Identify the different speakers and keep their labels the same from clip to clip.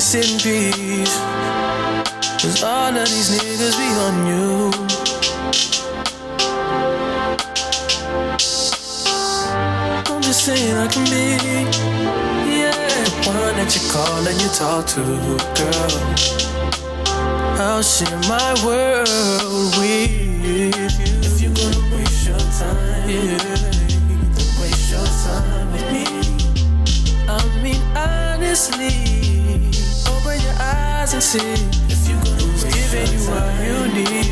Speaker 1: sit in peace. Cause all of these niggas be on you. I'm just saying I can be, yeah, one that you call and you talk to, girl. I'll share my world with you. If you're gonna waste your time, yeah, waste your time with me. I mean, honestly, see. If you're gonna waste giving you what you need,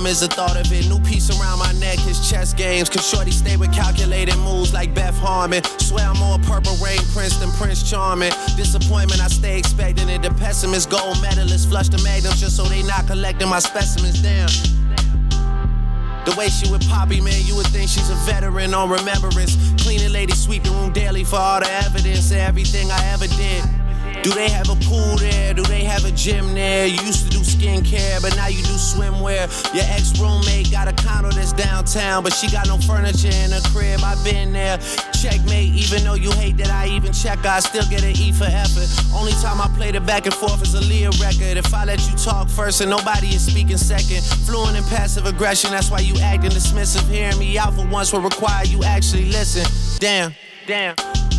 Speaker 1: them is
Speaker 2: a thought of it. New piece around my neck is chess games. Cause Shorty stay with calculated moves like Beth Harmon. Swear I'm more purple rain prince than Prince Charming. Disappointment, I stay expecting it. The pessimist, gold medalist, flush the magnums just so they not collecting my specimens. Damn. The way she with Poppy, man, you would think she's a veteran on remembrance. Cleaning lady, sweep the room daily for all the evidence of everything I ever did. Do they have a pool there? Do they have a gym there? You used to skincare, but now you do swimwear. Your ex roommate got a condo that's downtown, but she got no furniture in her crib. I've been there. Checkmate, even though you hate that I even check, I still get an E for effort. Only time I played it back and forth is Aaliyah record. If I let you talk first and nobody is speaking second, fluent in passive aggression, that's why you acting dismissive. Hearing me out for once will require you actually listen. Damn, damn.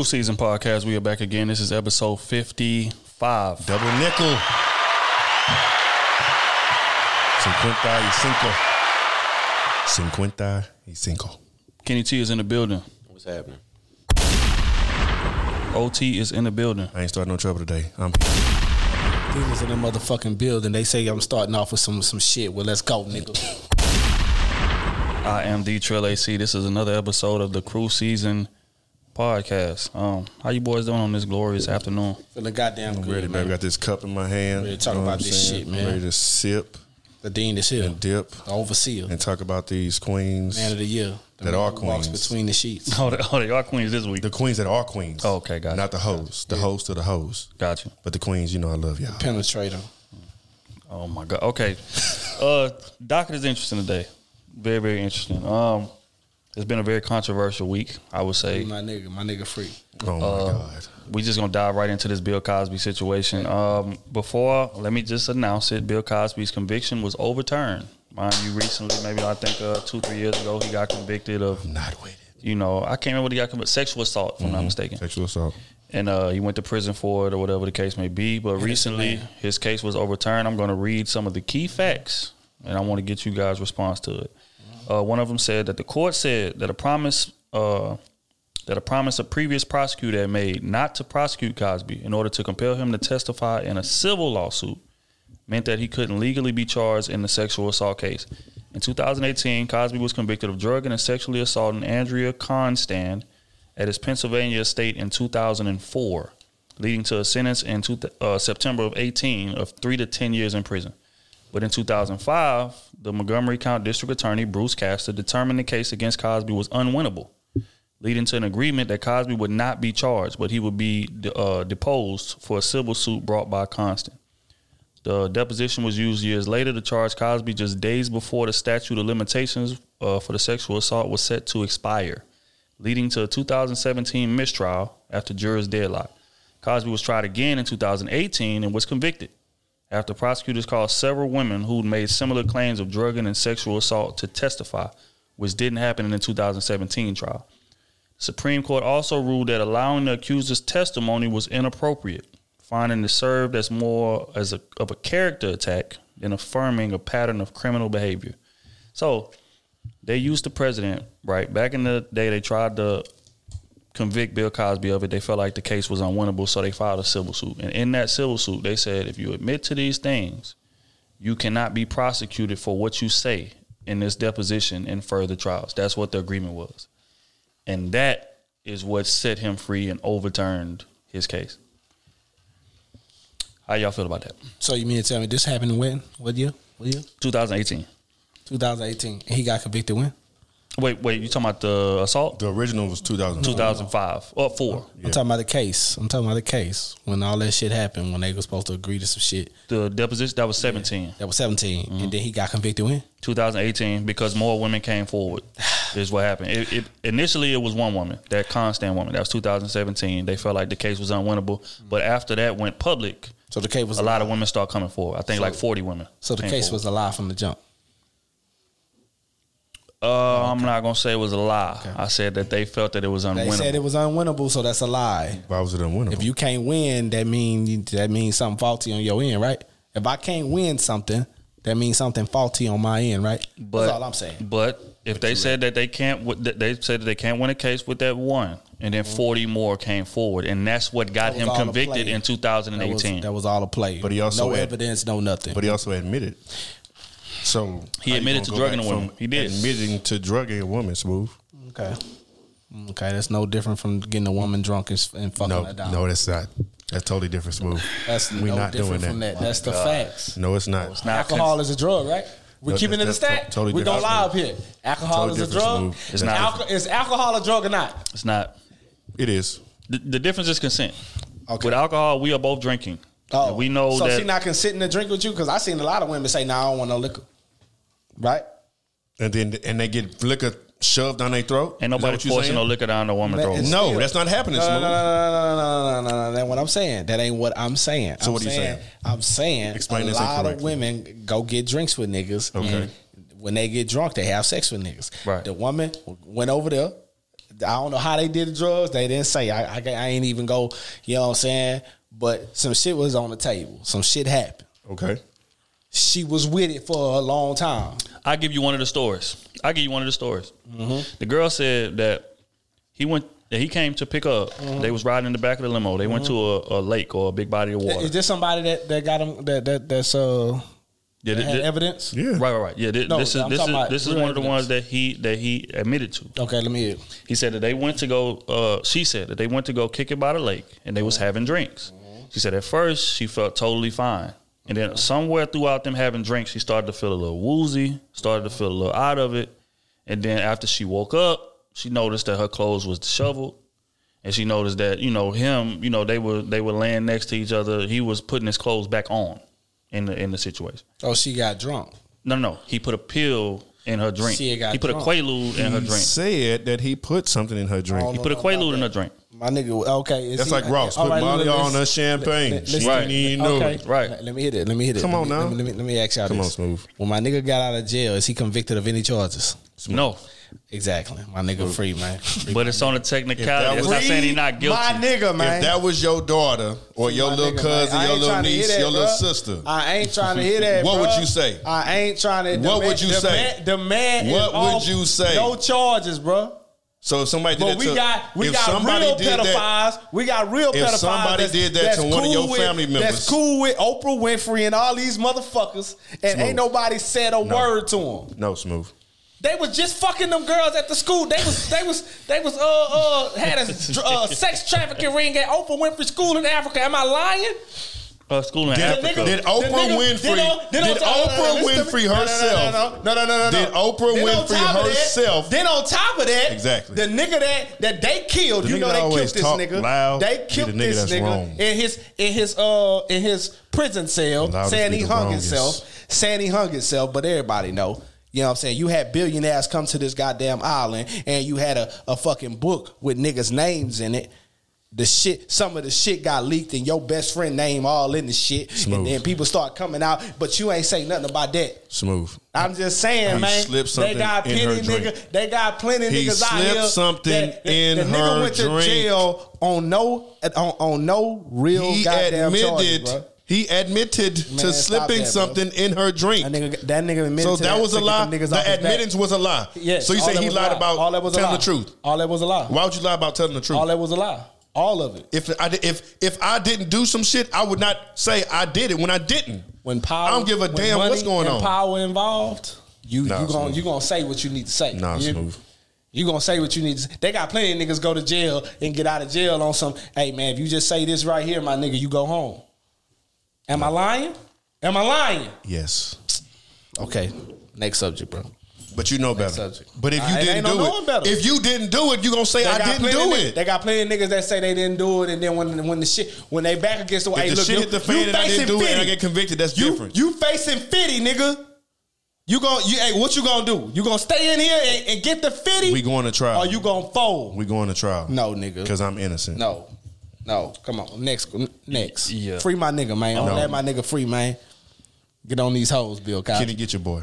Speaker 3: Cruise Season Podcast. We are back again. This is episode 55.
Speaker 4: Double nickel. Cincuenta y cinco. Cincuenta y cinco.
Speaker 3: Kenny T is in the building.
Speaker 2: What's happening?
Speaker 3: OT is in the building.
Speaker 4: I ain't starting no trouble today. I'm here.
Speaker 5: Niggas in the motherfucking building. They say I'm starting off with some some shit. Well, let's go, nigga.
Speaker 3: I am D Trill AC. This is another episode of the Crew Season podcast. Um, how you boys doing on this glorious afternoon?
Speaker 5: Feeling goddamn
Speaker 4: I'm
Speaker 5: good,
Speaker 4: ready,
Speaker 5: man.
Speaker 4: baby. Got this cup in my hand.
Speaker 5: Ready to talk
Speaker 4: You know
Speaker 5: about this
Speaker 4: saying?
Speaker 5: shit, man.
Speaker 4: Ready to sip
Speaker 5: The dean is here.
Speaker 4: and dip
Speaker 5: The overseer.
Speaker 4: and talk about these queens.
Speaker 5: Man of the year. The
Speaker 4: That are
Speaker 5: who Walks between the sheets.
Speaker 3: Oh, they, oh, they are queens this week.
Speaker 4: the queens that are queens.
Speaker 3: Oh, okay, got
Speaker 4: Not the hoes. The host of the hoes.
Speaker 5: Gotcha.
Speaker 4: But the queens, you know I love y'all.
Speaker 5: Penetrator.
Speaker 3: Oh my god. Okay. Uh, docket is interesting today. Very very interesting. Um, it's been a very controversial week. I would say.
Speaker 5: My nigga, my nigga free.
Speaker 4: Oh my
Speaker 5: Uh,
Speaker 4: God.
Speaker 3: we just gonna dive right into this Bill Cosby situation. Um, before, let me just announce it: Bill Cosby's conviction was overturned. Mind you, recently, maybe I think uh, two, three years ago, he got convicted of,
Speaker 4: Not with it.
Speaker 3: you know, I can't remember what he got convicted, sexual assault, if I'm not mistaken,
Speaker 4: Sexual assault.
Speaker 3: and uh, he went to prison for it or whatever the case may be. But recently, his case was overturned. I'm going to read some of the key facts, and I want to get you guys' response to it. Uh, one of them said that the court said that a promise uh, that a promise a previous prosecutor had made not to prosecute Cosby in order to compel him to testify in a civil lawsuit meant that he couldn't legally be charged in the sexual assault case. In 2018, Cosby was convicted of drugging and sexually assaulting Andrea Constand at his Pennsylvania estate in 2004, leading to a sentence in two, uh, September of 18 of three to 10 years in prison. But in 2005, the Montgomery County District Attorney Bruce Castor determined the case against Cosby was unwinnable, leading to an agreement that Cosby would not be charged, but he would be uh, deposed for a civil suit brought by Constand. The deposition was used years later to charge Cosby just days before the statute of limitations uh, for the sexual assault was set to expire, leading to a 2017 mistrial after jurors deadlock. Cosby was tried again in 2018 and was convicted after prosecutors called several women who'd made similar claims of drugging and sexual assault to testify, which didn't happen in the 2017 trial. The Supreme Court also ruled that allowing the accuser's testimony was inappropriate, finding it served as more as a, of a character attack than affirming a pattern of criminal behavior. So they used the precedent, right? Back in the day, they tried to convict Bill Cosby of it. They felt like the case was unwinnable, so they filed a civil suit. And in that civil suit, they said if you admit to these things, you cannot be prosecuted for what you say in this deposition in further trials. That's what the agreement was. And that is what set him free and overturned his case. How y'all feel about that?
Speaker 5: So you mean to tell me this happened when? What year? What year?
Speaker 3: 2018.
Speaker 5: 2018. And he got convicted when?
Speaker 3: Wait, wait, you talking about the assault?
Speaker 4: The original was 2000.
Speaker 3: 2005 or four.
Speaker 5: I'm talking about the case. I'm talking about the case when all that shit happened when they were supposed to agree to some shit.
Speaker 3: The deposition that was 17.
Speaker 5: That was 17,
Speaker 3: Mm-hmm.
Speaker 5: and then he got convicted when?
Speaker 3: 2018 because more women came forward. is what happened. It, it, initially, it was one woman, that Constand woman. That was 2017. They felt like the case was unwinnable, but after that went public,
Speaker 5: So the case was
Speaker 3: a lot of women start coming forward. I think like 40 women.
Speaker 5: So the
Speaker 3: came
Speaker 5: case
Speaker 3: forward.
Speaker 5: was a lie from the jump.
Speaker 3: Uh, I'm not gonna say it was a lie. I said that they felt that it was unwinnable.
Speaker 5: They
Speaker 3: unwinnable.
Speaker 5: said it was unwinnable, so that's a lie.
Speaker 4: Why was it unwinnable?
Speaker 5: If you can't win, that mean that means something faulty on your end, right? If I can't win something, that means something faulty on my end, right?
Speaker 3: but
Speaker 5: that's all I'm saying.
Speaker 3: But if they said that they can't, they said that they can't win a case with that one, and then 40 more came forward, and that's what got
Speaker 5: Mm-hmm. That
Speaker 3: him convicted
Speaker 5: play.
Speaker 3: in
Speaker 5: That was,
Speaker 3: 2018.
Speaker 5: that was all a play.
Speaker 4: But he also
Speaker 5: no
Speaker 4: had-
Speaker 5: evidence, no nothing.
Speaker 4: But he also admitted. So
Speaker 3: He admitted
Speaker 4: gonna
Speaker 3: drugging a woman. He did.
Speaker 4: admitting to drugging a woman. Smooth.
Speaker 5: okay, okay, that's no different from getting a woman drunk and, and fucking
Speaker 4: No,
Speaker 5: her down.
Speaker 4: no, that's not. That's totally different. Smooth.
Speaker 5: that's
Speaker 4: we
Speaker 5: no
Speaker 4: not doing
Speaker 5: different
Speaker 4: that.
Speaker 5: from that. That's the oh, facts.
Speaker 4: No, it's not.
Speaker 3: not
Speaker 5: Alcohol is a drug, right? We're
Speaker 4: No,
Speaker 5: keeping it a
Speaker 4: that's
Speaker 5: stat.
Speaker 4: to- totally
Speaker 5: we don't lie up here. Alcohol
Speaker 4: Totally
Speaker 5: is a drug.
Speaker 4: Smooth.
Speaker 3: It's
Speaker 5: Is,
Speaker 3: not.
Speaker 5: alco- is alcohol a drug or not?
Speaker 3: It's not.
Speaker 4: It is.
Speaker 3: The, the difference is consent.
Speaker 5: Okay.
Speaker 3: With alcohol, we are both drinking.
Speaker 5: Oh,
Speaker 3: And we know
Speaker 5: so
Speaker 3: that.
Speaker 5: she not consenting to drink with you because I seen a lot of women say, "No, I don't want no liquor." Right?
Speaker 4: And then and they get liquor shoved down their throat.
Speaker 3: ain't nobody
Speaker 4: what you
Speaker 3: forcing no liquor down the woman's throat.
Speaker 4: No,
Speaker 5: Still-
Speaker 4: that's not happening.
Speaker 5: No, no,
Speaker 4: Smooth.
Speaker 5: no, no, no, no, no, no, no, no. That's what I'm saying. That ain't what I'm saying.
Speaker 4: So
Speaker 5: I'm
Speaker 4: what are you saying?
Speaker 5: I'm saying
Speaker 4: Explain
Speaker 5: a
Speaker 4: this
Speaker 5: lot of women go get drinks with niggas.
Speaker 4: Okay.
Speaker 5: and When they get drunk, they have sex with niggas.
Speaker 3: Right.
Speaker 5: The woman went over there. I don't know how they did the drugs. They didn't say. I, I, I ain't even go. You know what I'm saying? But some shit was on the table. Some shit happened.
Speaker 4: Okay.
Speaker 5: She was with it for a long time.
Speaker 3: I give you one of the stories. I give you one of the stories.
Speaker 5: Mm-hmm.
Speaker 3: The girl said that he went. that he came to pick up.
Speaker 5: Mm-hmm.
Speaker 3: They was riding in the back of the limo. They went to a, a lake or a big body of water.
Speaker 5: Is this somebody that, that got him that that that's uh
Speaker 3: Yeah,
Speaker 5: that
Speaker 3: thi-
Speaker 5: had
Speaker 3: thi-
Speaker 5: evidence?
Speaker 4: Yeah.
Speaker 3: Right, right, right. Yeah, thi-
Speaker 5: No,
Speaker 3: this is
Speaker 5: I'm
Speaker 3: this is this is
Speaker 5: real
Speaker 3: one of the ones that he that he admitted to.
Speaker 5: Okay, let me hear.
Speaker 3: He said that they went to go. Uh, she said that they went to go kick it by the lake, and they was having drinks. She said at first she felt totally fine, and then somewhere throughout them having drinks, she started to feel a little woozy, started to feel a little out of it, and then after she woke up, she noticed that her clothes was disheveled, and she noticed that you know him, you know they were they were laying next to each other. He was putting his clothes back on in the in the situation.
Speaker 5: Oh, she got drunk.
Speaker 3: No, no, no. He put a pill in her drink.
Speaker 5: She got
Speaker 3: he put
Speaker 5: drunk.
Speaker 3: a Quaalude in her
Speaker 4: He
Speaker 3: drink.
Speaker 4: said that he put something in her drink.
Speaker 5: Oh,
Speaker 3: He
Speaker 5: no,
Speaker 3: put a
Speaker 5: no, about
Speaker 3: Quaalude in her drink.
Speaker 5: My nigga, okay. is
Speaker 4: That's
Speaker 5: he-
Speaker 4: like Ross put
Speaker 5: right,
Speaker 4: Molly on
Speaker 5: listen-
Speaker 4: her champagne.
Speaker 5: li-
Speaker 4: She
Speaker 5: listen-
Speaker 4: ain't even know
Speaker 5: okay.
Speaker 4: it.
Speaker 3: Right.
Speaker 5: Let, let me hit it. Let me hit it.
Speaker 4: Come
Speaker 5: Let
Speaker 4: on
Speaker 5: me-
Speaker 4: now.
Speaker 5: Let me, let me, let me ask y'all
Speaker 4: Come
Speaker 5: this.
Speaker 4: on, Smooth.
Speaker 5: When my nigga got out of jail, is he convicted of any charges?
Speaker 3: No,
Speaker 5: Exactly. My nigga free, man. Free
Speaker 3: but it's on a technicality.
Speaker 4: that
Speaker 3: It's not saying he's not guilty.
Speaker 5: My nigga, man.
Speaker 4: If that was your daughter or your
Speaker 5: My
Speaker 4: little
Speaker 5: nigga,
Speaker 4: cousin, your little niece,
Speaker 5: that,
Speaker 4: your little sister,
Speaker 5: I ain't trying to hear that.
Speaker 4: What would you say?
Speaker 5: I ain't trying to.
Speaker 4: What
Speaker 5: man-
Speaker 4: would you say?
Speaker 5: Man, the man.
Speaker 4: What would you say?
Speaker 5: No charges, bro.
Speaker 4: So if somebody did
Speaker 5: But
Speaker 4: that
Speaker 5: we
Speaker 4: to,
Speaker 5: got we
Speaker 4: if
Speaker 5: got
Speaker 4: somebody
Speaker 5: real
Speaker 4: did
Speaker 5: pedophiles.
Speaker 4: that,
Speaker 5: we got real
Speaker 4: If
Speaker 5: pedophiles.
Speaker 4: somebody did that to one of your
Speaker 5: with-
Speaker 4: family members-
Speaker 5: That's cool with Oprah Winfrey and all these motherfuckers, and
Speaker 4: Smooth.
Speaker 5: ain't nobody said a
Speaker 4: No.
Speaker 5: word to them.
Speaker 4: no smooth.
Speaker 5: They was just fucking them girls at the school. They was they was they was uh uh had a uh, sex trafficking ring at Oprah Winfrey School in Africa. Am I lying?
Speaker 3: Uh, school in
Speaker 4: Did-
Speaker 3: Africa.
Speaker 4: did Oprah
Speaker 5: nigga-
Speaker 4: Winfrey-
Speaker 5: then on- then on
Speaker 4: did Oprah Winfrey
Speaker 5: me. No, no,
Speaker 4: herself-
Speaker 5: No, no, no, no, no, no.
Speaker 4: Did Oprah
Speaker 5: Then on
Speaker 4: Winfrey
Speaker 5: top of that-
Speaker 4: herself-
Speaker 5: Then on top of that,
Speaker 4: Exactly.
Speaker 5: The nigga that that they killed,
Speaker 4: The
Speaker 5: you know they killed this nigga.
Speaker 4: loud
Speaker 5: they killed
Speaker 4: the nigga
Speaker 5: this nigga
Speaker 4: wrong.
Speaker 5: in his in his uh in his prison cell,
Speaker 4: Loudest
Speaker 5: saying he hung
Speaker 4: wrongest.
Speaker 5: himself, saying he hung himself. But everybody know. You know what I'm saying? You had billionaires come to this goddamn island and you had a, a fucking book with niggas' names in it. The shit, some of the shit got leaked and your best friend name all in the shit.
Speaker 4: Smooth.
Speaker 5: And then people start coming out, but you ain't say nothing about that.
Speaker 4: Smooth.
Speaker 5: I'm just saying,
Speaker 4: He
Speaker 5: man.
Speaker 4: slipped
Speaker 5: They
Speaker 4: something
Speaker 5: got
Speaker 4: in
Speaker 5: plenty
Speaker 4: her drink.
Speaker 5: nigga. They got plenty
Speaker 4: He
Speaker 5: niggas out
Speaker 4: slipped
Speaker 5: here.
Speaker 4: something
Speaker 5: that- that-
Speaker 4: in
Speaker 5: the nigga
Speaker 4: her
Speaker 5: went to
Speaker 4: drink.
Speaker 5: jail on no on, on no real
Speaker 4: He
Speaker 5: goddamn charges,
Speaker 4: admitted.
Speaker 5: bro.
Speaker 4: He admitted
Speaker 5: Man,
Speaker 4: to slipping
Speaker 5: that,
Speaker 4: something in her drink.
Speaker 5: That nigga, that nigga admitted
Speaker 4: So
Speaker 5: to
Speaker 4: that was a lie.
Speaker 5: them
Speaker 4: The
Speaker 5: his back.
Speaker 4: admittance was a lie.
Speaker 5: Yes.
Speaker 4: So you say he lied
Speaker 5: lie.
Speaker 4: about
Speaker 5: all that was a
Speaker 4: telling
Speaker 5: lie.
Speaker 4: the truth.
Speaker 5: All that was a lie.
Speaker 4: Why would you lie about telling the truth?
Speaker 5: All that was a lie. All of it.
Speaker 4: if I if if I didn't do some shit, I would not say I did it when I didn't.
Speaker 5: When power,
Speaker 4: I don't give a damn what's going on.
Speaker 5: Power involved. You
Speaker 4: Nah,
Speaker 5: you gonna you gonna say what you need to say.
Speaker 4: Nah,
Speaker 5: you,
Speaker 4: smooth.
Speaker 5: You gonna say what you need to say. They got plenty of niggas go to jail and get out of jail on some. Hey man, if you just say this right here, my nigga, you go home. Am I lying? Am I lying?
Speaker 4: Yes,
Speaker 5: Okay, next subject, bro.
Speaker 4: But you know better. But if you
Speaker 5: uh, it
Speaker 4: didn't do
Speaker 5: knowing
Speaker 4: it,
Speaker 5: better.
Speaker 4: if you didn't do it, you gonna say
Speaker 5: They
Speaker 4: I didn't do
Speaker 5: of niggas-
Speaker 4: it.
Speaker 5: They got plenty of niggas that say they didn't do it, and then when when the shit when they back against the wall,
Speaker 4: if
Speaker 5: hey,
Speaker 4: the
Speaker 5: look,
Speaker 4: shit
Speaker 5: you,
Speaker 4: hit the
Speaker 5: you
Speaker 4: fan and I
Speaker 5: facing
Speaker 4: didn't do it and I get convicted, that's
Speaker 5: you,
Speaker 4: different.
Speaker 5: You facing fifty, nigga. You gon' you hey, what you gonna do? You gonna stay in here and, and get the fifty?
Speaker 4: We going to trial.
Speaker 5: Or you gonna fold?
Speaker 4: we going to trial.
Speaker 5: No, nigga.
Speaker 4: because I'm innocent.
Speaker 5: No, no. Come on, next, next.
Speaker 3: Yeah.
Speaker 5: Free my nigga, man. Don't
Speaker 4: No.
Speaker 5: let my nigga free, man. Get on these hoes, Bill Cosby.
Speaker 4: Kenny, get your boy.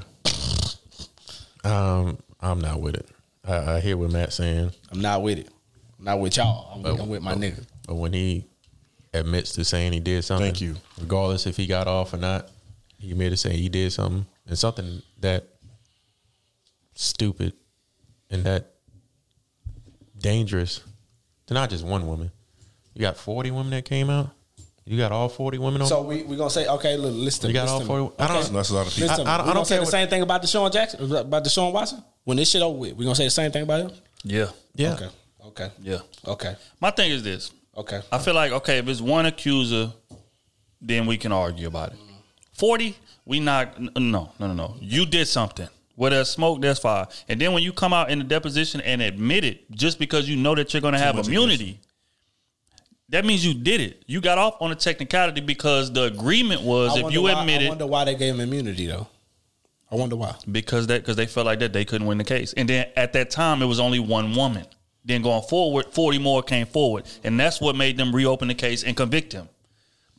Speaker 6: Um, I'm not with it. I, I hear what Matt's saying,
Speaker 5: I'm not with it. I'm not with y'all. I'm, with,
Speaker 6: But-
Speaker 5: I'm with my nigga.
Speaker 6: but when he admits to saying he did something,
Speaker 4: Thank you.
Speaker 6: regardless if he got off or not, he admitted to saying he did something and something that stupid and that dangerous to not just one woman. You got 40 women that came out. You got all 40 women on.
Speaker 5: So we we gonna say okay. Look, listen.
Speaker 6: You got
Speaker 5: listen
Speaker 6: all
Speaker 5: to me.
Speaker 6: I don't-
Speaker 5: Okay.
Speaker 4: That's a lot of people.
Speaker 5: Listen,
Speaker 6: I- I
Speaker 5: we
Speaker 6: don't
Speaker 5: gonna say
Speaker 6: care
Speaker 5: the same thing about Deshaun Jackson, uh, about Deshaun Watson. When this shit over with, we gonna say the same thing about him.
Speaker 3: yeah,
Speaker 6: yeah.
Speaker 5: Okay. Okay.
Speaker 3: yeah.
Speaker 5: Okay.
Speaker 3: My thing is this.
Speaker 5: Okay.
Speaker 3: I feel like okay, if it's one accuser, then we can argue about it. Forty, we not no no no no. You did something. Where there's smoke, there's fire. And then when you come out in the deposition and admit it, just because you know that you're going to have
Speaker 4: much
Speaker 3: immunity, that means you did it. You got off on a technicality because the agreement was
Speaker 5: I
Speaker 3: if you
Speaker 5: why,
Speaker 3: admit
Speaker 5: I wonder why they gave him immunity though. I wonder why.
Speaker 3: because that because they felt like that they couldn't win the case. And then at that time it was only one woman. Then going forward, forty more came forward, and that's what made them reopen the case and convict him.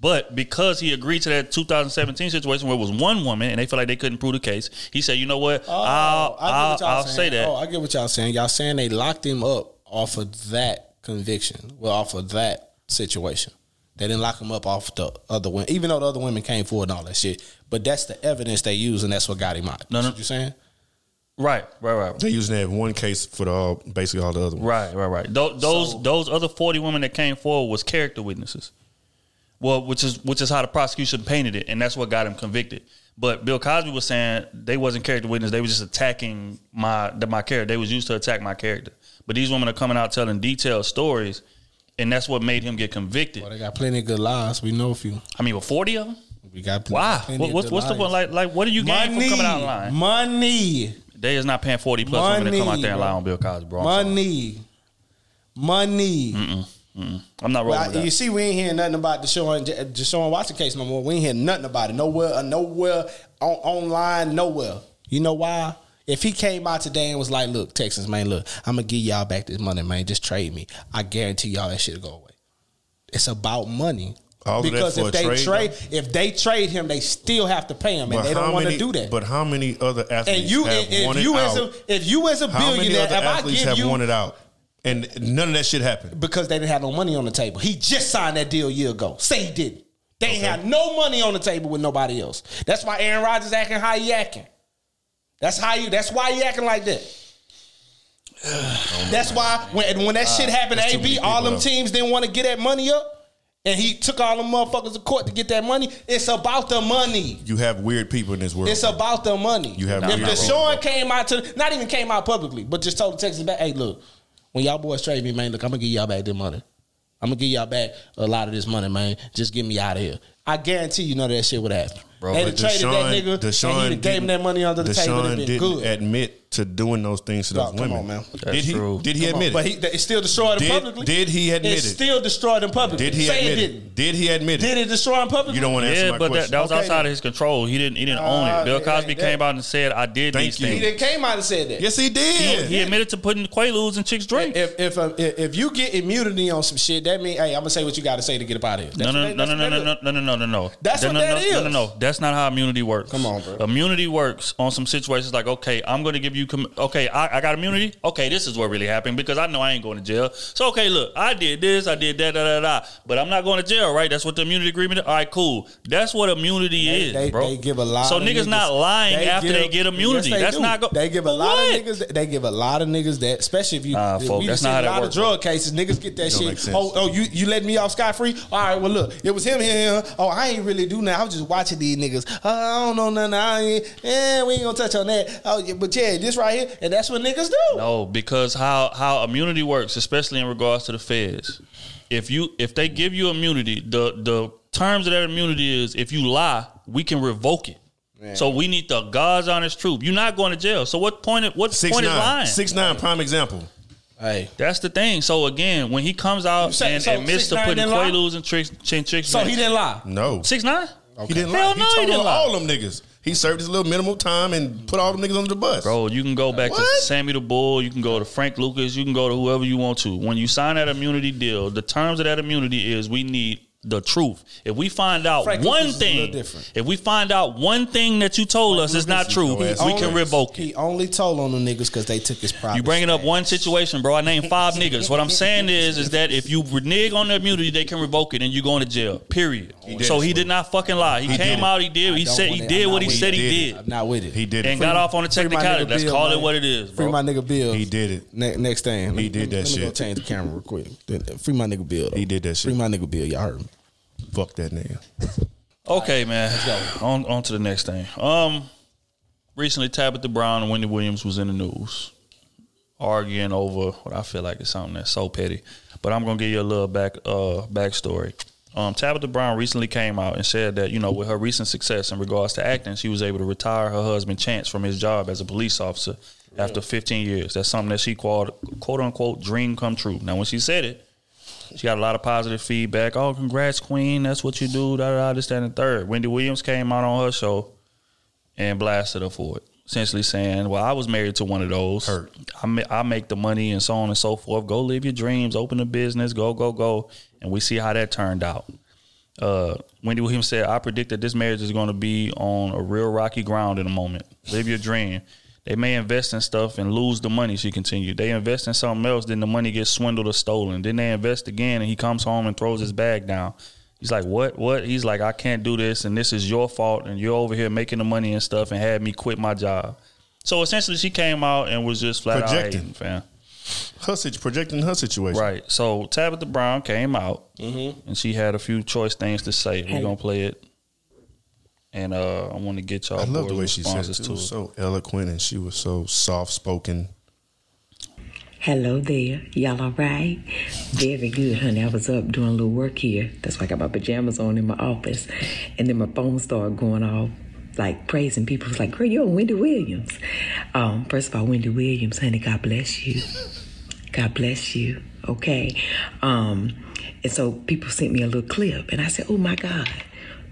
Speaker 3: But because he agreed to that 2017 situation where it was one woman and they felt like they couldn't prove the case, he said, "You know what?
Speaker 5: Oh,
Speaker 3: I'll I'll, I'll say that."
Speaker 5: Oh, I get what y'all saying. Y'all saying they locked him up off of that conviction. Well, off of that situation. They didn't lock him up off the other women, even though the other women came forward and all that shit. But that's the evidence they use, and that's what got him out.
Speaker 3: No, no.
Speaker 5: What you saying?
Speaker 3: Right, right, right.
Speaker 4: They using that one case for the all, basically all the other ones.
Speaker 3: Right, right, right. Tho- Those those other forty women that came forward was character witnesses. Well, which is which is how the prosecution painted it, and that's what got him convicted. But Bill Cosby was saying they wasn't character witness; they was just attacking my the, my character. They was used to attack my character. But these women are coming out telling detailed stories, and that's what made him get convicted.
Speaker 5: Well, they got plenty of good lies. We know a few.
Speaker 3: I mean, with forty of them,
Speaker 5: We got pl-
Speaker 3: why?
Speaker 5: plenty
Speaker 3: What,
Speaker 5: of
Speaker 3: what's
Speaker 5: good
Speaker 3: what's the
Speaker 5: liars.
Speaker 3: point? Like, like, what do you gain
Speaker 5: money,
Speaker 3: from coming out lying?
Speaker 5: money,
Speaker 3: They is not paying forty plus women to come out there and lie on Bill Cosby, bro. I'm sorry.
Speaker 5: money, money.
Speaker 3: I'm not rolling
Speaker 5: Well,
Speaker 3: with that.
Speaker 5: you see, we ain't hearing nothing about the Deshaun, Deshaun Watson case no more. We ain't hearing nothing about it. Nowhere, uh, nowhere, on, online, nowhere. You know why? If he came out today and was like, look, Texans, man, look, I'm going to give y'all back this money, man. Just trade me. I guarantee y'all that shit will go away. It's about money.
Speaker 4: All
Speaker 5: because if they
Speaker 4: trade,
Speaker 5: trade, if they trade him, they still have to pay him, and they don't want to
Speaker 4: many-
Speaker 5: do that.
Speaker 4: But how many other athletes
Speaker 5: and you,
Speaker 4: have
Speaker 5: if
Speaker 4: wanted
Speaker 5: you as
Speaker 4: out?
Speaker 5: a, if you as a
Speaker 4: how many
Speaker 5: billionaire,
Speaker 4: other
Speaker 5: if I
Speaker 4: athletes have
Speaker 5: you
Speaker 4: wanted out? And none of that shit happened.
Speaker 5: because they didn't have no money on the table. He just signed that deal a year ago. Say he didn't. They ain't had no money on the table with nobody else. That's why Aaron Rodgers acting how he acting. That's how you. That's why you acting like that. that's why when when that shit happened, to AB, all them teams didn't want to get that money up, and he took all them motherfuckers to court to get that money. It's about the money.
Speaker 4: You have weird people in this world.
Speaker 5: It's about the money.
Speaker 4: You have
Speaker 5: if
Speaker 4: weird
Speaker 5: Deshaun came out to not even came out publicly, but just told the Texans back, hey, look, when y'all boys trade me, man, look, I'm gonna give y'all back this money. I'm gonna give y'all back a lot of this money, man. Just get me out of here. I guarantee you none of that shit would happen.
Speaker 3: Bro,
Speaker 5: They'd have traded that nigga
Speaker 4: Deshaun
Speaker 5: and he'd have gave him that money under the table.
Speaker 4: Deshaun
Speaker 5: been
Speaker 4: didn't
Speaker 5: good.
Speaker 4: admit to doing those things to those
Speaker 5: Dog, come
Speaker 4: women.
Speaker 5: on, man.
Speaker 3: That's
Speaker 4: did he?
Speaker 3: true.
Speaker 4: Did he
Speaker 5: Come on,
Speaker 4: admit it?
Speaker 5: But he, it still destroyed him
Speaker 4: Did-
Speaker 5: publicly.
Speaker 4: did he admit
Speaker 5: it?
Speaker 4: it?
Speaker 5: still destroyed him publicly.
Speaker 4: Did he
Speaker 5: Say
Speaker 4: admit
Speaker 5: it
Speaker 4: it?
Speaker 5: didn't.
Speaker 4: Did he admit it?
Speaker 5: Did
Speaker 4: it?
Speaker 5: it destroy him publicly?
Speaker 4: You don't want to answer
Speaker 3: Yeah,
Speaker 4: my
Speaker 3: but that,
Speaker 4: question.
Speaker 3: that was
Speaker 5: Okay,
Speaker 3: outside
Speaker 5: then.
Speaker 3: of his control. He didn't. He didn't
Speaker 5: Uh,
Speaker 3: own it. Bill Cosby
Speaker 5: ain't
Speaker 3: came out and said, "I did
Speaker 4: Thank
Speaker 3: these
Speaker 4: you.
Speaker 5: He
Speaker 3: things."
Speaker 5: didn't came out and said that.
Speaker 4: yes, he
Speaker 3: He,
Speaker 4: did.
Speaker 3: he admitted to putting Quaaludes and chicks drink.
Speaker 5: If if uh, if if you get immunity on some shit, that mean hey, I'm gonna say what you got to say to get up out of here.
Speaker 3: No,
Speaker 5: That's
Speaker 3: no,
Speaker 5: what
Speaker 3: no,
Speaker 5: they-
Speaker 3: no, no,
Speaker 5: that's
Speaker 3: no,
Speaker 5: what
Speaker 3: no, no, no, no, no.
Speaker 5: That's
Speaker 3: no,
Speaker 5: what
Speaker 3: no,
Speaker 5: that
Speaker 3: no, No, no,
Speaker 5: is.
Speaker 3: no. That's not how immunity works.
Speaker 5: Come on, bro.
Speaker 3: Immunity works on some situations like, okay, I'm going to give you. Com- okay, I, I got immunity. Okay, this is what really happened because I know I ain't going to jail. So okay, look, I did this, I did that, da da da. But I'm not going to jail, right? That's what the immunity agreement. Is. All right, cool. That's what immunity
Speaker 5: They,
Speaker 3: is,
Speaker 5: they,
Speaker 3: bro.
Speaker 5: they give a lot.
Speaker 3: So
Speaker 5: of
Speaker 3: niggas, not lying after they get immunity.
Speaker 5: Yes, they
Speaker 3: That's
Speaker 5: do.
Speaker 3: not go-
Speaker 5: They give a lot
Speaker 3: what?
Speaker 5: of niggas. They give a lot of niggas that, especially if you.
Speaker 3: Nah,
Speaker 5: if
Speaker 3: folk,
Speaker 5: we
Speaker 3: that's not
Speaker 5: seen a lot
Speaker 3: works,
Speaker 5: of drug cases. Niggas get that
Speaker 4: Don't
Speaker 5: shit. Oh, oh, you you let me off scot free? All right, well look, it was him here. Oh, I ain't really do nothing. I was just watching these niggas. Uh, I don't know nothing. I ain't. Eh, we ain't gonna touch on that. Oh, yeah, but yeah, this right here, and that's what niggas do.
Speaker 3: No, because how how immunity works, especially in regards to the feds. If you if they give you immunity, the the terms of that immunity is if you lie, we can revoke it. So we need the God's honest truth. You're not going to jail. So what point? What
Speaker 4: Six
Speaker 3: point is
Speaker 4: nine.
Speaker 3: lying?
Speaker 4: Six nine. Prime example.
Speaker 5: Hey,
Speaker 3: That's the thing. So again, when he comes out
Speaker 5: So-
Speaker 3: and
Speaker 5: so
Speaker 3: admits to
Speaker 5: 6ix9ine
Speaker 3: putting
Speaker 5: didn't?
Speaker 3: Quaaludes and tricks, chin chicks,
Speaker 5: so he didn't lie.
Speaker 4: No,
Speaker 3: six nine.
Speaker 4: he didn't
Speaker 3: Hell
Speaker 4: lie.
Speaker 3: no, he
Speaker 4: told
Speaker 3: didn't lie.
Speaker 4: all them niggas. He served his little minimal time and put all the niggas under the bus.
Speaker 3: Bro, you can go back to Sammy the Bull. You can go to Frank Lucas. You can go to whoever you want to. When you sign that immunity deal, the terms of that immunity is we need the truth. If we find out
Speaker 5: Frank
Speaker 3: one
Speaker 5: Lucas is a little
Speaker 3: thing, if we find out one thing that you told us is not true, we
Speaker 4: Lucas, he
Speaker 3: can
Speaker 4: only-
Speaker 3: revoke it.
Speaker 5: He only told on the niggas because they took his property.
Speaker 3: You bringing up one situation, bro. I named five niggas. What I'm saying is, is that if you renege on the immunity, they can revoke it and you going to jail. Period.
Speaker 4: did
Speaker 3: so he did not fucking lie. He,
Speaker 4: He
Speaker 3: came out. He did. He said he did what he said he
Speaker 4: He
Speaker 3: did,
Speaker 4: did
Speaker 5: I'm not with it.
Speaker 4: He did it.
Speaker 3: and got off on the technicality.
Speaker 5: nigga
Speaker 3: Let's
Speaker 5: Bill,
Speaker 3: call
Speaker 5: man.
Speaker 3: it what it is,
Speaker 5: Free my nigga Bill.
Speaker 4: He did it.
Speaker 5: Ne- next thing.
Speaker 4: He did that
Speaker 5: let me
Speaker 4: shit.
Speaker 5: go change the camera real quick. Free my nigga Bill.
Speaker 4: He did that shit.
Speaker 5: Free my nigga Bill. Y'all heard me.
Speaker 4: Fuck that nigga.
Speaker 3: Okay, man. On on to the next thing. Um, recently Tabitha Brown and Wendy Williams was in the news, arguing over what I feel like is something that's so petty. But I'm gonna give you a little back uh backstory. Um, Tabitha Brown recently came out and said that you know with her recent success in regards to acting, she was able to retire her husband Chance from his job as a police officer after 15 years. That's something that she called quote unquote dream come true. Now when she said it, she got a lot of positive feedback. Oh, congrats, Queen. That's what you do. Da da da. This, that, and third. Wendy Williams came out on her show and blasted her for it, essentially saying, "Well, I was married to one of those.
Speaker 4: Hurt.
Speaker 3: I ma- I make the money and so on and so forth. Go live your dreams. Open a business. Go go go." And we see how that turned out. Uh, Wendy Williams said, "I predict that this marriage is going to be on a real rocky ground in a moment. Live your dream." They may invest in stuff and lose the money. She continued. They invest in something else, then the money gets swindled or stolen. Then they invest again, and he comes home and throws his bag down. He's like, "What? What?" He's like, "I can't do this, and this is your fault, and you're over here making the money and stuff, and had me quit my job." So essentially, she came out and was just flat
Speaker 4: Projecting.
Speaker 3: out hating, fam.
Speaker 4: Her situ- projecting her situation.
Speaker 3: Right. So Tabitha Brown came out
Speaker 4: Mm-hmm.
Speaker 3: and she had a few choice things to say. We're gonna play it, and uh, I want to get y'all
Speaker 4: I love the way she said it.
Speaker 3: responses
Speaker 4: It was so eloquent and she was so soft spoken.
Speaker 7: Hello there. Y'all all right? Very good, honey. I was up doing a little work here. That's why I got my pajamas on in my office. And then my phone started going off, like praising people. It was like, girl, you're Wendy Williams. Um, first of all, Wendy Williams, honey, God bless you. God bless you. Okay. Um, and so people sent me a little clip, and I said, oh my God,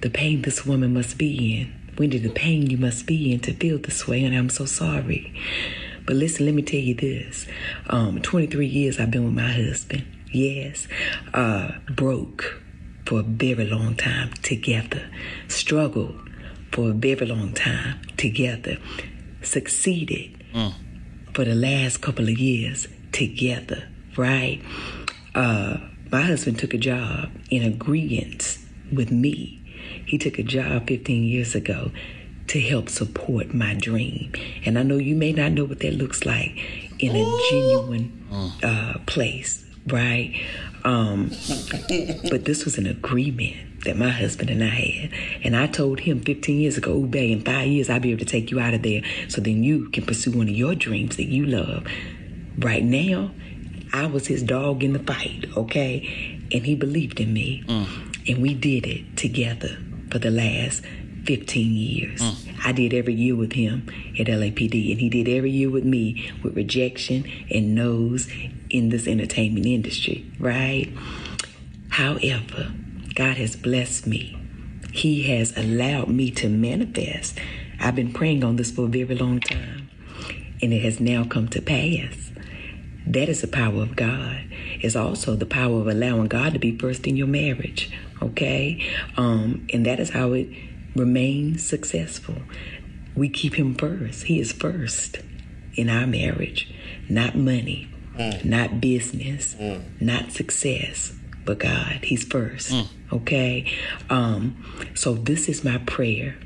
Speaker 7: the pain this woman must be in. Wendy, the pain you must be in to feel this way, and I'm so sorry. But listen, let me tell you this. Um, 23 years I've been with my husband. Yes. Uh, broke for a very long time together. Struggled for a very long time together. Succeeded for the last couple of years together, right? Uh, my husband took a job in agreement with me. He took a job 15 years ago to help support my dream. And I know you may not know what that looks like in a genuine uh, place, right? Um, but this was an agreement that my husband and I had. And I told him 15 years ago, Ube, in five years, I'll be able to take you out of there so then you can pursue one of your dreams that you love. Right now, I was his dog in the fight, okay? And he believed in me. And we did it together for the last 15 years. Mm. I did every year with him at LAPD, and he did every year with me with rejection and no's in this entertainment industry, right? However, God has blessed me. He has allowed me to manifest. I've been praying on this for a very long time, and it has now come to pass. That is the power of God. It's also the power of allowing God to be first in your marriage. Okay? Um, and that is how it remains successful. We keep him first. He is first in our marriage. Not money, not business, not success, but God. He's first. Okay? Um, so this is my prayer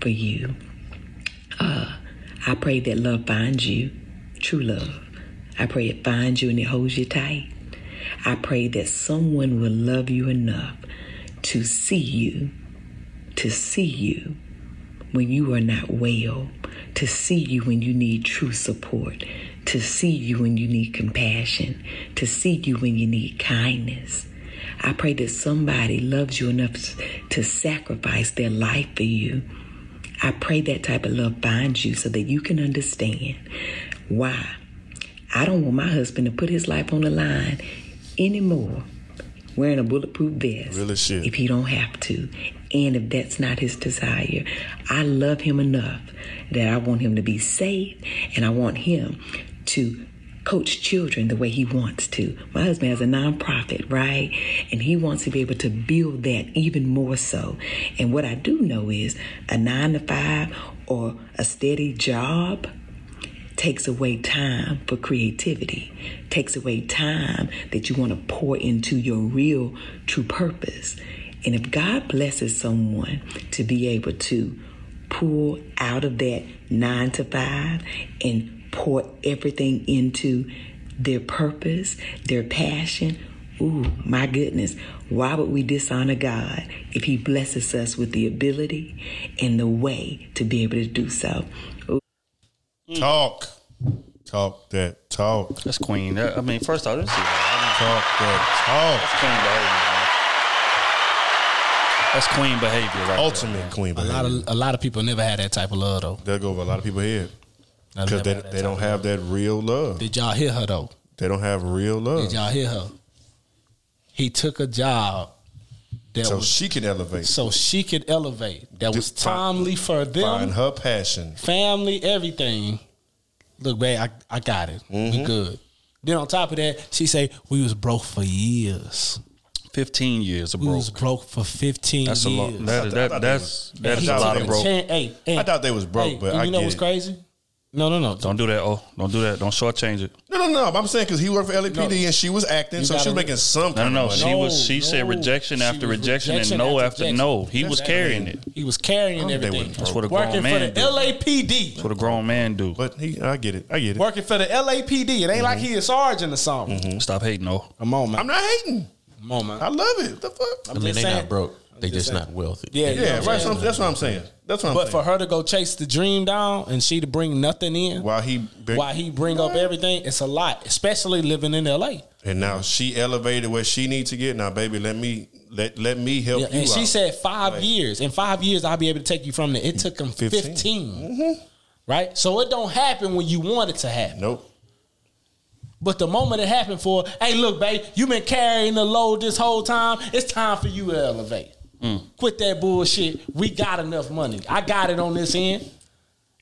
Speaker 7: for you. Uh, I pray that love finds you, true love. I pray it finds you and it holds you tight. I pray that someone will love you enough to see you, to see you when you are not well, to see you when you need true support, to see you when you need compassion, to see you when you need kindness. I pray that somebody loves you enough to sacrifice their life for you. I pray that type of love finds you so that you can understand why. I don't want my husband to put his life on the line anymore wearing a bulletproof vest
Speaker 4: Real as shit.
Speaker 7: if he don't have to. And if that's not his desire, I love him enough that I want him to be safe and I want him to coach children the way he wants to. My husband has a nonprofit, right? And he wants to be able to build that even more so. And what I do know is a nine to five or a steady job takes away time for creativity, takes away time that you want to pour into your real true purpose. And if God blesses someone to be able to pull out of that nine to five and pour everything into their purpose, their passion, ooh, my goodness, why would we dishonor God if He blesses us with the ability and the way to be able to do so? Ooh.
Speaker 4: Talk. Talk that talk.
Speaker 3: That's Queen. That- I mean, first off, let's see that.
Speaker 4: Talk that
Speaker 3: That's Queen behavior. Man. That's Queen behavior, right?
Speaker 4: talk.
Speaker 3: there,
Speaker 4: Ultimate
Speaker 3: man.
Speaker 4: queen
Speaker 5: A lot
Speaker 4: behavior.
Speaker 5: of a lot of people never had that type of love though.
Speaker 4: They'll go over a lot of people's head.
Speaker 5: Never
Speaker 4: Because they,
Speaker 5: had that
Speaker 4: they
Speaker 5: type
Speaker 4: don't
Speaker 5: of
Speaker 4: have that real love.
Speaker 5: Did y'all hear her though?
Speaker 4: They don't have real love.
Speaker 5: Did y'all hear her? He took a job that
Speaker 4: So
Speaker 5: was
Speaker 4: she can elevate.
Speaker 5: so she could elevate. That was
Speaker 4: Just find-
Speaker 5: timely for them,
Speaker 4: Find her passion.
Speaker 5: family, everything. Look, babe, I, I got it.
Speaker 4: Mm-hmm.
Speaker 5: We good. Then on top of that, she say we was broke for years.
Speaker 3: 15 years of
Speaker 5: We
Speaker 3: broke.
Speaker 5: was broke for fifteen
Speaker 3: That's a
Speaker 5: years.
Speaker 3: lot. That, that,
Speaker 4: thought they
Speaker 3: that's
Speaker 4: was-
Speaker 3: that
Speaker 4: I
Speaker 3: is a lot of broke.
Speaker 5: Chan- hey, hey,
Speaker 4: I thought they was broke,
Speaker 5: hey,
Speaker 4: but
Speaker 5: and
Speaker 4: I
Speaker 5: you know
Speaker 4: get
Speaker 5: what's
Speaker 4: it.
Speaker 5: crazy? No, no, no.
Speaker 3: Don't do that. Oh, don't do that. Don't shortchange it.
Speaker 4: No, no, no. I'm saying because he worked for LAPD and she was acting,
Speaker 5: You
Speaker 4: so she was making some
Speaker 3: No,
Speaker 4: kind
Speaker 3: no, no.
Speaker 4: of money.
Speaker 3: She
Speaker 5: No,
Speaker 3: was. She said rejection
Speaker 5: She
Speaker 3: after rejection,
Speaker 5: rejection
Speaker 3: and no
Speaker 5: after
Speaker 3: after no. He was
Speaker 4: That's
Speaker 3: carrying it.
Speaker 5: He was carrying
Speaker 4: they
Speaker 5: everything.
Speaker 3: That's what a
Speaker 5: Working
Speaker 3: grown
Speaker 5: for
Speaker 3: man
Speaker 5: the
Speaker 3: do.
Speaker 5: LAPD.
Speaker 3: That's what a grown man do.
Speaker 4: But he, I get it. I get it.
Speaker 5: Working for the LAPD. It ain't like mm-hmm. he a sergeant or something. Mm-hmm.
Speaker 3: Stop hating, no.
Speaker 5: Come on, man.
Speaker 4: I'm not hating.
Speaker 5: Come on, man.
Speaker 4: I love it. What the fuck?
Speaker 6: I mean,
Speaker 5: just
Speaker 6: they
Speaker 5: saying.
Speaker 6: not broke. They
Speaker 5: just
Speaker 6: just not wealthy.
Speaker 5: Yeah, you know
Speaker 4: Yeah, right. so That's what I'm saying. That's what I'm saying.
Speaker 5: But for her to go chase the dream down and she to bring nothing in,
Speaker 4: While he, been,
Speaker 5: while he bring up everything, it's a lot. Especially living in LA.
Speaker 4: and now she elevated where she needs to get. Now, baby, let me let let me help
Speaker 5: Yeah,
Speaker 4: you.
Speaker 5: and she
Speaker 4: out.
Speaker 5: said five
Speaker 4: Like-
Speaker 5: years. In five years, I'll be able to take you from there. It took him 15.
Speaker 4: 15. Mm-hmm.
Speaker 5: Right? So it don't happen when you want it to happen.
Speaker 4: "Nope."
Speaker 5: But the moment it happened for, hey, look, babe, you been carrying the load this whole time. It's time for you to elevate. Quit that bullshit. We got enough money. I got it on this end.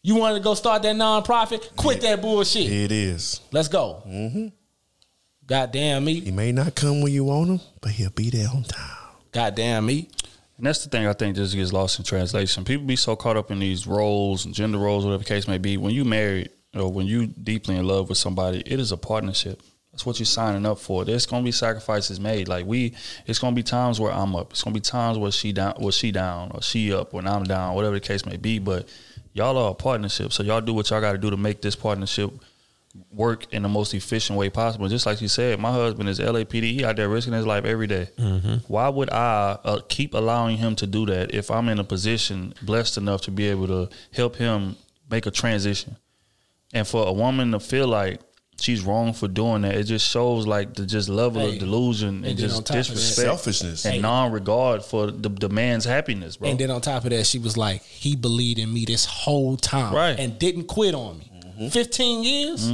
Speaker 5: You want to go start that nonprofit? Quit that bullshit.
Speaker 4: It is.
Speaker 5: Let's go. Mm-hmm. Goddamn me.
Speaker 4: He may not come when you want him, but he'll be there on time.
Speaker 5: Goddamn me.
Speaker 3: And that's the thing I think just gets lost in translation. People be so caught up in these roles and gender roles, whatever the case may be. When you married or when you deeply in love with somebody, it is a partnership. That's what you're signing up for. There's gonna be sacrifices made. Like we, it's gonna be times where I'm up. It's gonna be times where she down, where she down, or she up, when I'm down, whatever the case may be. But y'all are a partnership, so y'all do what y'all got to do to make this partnership work in the most efficient way possible. Just like you said, my husband is LAPD. He out there risking his life every day. Why would I uh, keep allowing him to do that if I'm in a position blessed enough to be able to help him make a transition? And for a woman to feel like she's wrong for doing that, it just shows like the just level
Speaker 5: Hey,
Speaker 3: of delusion and,
Speaker 5: and
Speaker 3: just
Speaker 5: top that-
Speaker 3: disrespect,
Speaker 4: Selfishness.
Speaker 3: and non-regard for the, the man's happiness, bro.
Speaker 5: And then on top of that, she was like, he believed in me this whole time.
Speaker 3: Right.
Speaker 5: And didn't quit on me.
Speaker 4: Mm-hmm.
Speaker 5: 15 years?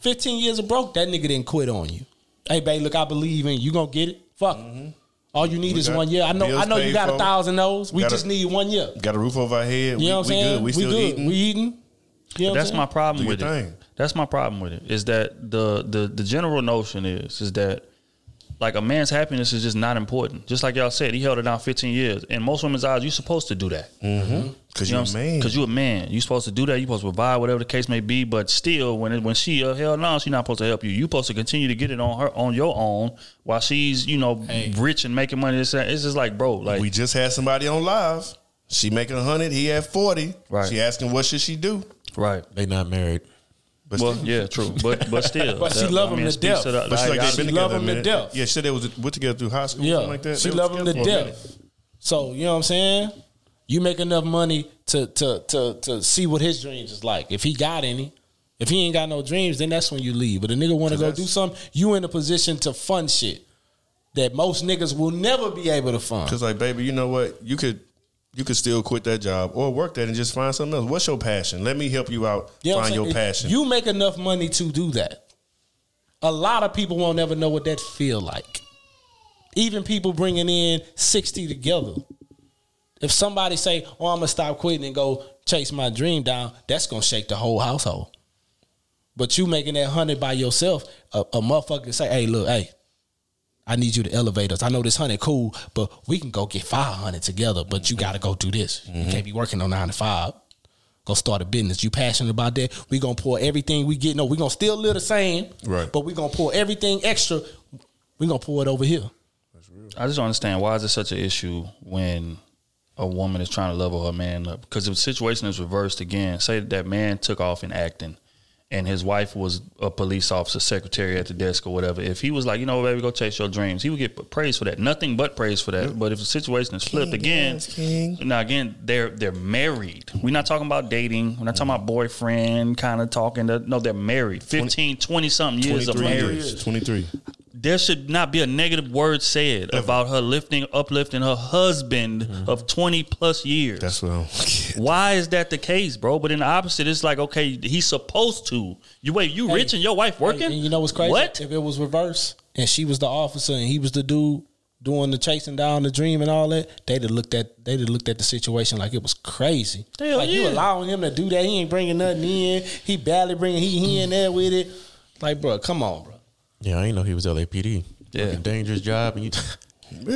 Speaker 5: 15 years of broke, that nigga didn't quit on you. Hey, babe, look, I believe in you. You gonna get it? Fuck. All you need
Speaker 4: Mm-hmm. We
Speaker 5: is one year. I know I know you
Speaker 4: paid
Speaker 5: got a thousand those. We
Speaker 4: Got a-
Speaker 5: just need one year.
Speaker 4: Got a roof over our head.
Speaker 5: You know what I'm
Speaker 4: we, we
Speaker 5: saying?
Speaker 4: good. We still eating.
Speaker 5: We eating. You know
Speaker 3: that's
Speaker 5: saying?
Speaker 3: my problem
Speaker 4: Do
Speaker 3: with it.
Speaker 4: thing.
Speaker 3: That's my problem with it. Is that the the the general notion is is that like a man's happiness is just not important. Just like y'all said, he held it down 15 years. In most women's eyes, you're supposed to do that.
Speaker 4: Mm-hmm. Because
Speaker 3: You know
Speaker 4: you're a man.
Speaker 3: Because you're a man. You're supposed to do that. You're supposed to provide whatever the case may be. But still, when it, when she uh, hell no, she's not supposed to help you. You're supposed to continue to get it on her on your own while she's you know rich and making money. It's, it's just like bro, like
Speaker 4: we just had somebody on live. She making a hundred. He had forty.
Speaker 3: Right.
Speaker 4: She asking what should she do?
Speaker 3: right.
Speaker 6: They not married.
Speaker 4: But
Speaker 3: Well,
Speaker 4: still-
Speaker 3: yeah, true. But but still,
Speaker 5: But she
Speaker 3: that-
Speaker 5: love
Speaker 3: I
Speaker 5: him
Speaker 3: mean,
Speaker 5: to
Speaker 3: it speaks
Speaker 5: death.
Speaker 3: the-
Speaker 4: But she like they
Speaker 5: She
Speaker 4: together
Speaker 5: love him to death.
Speaker 4: Yeah, she said they was went together through high school.
Speaker 5: Yeah,
Speaker 4: something like that.
Speaker 5: she
Speaker 4: They
Speaker 5: love him to
Speaker 4: together for a
Speaker 5: death. So you know what I'm saying? You make enough money to to to to see what his dreams is like. If he got any, if he ain't got no dreams, then that's when you leave. But a nigga want to go do something, you in a position to fund shit that most niggas will never be able to fund.
Speaker 4: Cause like, baby, you know what? You could you could still quit that job or work that and just find something else. What's your passion? Let me help you out.
Speaker 5: You know
Speaker 4: find your passion.
Speaker 5: You make enough money to do that. A lot of people won't ever know what that feel like. Even people bringing in 60 together. If somebody say, oh, I'm going to stop quitting and go chase my dream down, that's going to shake the whole household. But you making that 100 by yourself, a, a motherfucker say, hey, look, hey, I need you to elevate us. I know this 100 cool, but we can go get 500 together, but you got to go do this. You mm-hmm. can't be working on 9 to 5 go start a business. You passionate about that? We gonna pour everything we get. No, we gonna still live the same,
Speaker 4: Right.
Speaker 5: But we gonna pour everything extra. We gonna pour it over here.
Speaker 3: I just don't understand why is it such an issue when a woman is trying to level her man up? Because if the situation is reversed again, say that man took off in acting and his wife was a police officer, secretary at the desk or whatever. If he was like, you know, baby, go chase your dreams, he would get praise for that. Nothing but praise for that. But if the situation is flipped again,
Speaker 4: yes, king.
Speaker 3: now again, they're they're married. We're not talking about dating. We're not talking about boyfriend kind of talking. To, no, they're married. 15, 20 something years of marriage
Speaker 4: years. 23.
Speaker 3: There should not be a negative word said about her lifting, uplifting her husband mm-hmm. of 20 plus years.
Speaker 4: That's what I'm
Speaker 3: Why is that the case, bro? But in the opposite, it's like, okay, he's supposed to. You wait, you rich and your wife working?
Speaker 5: And you know what's crazy?
Speaker 3: What?
Speaker 5: if it was reverse and she was the officer and he was the dude doing the chasing down the dream and all that? They'd have looked at they'd have looked at the situation like it was crazy.
Speaker 3: Hell
Speaker 5: like you allowing him to do that? He ain't bringing nothing in. He barely bringing he he in there with it. Like, bro, come on, bro.
Speaker 6: Yeah, I ain't know he was LAPD.
Speaker 3: Yeah.
Speaker 6: Working dangerous job, and you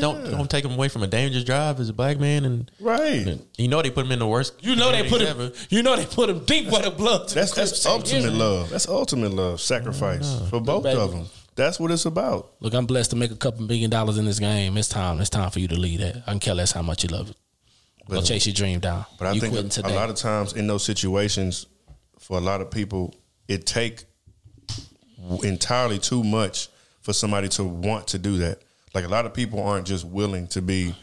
Speaker 6: Don't don't take him away from a dangerous job as a black man, and
Speaker 4: Right.
Speaker 6: you know they put him in the worst.
Speaker 5: You know they put
Speaker 6: ever.
Speaker 5: him. You know they put him deep where the blood. to the
Speaker 4: That's that's
Speaker 5: crystal.
Speaker 4: ultimate
Speaker 5: Yeah.
Speaker 4: love. That's ultimate love. Sacrifice for both
Speaker 5: Baby.
Speaker 4: of them. That's what it's about.
Speaker 5: Look, I'm blessed to make a couple million dollars in this game. It's time. It's time for you to leave that. I can care less how much you love it. Go
Speaker 4: But-
Speaker 5: chase your dream down.
Speaker 4: But I
Speaker 5: you
Speaker 4: think
Speaker 5: quitting
Speaker 4: a,
Speaker 5: today.
Speaker 4: a lot of times in those situations, for a lot of people, it take entirely too much for somebody to want to do that. Like a lot of people aren't just willing to be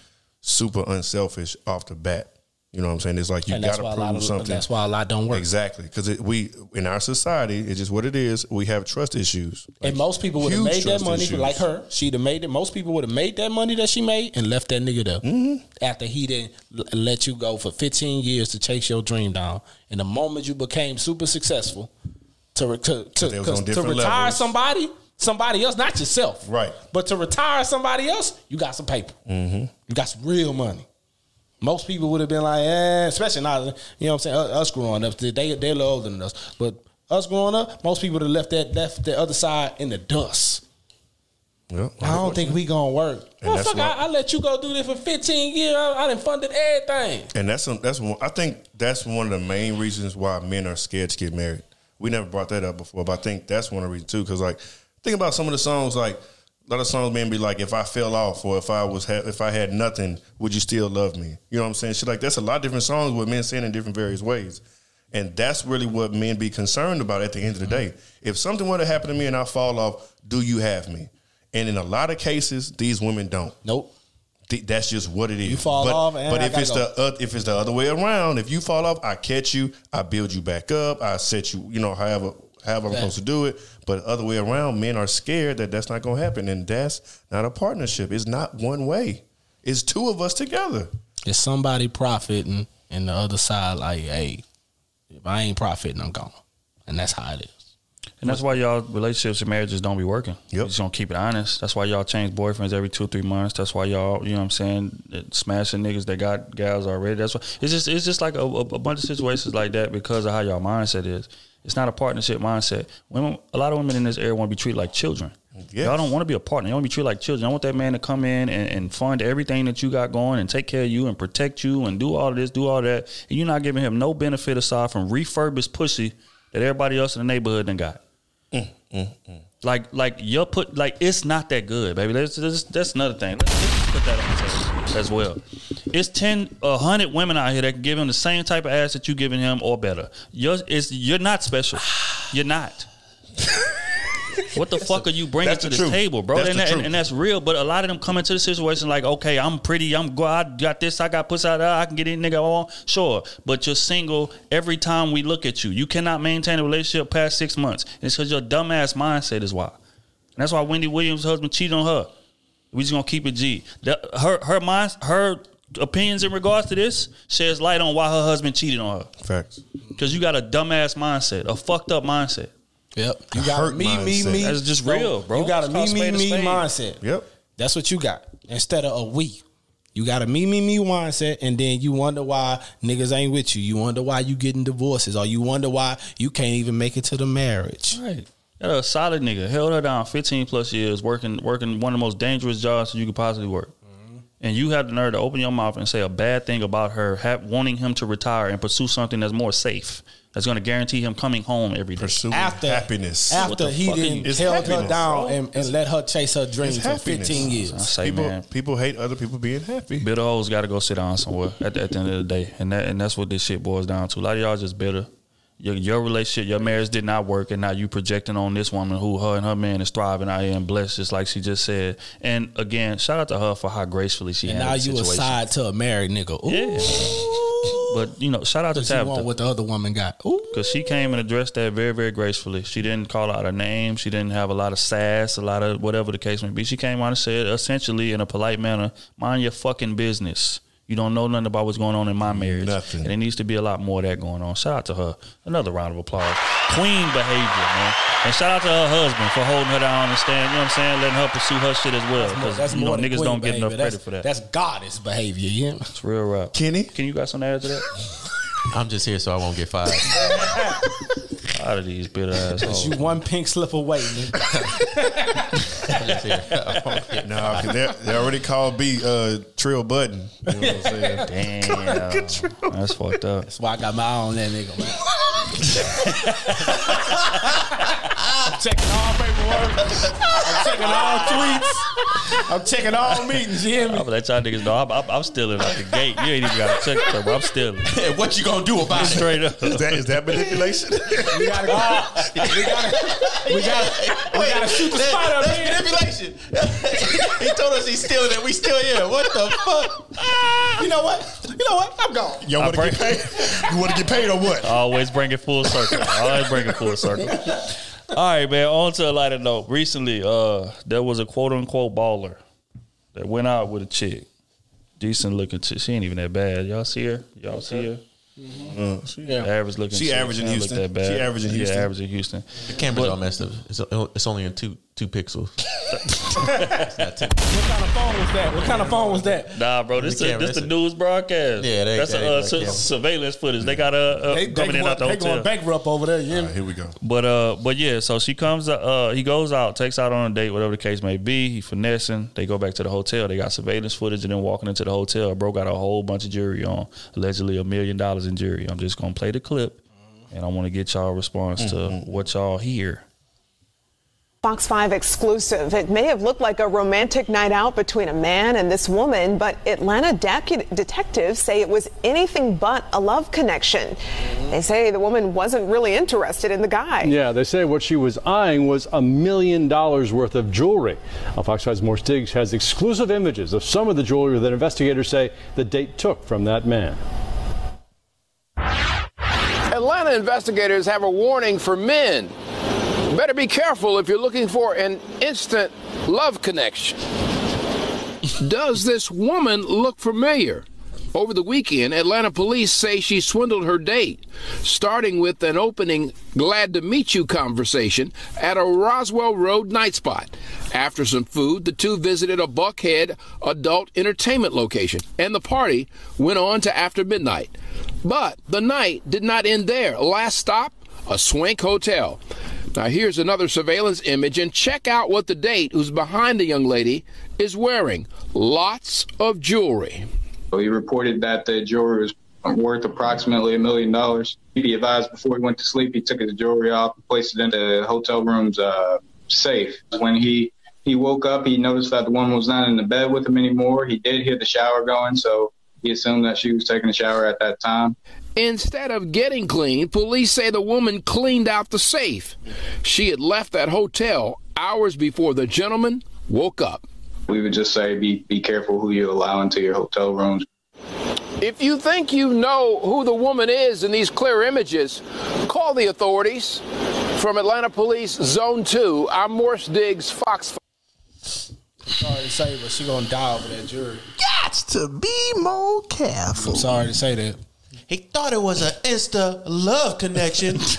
Speaker 4: super unselfish off the bat. You know what I'm saying? It's like you got to prove
Speaker 5: of
Speaker 4: something.
Speaker 5: that's why a lot don't work.
Speaker 4: Exactly, because we in our society, it's just what it is. We have trust issues,
Speaker 5: And most people would have made that money, like her. She'd have made it. Most people would have made that money that she made and left that nigga there
Speaker 4: Mm-hmm.
Speaker 5: after he didn't let you go for 15 years to chase your dream down. And the moment you became super successul, to to to, to retire
Speaker 4: levels.
Speaker 5: somebody, somebody else, not yourself,
Speaker 4: Right.
Speaker 5: But to retire somebody else, you got some paper. Mm-hmm. You got some real money. Most people would have been like, eh, especially not, you know what I'm saying, us growing up, they, they're a little older than us. But us growing up, most people would have left that left the other side in the dust.
Speaker 4: Yep.
Speaker 5: I don't think we gonna work.
Speaker 4: That's
Speaker 5: Motherfucker, I, I let you go do this for 15 years. I, I done funded everything.
Speaker 4: And that's that's one, I think that's one of the main reasons why men are scared to get married. We never brought that up before, but I think that's one of the reasons too. Because like, think about some of the songs. Like a lot of songs, men be like, "If I fell off, or if I was ha- if I had nothing, would you still love me?" You know what I'm saying? Shit like that's a lot of different songs with men saying in different various ways. And that's really what men be concerned about at the end of the mm-hmm. day. If something were to happen to me and I fall off, do you have me? And in a lot of cases, these women don't.
Speaker 5: Nope.
Speaker 4: Th- that's just what it is.
Speaker 5: You fall
Speaker 4: but,
Speaker 5: off and
Speaker 4: but
Speaker 5: I
Speaker 4: if
Speaker 5: gotta
Speaker 4: it's the uh, if it's the other way around, if you fall off, I catch you, I build you back up, I set you, you know, however however I'm supposed to do it. But other way around, men are scared that that's not going to happen, and that's not a partnership. It's not one way. It's two of us together.
Speaker 5: Is somebody profiting and the other side like, hey, if I ain't profiting, I'm gone. And that's how it is.
Speaker 3: And that's why y'all relationships and marriages don't be working.
Speaker 4: Yep.
Speaker 3: You just don't keep it honest. That's why y'all change boyfriends every two, three months. That's why y'all, you know what I'm saying, smashing niggas that got gals already. That's why it's just it's just like a, a, bunch of situations like that because of how y'all mindset is. It's not a partnership mindset. Women, a lot of women in this area want to be treated like children.
Speaker 4: Yes.
Speaker 3: Y'all don't want to be a partner. You want to be treated like children. I want that man to come in and, and fund everything that you got going and take care of you and protect you and do all of this, do all that. And you're not giving him no benefit aside from refurbished pussy that everybody else in the neighborhood done got. Mm-hmm. Like, like you're put like it's not that good, baby. Let's, that's another thing. Let's, let's put that on as well. It's ten, a hundred women out here that can give him the same type of ass that you giving him or better. You're, it's, you're not special. You're not. What the fuck are you bringing to
Speaker 4: the
Speaker 3: this
Speaker 4: truth.
Speaker 3: table, bro?
Speaker 4: That's
Speaker 3: And, that- and that's real. But a lot of them come into the situation like, okay, I'm pretty, I'm go, I got this, I got pussy out there, I can get any nigga on, sure. But you're single every time we look at you. You cannot maintain a relationship past six months. And It's because your dumbass mindset is why. And that's why Wendy Williams' husband cheated on her. We just gonna keep it G. The- her her mind, her opinions in regards to this sheds light on why her husband cheated on her.
Speaker 4: Facts.
Speaker 3: Because you got a dumbass mindset, a fucked up mindset.
Speaker 5: Yep. You got
Speaker 4: hurt
Speaker 5: a me, me,
Speaker 4: mindset.
Speaker 5: me.
Speaker 3: That's just real, bro.
Speaker 5: You got a me, me, me mindset.
Speaker 4: Yep.
Speaker 5: That's what you got instead of a we. You got a me, me, me mindset, and then you wonder why niggas ain't with you. You wonder why you getting divorces, or you wonder why you can't even make it to the marriage.
Speaker 3: Right. Got a solid nigga held her down 15 plus years working working one of the most dangerous jobs you could possibly work. Mm-hmm. And you have the nerve to open your mouth and say a bad thing about her, have, wanting him to retire and pursue something that's more safe, that's going to guarantee him coming home every day.
Speaker 4: Pursuing
Speaker 5: After
Speaker 4: happiness.
Speaker 5: After he didn't
Speaker 4: It's
Speaker 5: held her down
Speaker 4: bro.
Speaker 5: and, and let her chase her dreams
Speaker 4: It's
Speaker 5: for
Speaker 4: happiness.
Speaker 5: 15
Speaker 3: I
Speaker 5: years.
Speaker 3: say,
Speaker 4: people
Speaker 3: man,
Speaker 4: people hate other people being happy.
Speaker 3: bitter hoes got to go sit down somewhere at the, at the end of the day, and that and that's what this shit boils down to. A lot of y'all just bitter. Your, your relationship, your marriage did not work, and now you projecting on this woman who her and her man is thriving out here and blessed, just like she just said. And again, shout out to her for how gracefully she
Speaker 5: And now you
Speaker 3: situation.
Speaker 5: aside to a married nigga. Ooh.
Speaker 3: Yeah. But you know, shout out to
Speaker 5: want
Speaker 3: Tabitha
Speaker 5: what the other woman got. Ooh.
Speaker 3: because she came and addressed that very, very gracefully. She didn't call out her name. She didn't have a lot of sass, a lot of whatever the case may be. She came out and said, essentially in a polite manner, "Mind your fucking business." You don't know nothing about what's going on in my marriage.
Speaker 4: Nothing.
Speaker 3: And there needs to be a lot more of that going on. Shout out to her. Another round of applause. Queen behavior, man. And shout out to her husband for holding her down and staying, you know what I'm saying, letting her pursue her shit as well. Because you know, niggas don't get enough
Speaker 5: behavior.
Speaker 3: credit for that.
Speaker 5: That's goddess behavior. Yeah.
Speaker 3: It's real rap.
Speaker 4: Kenny?
Speaker 3: Can you got something to add to that?
Speaker 6: I'm just here so I won't get fired.
Speaker 3: Out of these bitter assholes.
Speaker 5: You one pink slip away, nigga.
Speaker 6: I'm just here. I won't get
Speaker 4: Nah, 'cause they they already called B uh, Trill Button. You know what I'm saying?
Speaker 3: Damn. That's fucked up.
Speaker 5: That's why I got my eye on that nigga, man. I'm checking all paperwork. I'm checking all tweets. I'm checking all meetings. You hear me?
Speaker 3: I'm
Speaker 5: me?
Speaker 3: gonna let y'all niggas know I'm, I'm, I'm stealing out the gate. You ain't even got to check it, bro. I'm stealing.
Speaker 6: Hey, what you gonna do about it?
Speaker 3: Straight up.
Speaker 4: Is that, is that manipulation?
Speaker 5: We gotta go. We gotta. We gotta. We gotta shoot the spot up
Speaker 6: That's
Speaker 5: here.
Speaker 6: manipulation. he told us he's stealing it. We still here. What the fuck?
Speaker 5: You know what? You know what? I'm gone.
Speaker 4: Y'all want to
Speaker 3: I
Speaker 4: get paid? You want to get paid or what?
Speaker 3: Always bring it full circle. Always bring it full circle. All right, man. On to a lighter note. Recently, uh, there was a quote unquote baller that went out with a chick. Decent looking chick. She ain't even that bad. Y'all see her? Y'all see her?
Speaker 4: Uh, she,
Speaker 3: Average looking.
Speaker 4: She
Speaker 3: chick.
Speaker 4: average in Houston. She average in Houston.
Speaker 3: Yeah, average in Houston.
Speaker 6: The camera's
Speaker 3: But-
Speaker 6: all messed up. It's, it's only in two two pixels. It's not ten.
Speaker 5: What kind of phone was that? What kind of phone was that?
Speaker 3: Nah, bro, this
Speaker 6: The
Speaker 3: the, this the news broadcast.
Speaker 6: Yeah, they-
Speaker 3: that's
Speaker 6: they-
Speaker 3: a, uh, su- surveillance footage. They got a uh,
Speaker 5: They, they,
Speaker 3: coming in
Speaker 5: going,
Speaker 3: out the
Speaker 5: they
Speaker 3: hotel.
Speaker 5: going bankrupt over there. You hear
Speaker 4: All
Speaker 5: me?
Speaker 4: right, here we go.
Speaker 3: But uh, but yeah, so she comes. Uh, he goes out, takes out on a date, whatever the case may be. He finessing. They go back to the hotel. They got surveillance footage, and then walking into the hotel, bro got a whole bunch of jewelry on, allegedly a million dollars in jewelry. I'm just gonna play the clip, and I want to get y'all response to what y'all hear.
Speaker 8: Fox 5 exclusive. It may have looked like a romantic night out between a man and this woman, but Atlanta decu- detectives say it was anything but a love connection. They say the woman wasn't really interested in the guy.
Speaker 9: Yeah, they say what she was eyeing was a million dollars worth of jewelry. Now, Fox 5's Morse Diggs has exclusive images of some of the jewelry that investigators say the date took from that man.
Speaker 10: Atlanta investigators have a warning for men. Better be careful if you're looking for an instant love connection. Does this woman look familiar? Over the weekend, Atlanta police say she swindled her date, starting with an opening glad to meet you conversation at a Roswell Road night spot. After some food, the two visited a Buckhead adult entertainment location, and the party went on to after midnight. But the night did not end there. Last stop, a swank hotel. Now, here's another surveillance image, and check out what the date who's behind the young lady is wearing lots of jewelry.
Speaker 11: He reported that the jewelry was worth approximately a million dollars. He advised before he went to sleep, he took his jewelry off and placed it in the hotel room's uh, safe. When he he woke up, he noticed that the woman was not in the bed with him anymore. He did hear the shower going, so he assumed that she was taking a shower at that time.
Speaker 10: Instead of getting clean, police say the woman cleaned out the safe. She had left that hotel hours before the gentleman woke up.
Speaker 11: We would just say be be careful who you allow into your hotel rooms.
Speaker 10: If you think you know who the woman is in these clear images, call the authorities. From Atlanta Police Zone 2, I'm Morse Diggs, Fox.
Speaker 5: Sorry to say, but she gonna die over that jury.
Speaker 2: Got to be more careful.
Speaker 5: I'm sorry to say that.
Speaker 6: He thought it was an Insta love connection.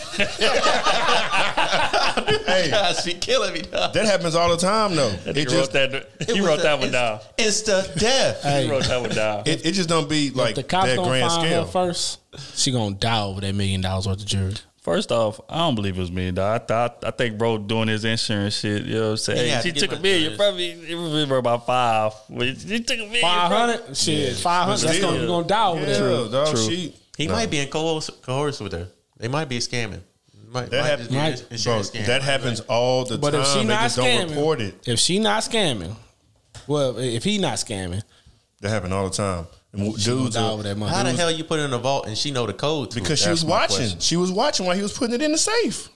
Speaker 4: Hey,
Speaker 6: Guys, be killing me. Dog.
Speaker 4: that happens all the time, though.
Speaker 3: He
Speaker 4: It just
Speaker 3: wrote that. He wrote that one
Speaker 6: Inst-
Speaker 3: down.
Speaker 6: Insta death.
Speaker 5: Hey,
Speaker 3: He wrote that one down.
Speaker 4: it, it just don't be like
Speaker 5: the cops
Speaker 4: that
Speaker 5: gonna
Speaker 4: grand
Speaker 5: find
Speaker 4: scale.
Speaker 5: her first. She gonna die over that million dollars worth of jury.
Speaker 3: First off, I don't believe it was me. dollars. I thought I think bro doing his insurance shit. You know what I'm saying?
Speaker 6: He
Speaker 3: she
Speaker 6: to
Speaker 3: took a million.
Speaker 6: insurance.
Speaker 3: Probably it was about five. But She took a million.
Speaker 5: Five
Speaker 3: bro.
Speaker 5: hundred, shit, five hundred. That's
Speaker 4: still.
Speaker 5: gonna, you gonna die over
Speaker 4: Yeah,
Speaker 5: there.
Speaker 4: dog,
Speaker 3: True.
Speaker 4: she
Speaker 6: He
Speaker 4: no.
Speaker 6: might be in coerce, coerce with her. They might be scamming. Might,
Speaker 4: That
Speaker 6: might
Speaker 4: happens,
Speaker 6: just be an
Speaker 5: Right.
Speaker 4: bro. That happens all the
Speaker 5: But
Speaker 4: time.
Speaker 5: But if she
Speaker 4: they
Speaker 5: not
Speaker 4: just don't
Speaker 5: scamming,
Speaker 4: report it.
Speaker 5: if she not scamming, well, if he not scamming,
Speaker 4: That happen all the time. And
Speaker 5: she
Speaker 4: dudes
Speaker 5: die
Speaker 4: are-
Speaker 5: over that money.
Speaker 6: How the hell you put it in a vault and she know the code? To
Speaker 4: because
Speaker 6: it?
Speaker 4: she was watching.
Speaker 6: question.
Speaker 4: She was watching while he was putting it in the safe.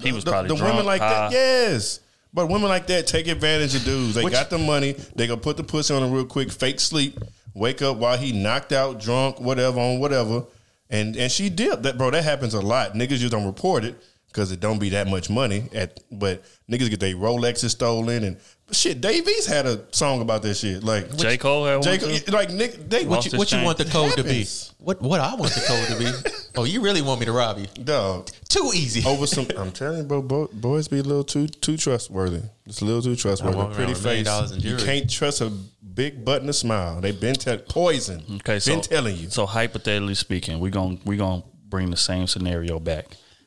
Speaker 3: He was
Speaker 4: the,
Speaker 3: probably
Speaker 4: the
Speaker 3: drunk,
Speaker 4: women like
Speaker 3: high.
Speaker 4: that. Yes. But women like that take advantage of dudes. They
Speaker 6: Which-
Speaker 4: got the money. They gonna put the pussy on him real quick, fake sleep, wake up while he knocked out, drunk, whatever, on whatever. And and she did That bro, that happens a lot. Niggas just don't report it because it don't be that much money. At but niggas get their Rolexes stolen and shit. Davies had a song about this shit. Like
Speaker 3: J. Cole had one
Speaker 4: J.
Speaker 3: too?
Speaker 4: Cole, like Nick, they
Speaker 6: What you, what you want the code to be? What what I want the code to be? Oh, you really want me to rob you?
Speaker 4: dog.
Speaker 6: Too easy.
Speaker 4: over some. I'm telling you, bro, bo- boys be a little too too trustworthy. It's a little too trustworthy.
Speaker 6: I walk around
Speaker 4: Pretty
Speaker 6: with a million
Speaker 4: face. You can't trust a big butt and a smile. They've been tell poison.
Speaker 3: Okay, so
Speaker 4: been telling you.
Speaker 3: So hypothetically speaking, we're gonna we gonna bring the same scenario back.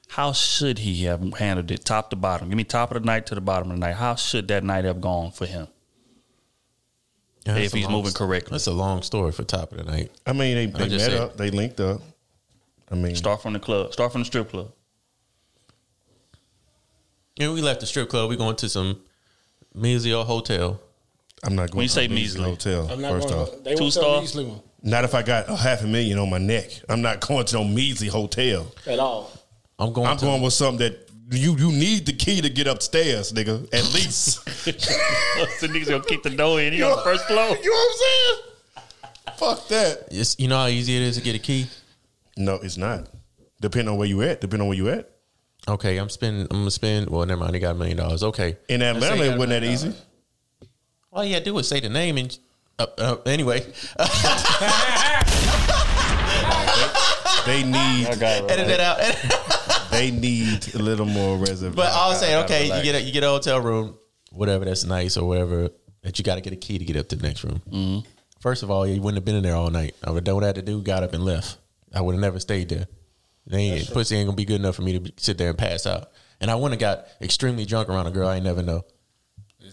Speaker 3: How should he have handled it, top to bottom? Give me top of the night to the bottom of the night. How should that night have gone for him?
Speaker 6: Yeah,
Speaker 3: if he's
Speaker 6: long-
Speaker 3: moving correctly.
Speaker 6: That's a long story for top of the night.
Speaker 4: I mean, they, they met
Speaker 6: said-
Speaker 4: up. They linked up. I mean,
Speaker 3: Start from the club. Start from the strip club.
Speaker 6: And we left the strip club. We going to some measly hotel.
Speaker 4: I'm not going
Speaker 3: When you
Speaker 4: to
Speaker 3: say
Speaker 4: a measly
Speaker 3: measly.
Speaker 4: hotel.
Speaker 5: I'm not
Speaker 4: first
Speaker 5: going.
Speaker 4: off,
Speaker 5: To, they
Speaker 3: Two star?
Speaker 5: me Eastleigh one
Speaker 4: not if I got a half a million on my neck. I'm not going to no measly hotel.
Speaker 5: at all.
Speaker 6: I'm going.
Speaker 4: I'm
Speaker 6: to,
Speaker 4: going with something that you you need the key to get upstairs, nigga. At least.
Speaker 3: the niggas gonna kick the door in. He on the first floor.
Speaker 4: You know what I'm saying? Fuck that.
Speaker 6: It's, you know how easy it is to get a key.
Speaker 4: No, it's not. Depending on where you at. Depending on where you at.
Speaker 6: Okay, I'm spending. I'm gonna spend. Well, never mind. They got a million dollars. Okay.
Speaker 4: In
Speaker 6: Let's
Speaker 4: Atlanta, it wasn't that easy.
Speaker 6: dollars. All you had to do was say the name and. Uh, uh, anyway,
Speaker 4: They need
Speaker 6: edit it out.
Speaker 4: they need a little more reservation.
Speaker 6: But I'll say, okay, you get a, you get a hotel room, whatever that's nice or whatever that you got to get a key to get up to the next room.
Speaker 3: Mm-hmm.
Speaker 6: First of all, you wouldn't have been in there all night. I would have done what I had to do, got up and left. I would have never stayed there. They ain't, pussy ain't gonna be good enough for me to be, sit there and pass out. And I wouldn't have got extremely drunk around a girl I ain't never know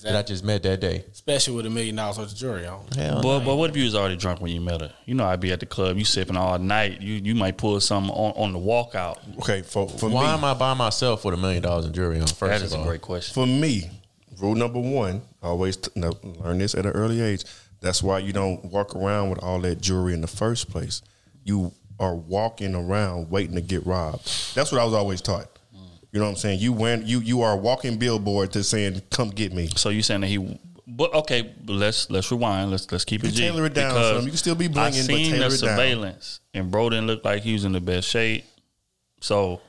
Speaker 6: that I just met that day.
Speaker 5: Especially with a million dollars worth of jewelry on.
Speaker 6: Hell,
Speaker 3: But,
Speaker 6: no.
Speaker 3: but what if you was already drunk when you met her? You know, I'd be at the club, you sipping all night. You you might pull something on, on the walkout.
Speaker 4: Okay, for for
Speaker 6: why
Speaker 4: me,
Speaker 6: am I by myself with a million dollars in jewelry on? First
Speaker 3: That
Speaker 6: of
Speaker 3: is a great question.
Speaker 4: for me, rule number one, always t- no, learn this at an early age. That's why you don't walk around with all that jewelry in the first place. You are walking around waiting to get robbed. That's what I was always taught. You know what I'm saying? You went you you are a walking billboard to saying, "Come get me."
Speaker 3: So you saying that he? But okay, let's let's rewind. Let's let's keep
Speaker 4: You
Speaker 3: it
Speaker 4: can
Speaker 3: G.
Speaker 4: tailor it down,
Speaker 3: because
Speaker 4: son. You can still be
Speaker 3: I
Speaker 4: blinging, but
Speaker 3: seen
Speaker 4: tailor
Speaker 3: the
Speaker 4: it down.
Speaker 3: surveillance, and Broden didn't like he was in the best shape. So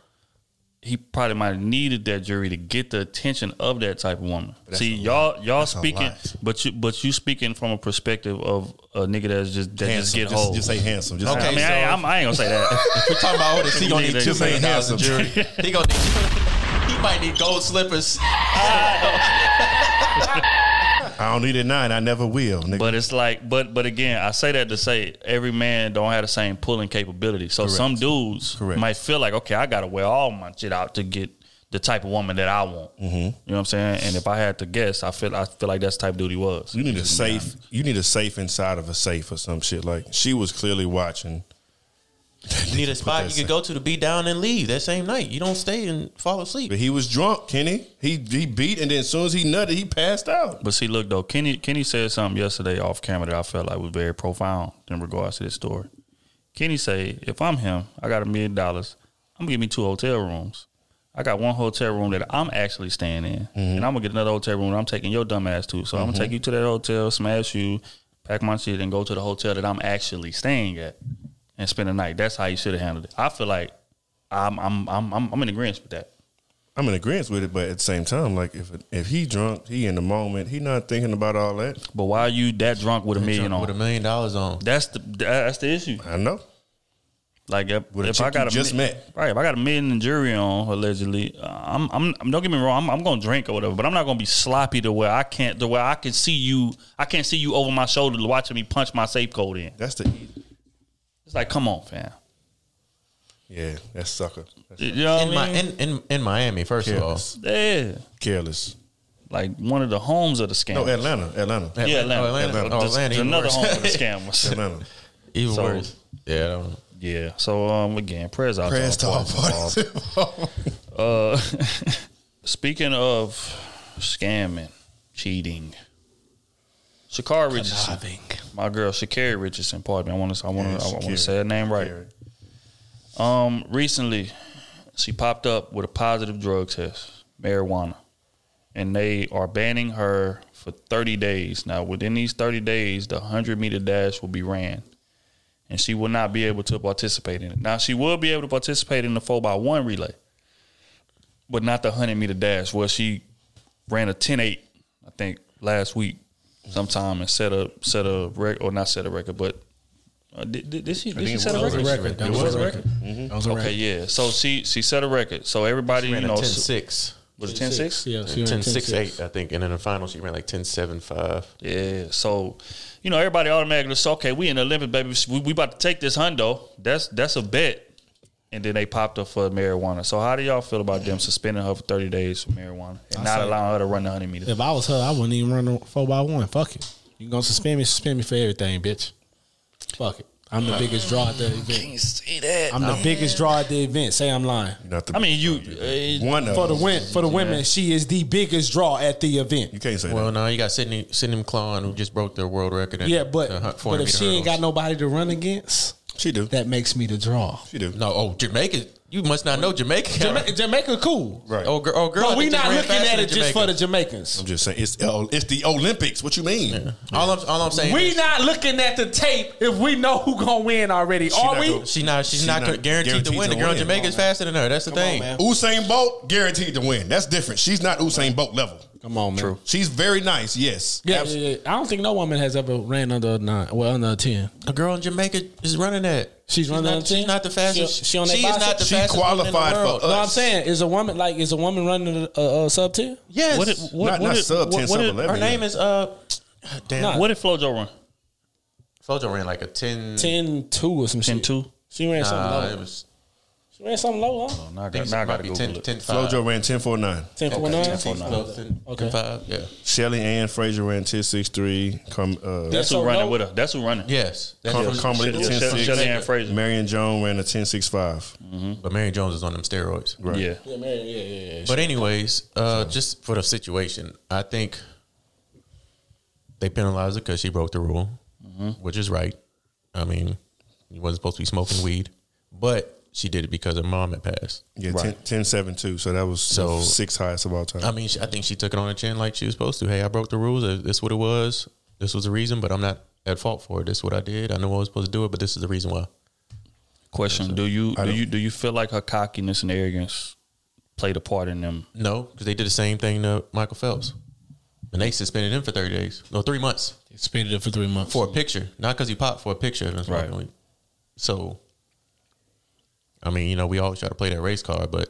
Speaker 3: he probably might have needed that jury to get the attention of that type of woman. See, y'all y'all
Speaker 4: That's
Speaker 3: speaking, but you but you speaking from a perspective of a nigga that's just that just get
Speaker 4: Just,
Speaker 3: hold.
Speaker 4: just say handsome. Just
Speaker 6: Okay,
Speaker 3: I mean,
Speaker 6: so-
Speaker 3: I, ain't- I'm, ain't gonna say that.
Speaker 6: If we're talking about all this, he gonna need
Speaker 3: Nigga,
Speaker 6: two
Speaker 3: just
Speaker 4: say
Speaker 6: dollars in jewelry.
Speaker 4: handsome.
Speaker 6: He gonna need. He might need gold slippers.
Speaker 4: I don't need it nine. I never will. Nigga.
Speaker 3: But it's like, but but again, I say that to say every man don't have the same pulling capability. So some dudes
Speaker 4: Correct.
Speaker 3: might feel like, okay, I gotta wear all my shit out to get the type of woman that I want. Mm-hmm. You know what I'm saying? And if I had to guess, I feel I feel like that's the type of dude he was.
Speaker 4: You need a
Speaker 3: Just to be
Speaker 4: safe. You need a safe inside of a safe or some shit. Like she was clearly watching.
Speaker 6: You need a spot you
Speaker 4: sa-
Speaker 6: could go to to be down and leave that same night. You don't stay and fall asleep.
Speaker 4: But he was drunk, Kenny. He he beat, and then as soon as he nutted, he passed out.
Speaker 3: But see, look though, Kenny Kenny said something yesterday off camera that I felt like was very profound in regards to this story. Kenny say, if I'm him, I got a million dollars. I'm gonna give me two hotel rooms. I got one hotel room that I'm actually staying in, mm-hmm. and I'm gonna get another hotel room that I'm taking your dumb ass to. So I'm gonna mm-hmm. take you to that hotel, smash you, pack my shit, and go to the hotel that I'm actually staying at and spend the night. That's how you should have handled it. I feel like I'm I'm I'm I'm, I'm in agreement with that.
Speaker 4: I'm in agreement with it, but at the same time, like if if he drunk, he in the moment, he not thinking about all that.
Speaker 3: But why are you that drunk with a million on?
Speaker 6: with a million dollars on.
Speaker 3: That's the that's the issue.
Speaker 4: I know.
Speaker 3: Like if,
Speaker 4: With
Speaker 3: if
Speaker 4: chick
Speaker 3: I got
Speaker 4: you
Speaker 3: a
Speaker 4: just
Speaker 3: mi-
Speaker 4: met.
Speaker 3: right? If I got a million in jury on allegedly, uh, I'm, I'm I'm don't get me wrong, I'm, I'm gonna drink or whatever, but I'm not gonna be sloppy to where I can't to where I can see you, I can't see you over my shoulder watching me punch my safe code in.
Speaker 4: That's the
Speaker 3: It's like, come on, fam.
Speaker 4: yeah, that's sucker. That's
Speaker 3: You know what
Speaker 6: in,
Speaker 3: I
Speaker 6: my,
Speaker 3: mean?
Speaker 6: in, in in Miami, first
Speaker 4: careless. Of all.
Speaker 3: Yeah,
Speaker 4: Careless.
Speaker 3: like one of the homes of the scam.
Speaker 4: No, Atlanta, Atlanta,
Speaker 6: of
Speaker 3: yeah, Atlanta.
Speaker 6: Oh, Atlanta.
Speaker 3: Atlanta.
Speaker 6: Oh,
Speaker 3: There's-
Speaker 6: Atlanta,
Speaker 3: there's
Speaker 6: even
Speaker 3: another
Speaker 6: worse.
Speaker 3: home of the scammers.
Speaker 4: Atlanta.
Speaker 6: even
Speaker 3: So-
Speaker 6: worse. Yeah, I don't
Speaker 3: yeah. So um, again, prayers out
Speaker 4: Prayers
Speaker 3: to
Speaker 4: to
Speaker 3: all
Speaker 4: all
Speaker 3: parties involved. Uh, speaking of scamming, cheating, Sha'Carri Richardson, my girl Sha'Carri Richardson. Pardon me. I want to. I want
Speaker 4: Yeah,
Speaker 3: to. I want to say her name right. Um, recently, she popped up with a positive drug test, marijuana, and they are banning her for 30 days. Now, within these 30 days, the 100 meter dash will be ran, and she will not be able to participate in it. Now, she will be able to participate in the 4x1 relay, but not the 100 meter dash, where she ran a 10 8, I think, last week sometime and set a set a record, or not set a record, but uh, did, did, did she, did she set a record?
Speaker 5: record. That
Speaker 3: It
Speaker 5: was
Speaker 3: was
Speaker 5: a
Speaker 3: a
Speaker 5: record.
Speaker 3: record.
Speaker 5: That was a
Speaker 3: Okay,
Speaker 5: record.
Speaker 3: yeah. So she she set a record. So everybody,
Speaker 6: Ran
Speaker 3: you
Speaker 6: a
Speaker 3: know,
Speaker 6: 10
Speaker 3: s-
Speaker 6: 6.
Speaker 3: Was it 10 6?
Speaker 5: Yeah, she ran
Speaker 6: 10 6
Speaker 5: 10-6.
Speaker 6: 8, I think. And in the finals, she ran like 10 7 5.
Speaker 3: Yeah. So, you know, everybody automatically said, okay, we in the Olympics, baby. We, we about to take this hundo. That's that's a bet. And then they popped up for marijuana. So how do y'all feel about them suspending her for 30 days for marijuana and
Speaker 5: I
Speaker 3: not allowing her to run the 100 meters?
Speaker 5: If I was her, I wouldn't even run a four by one. Fuck it. You gonna suspend me? Suspend me for everything, bitch. Fuck it. I'm the biggest draw at the event.
Speaker 3: see that.
Speaker 5: I'm the biggest draw at the event. Say I'm lying.
Speaker 4: Not the
Speaker 3: I mean, you uh,
Speaker 4: one of
Speaker 5: For the win for the women, she is the biggest draw at the event.
Speaker 4: You can't say
Speaker 6: Well,
Speaker 4: that.
Speaker 6: no, you got Sydney Sydney McLaughlin who just broke their world record.
Speaker 5: Yeah, but but if she
Speaker 6: meter
Speaker 5: ain't got nobody to run against,
Speaker 4: She do.
Speaker 5: that makes me the draw.
Speaker 4: She do.
Speaker 6: No, oh, Jamaica. You must not know Jamaica.
Speaker 5: Jamaica, Jamaica cool.
Speaker 4: Right.
Speaker 6: Oh, girl, oh, girl.
Speaker 5: But we
Speaker 6: think
Speaker 5: not looking at it just for the Jamaicans.
Speaker 4: I'm just saying it's uh, it's the Olympics. What you mean?
Speaker 6: All I'm, all I'm saying
Speaker 5: We
Speaker 6: is
Speaker 5: not looking at the tape if we know who gonna win already.
Speaker 4: She
Speaker 5: Are we?
Speaker 4: gonna-
Speaker 6: she not she's
Speaker 4: She's
Speaker 6: not,
Speaker 4: not
Speaker 6: guaranteed, to win.
Speaker 4: to
Speaker 6: the girl in
Speaker 4: win.
Speaker 6: Jamaica's faster than her. That's the thing.
Speaker 5: man.
Speaker 4: Usain Bolt guaranteed to win. That's different. She's not Usain Bolt level.
Speaker 5: Come on, man.
Speaker 3: True.
Speaker 4: She's very nice. Yes.
Speaker 5: Yeah, yeah, yeah. I don't think no woman has ever ran under a nine. Well, under a ten.
Speaker 6: A girl in Jamaica is running that.
Speaker 5: She's running
Speaker 6: not,
Speaker 5: under 10?
Speaker 6: She's not the fastest.
Speaker 5: She- she on that
Speaker 6: is not the
Speaker 5: bicycle?
Speaker 4: She
Speaker 6: fastest woman in the
Speaker 4: qualified for
Speaker 6: world.
Speaker 4: us.
Speaker 5: No, I'm saying is a woman like is a woman running a, a, a sub ten?
Speaker 6: Yes.
Speaker 3: What, it- what,
Speaker 4: Not-
Speaker 3: what
Speaker 4: not
Speaker 3: it-
Speaker 4: sub 10,
Speaker 3: what,
Speaker 4: sub
Speaker 3: what
Speaker 4: 11.
Speaker 6: her name is uh. Damn.
Speaker 5: Nah.
Speaker 3: What did FloJo run?
Speaker 6: Flojo ran like a 10.
Speaker 5: 10 2 or some
Speaker 3: 10
Speaker 5: shit.
Speaker 3: 2?
Speaker 5: She ran something
Speaker 6: Nah,
Speaker 5: low.
Speaker 6: it was.
Speaker 5: She ran something low, huh?
Speaker 3: Now I
Speaker 6: I
Speaker 3: got, now I got to
Speaker 6: be
Speaker 3: Google
Speaker 6: 10,
Speaker 3: it.
Speaker 6: 10 5.
Speaker 4: Flojo ran 10.49.
Speaker 5: 10 4 9.
Speaker 3: 10 4 9.
Speaker 6: Okay.
Speaker 5: Okay.
Speaker 6: 5, yeah.
Speaker 4: Shelly Ann Fraser ran 10.63. Com, uh,
Speaker 3: That's
Speaker 5: so
Speaker 3: who running
Speaker 5: low?
Speaker 3: with her. That's who running.
Speaker 6: Yes. That's
Speaker 4: Com-
Speaker 6: from-
Speaker 4: Carmelita
Speaker 3: Shelly- Shelly- Shelly Ann
Speaker 4: 10.6.
Speaker 3: Fraser.
Speaker 4: Marion Jones ran a 10.65.
Speaker 6: But Mary Jones is on them steroids.
Speaker 4: Right.
Speaker 3: Yeah.
Speaker 5: Yeah, man, yeah, yeah, yeah.
Speaker 6: But anyways, uh, just for the situation, I think they penalized her because she broke the rule, which is right. I mean, you wasn't supposed to be smoking weed, but she did it because her mom had passed.
Speaker 4: Yeah,
Speaker 3: Right.
Speaker 4: 10, 10.7 too. So that was
Speaker 6: So-
Speaker 4: the sixth highest of all time.
Speaker 6: I mean, I think she took it on her chin like she was supposed to. Hey, I broke the rules. Uh, This is what it was. This was the reason, but I'm not at fault for it. This is what I did. I know I was supposed to do it, but this is the reason why.
Speaker 3: Question: Do you do you do you feel like her cockiness and arrogance played a part in them?
Speaker 6: No, because they did the same thing to Michael Phelps, and they suspended him for 30 days. No, three months
Speaker 5: Suspended him for three months.
Speaker 6: for a picture, not because he popped for a picture. That's
Speaker 3: Right.
Speaker 6: right. So, I mean, you know, we always try to play that race card, but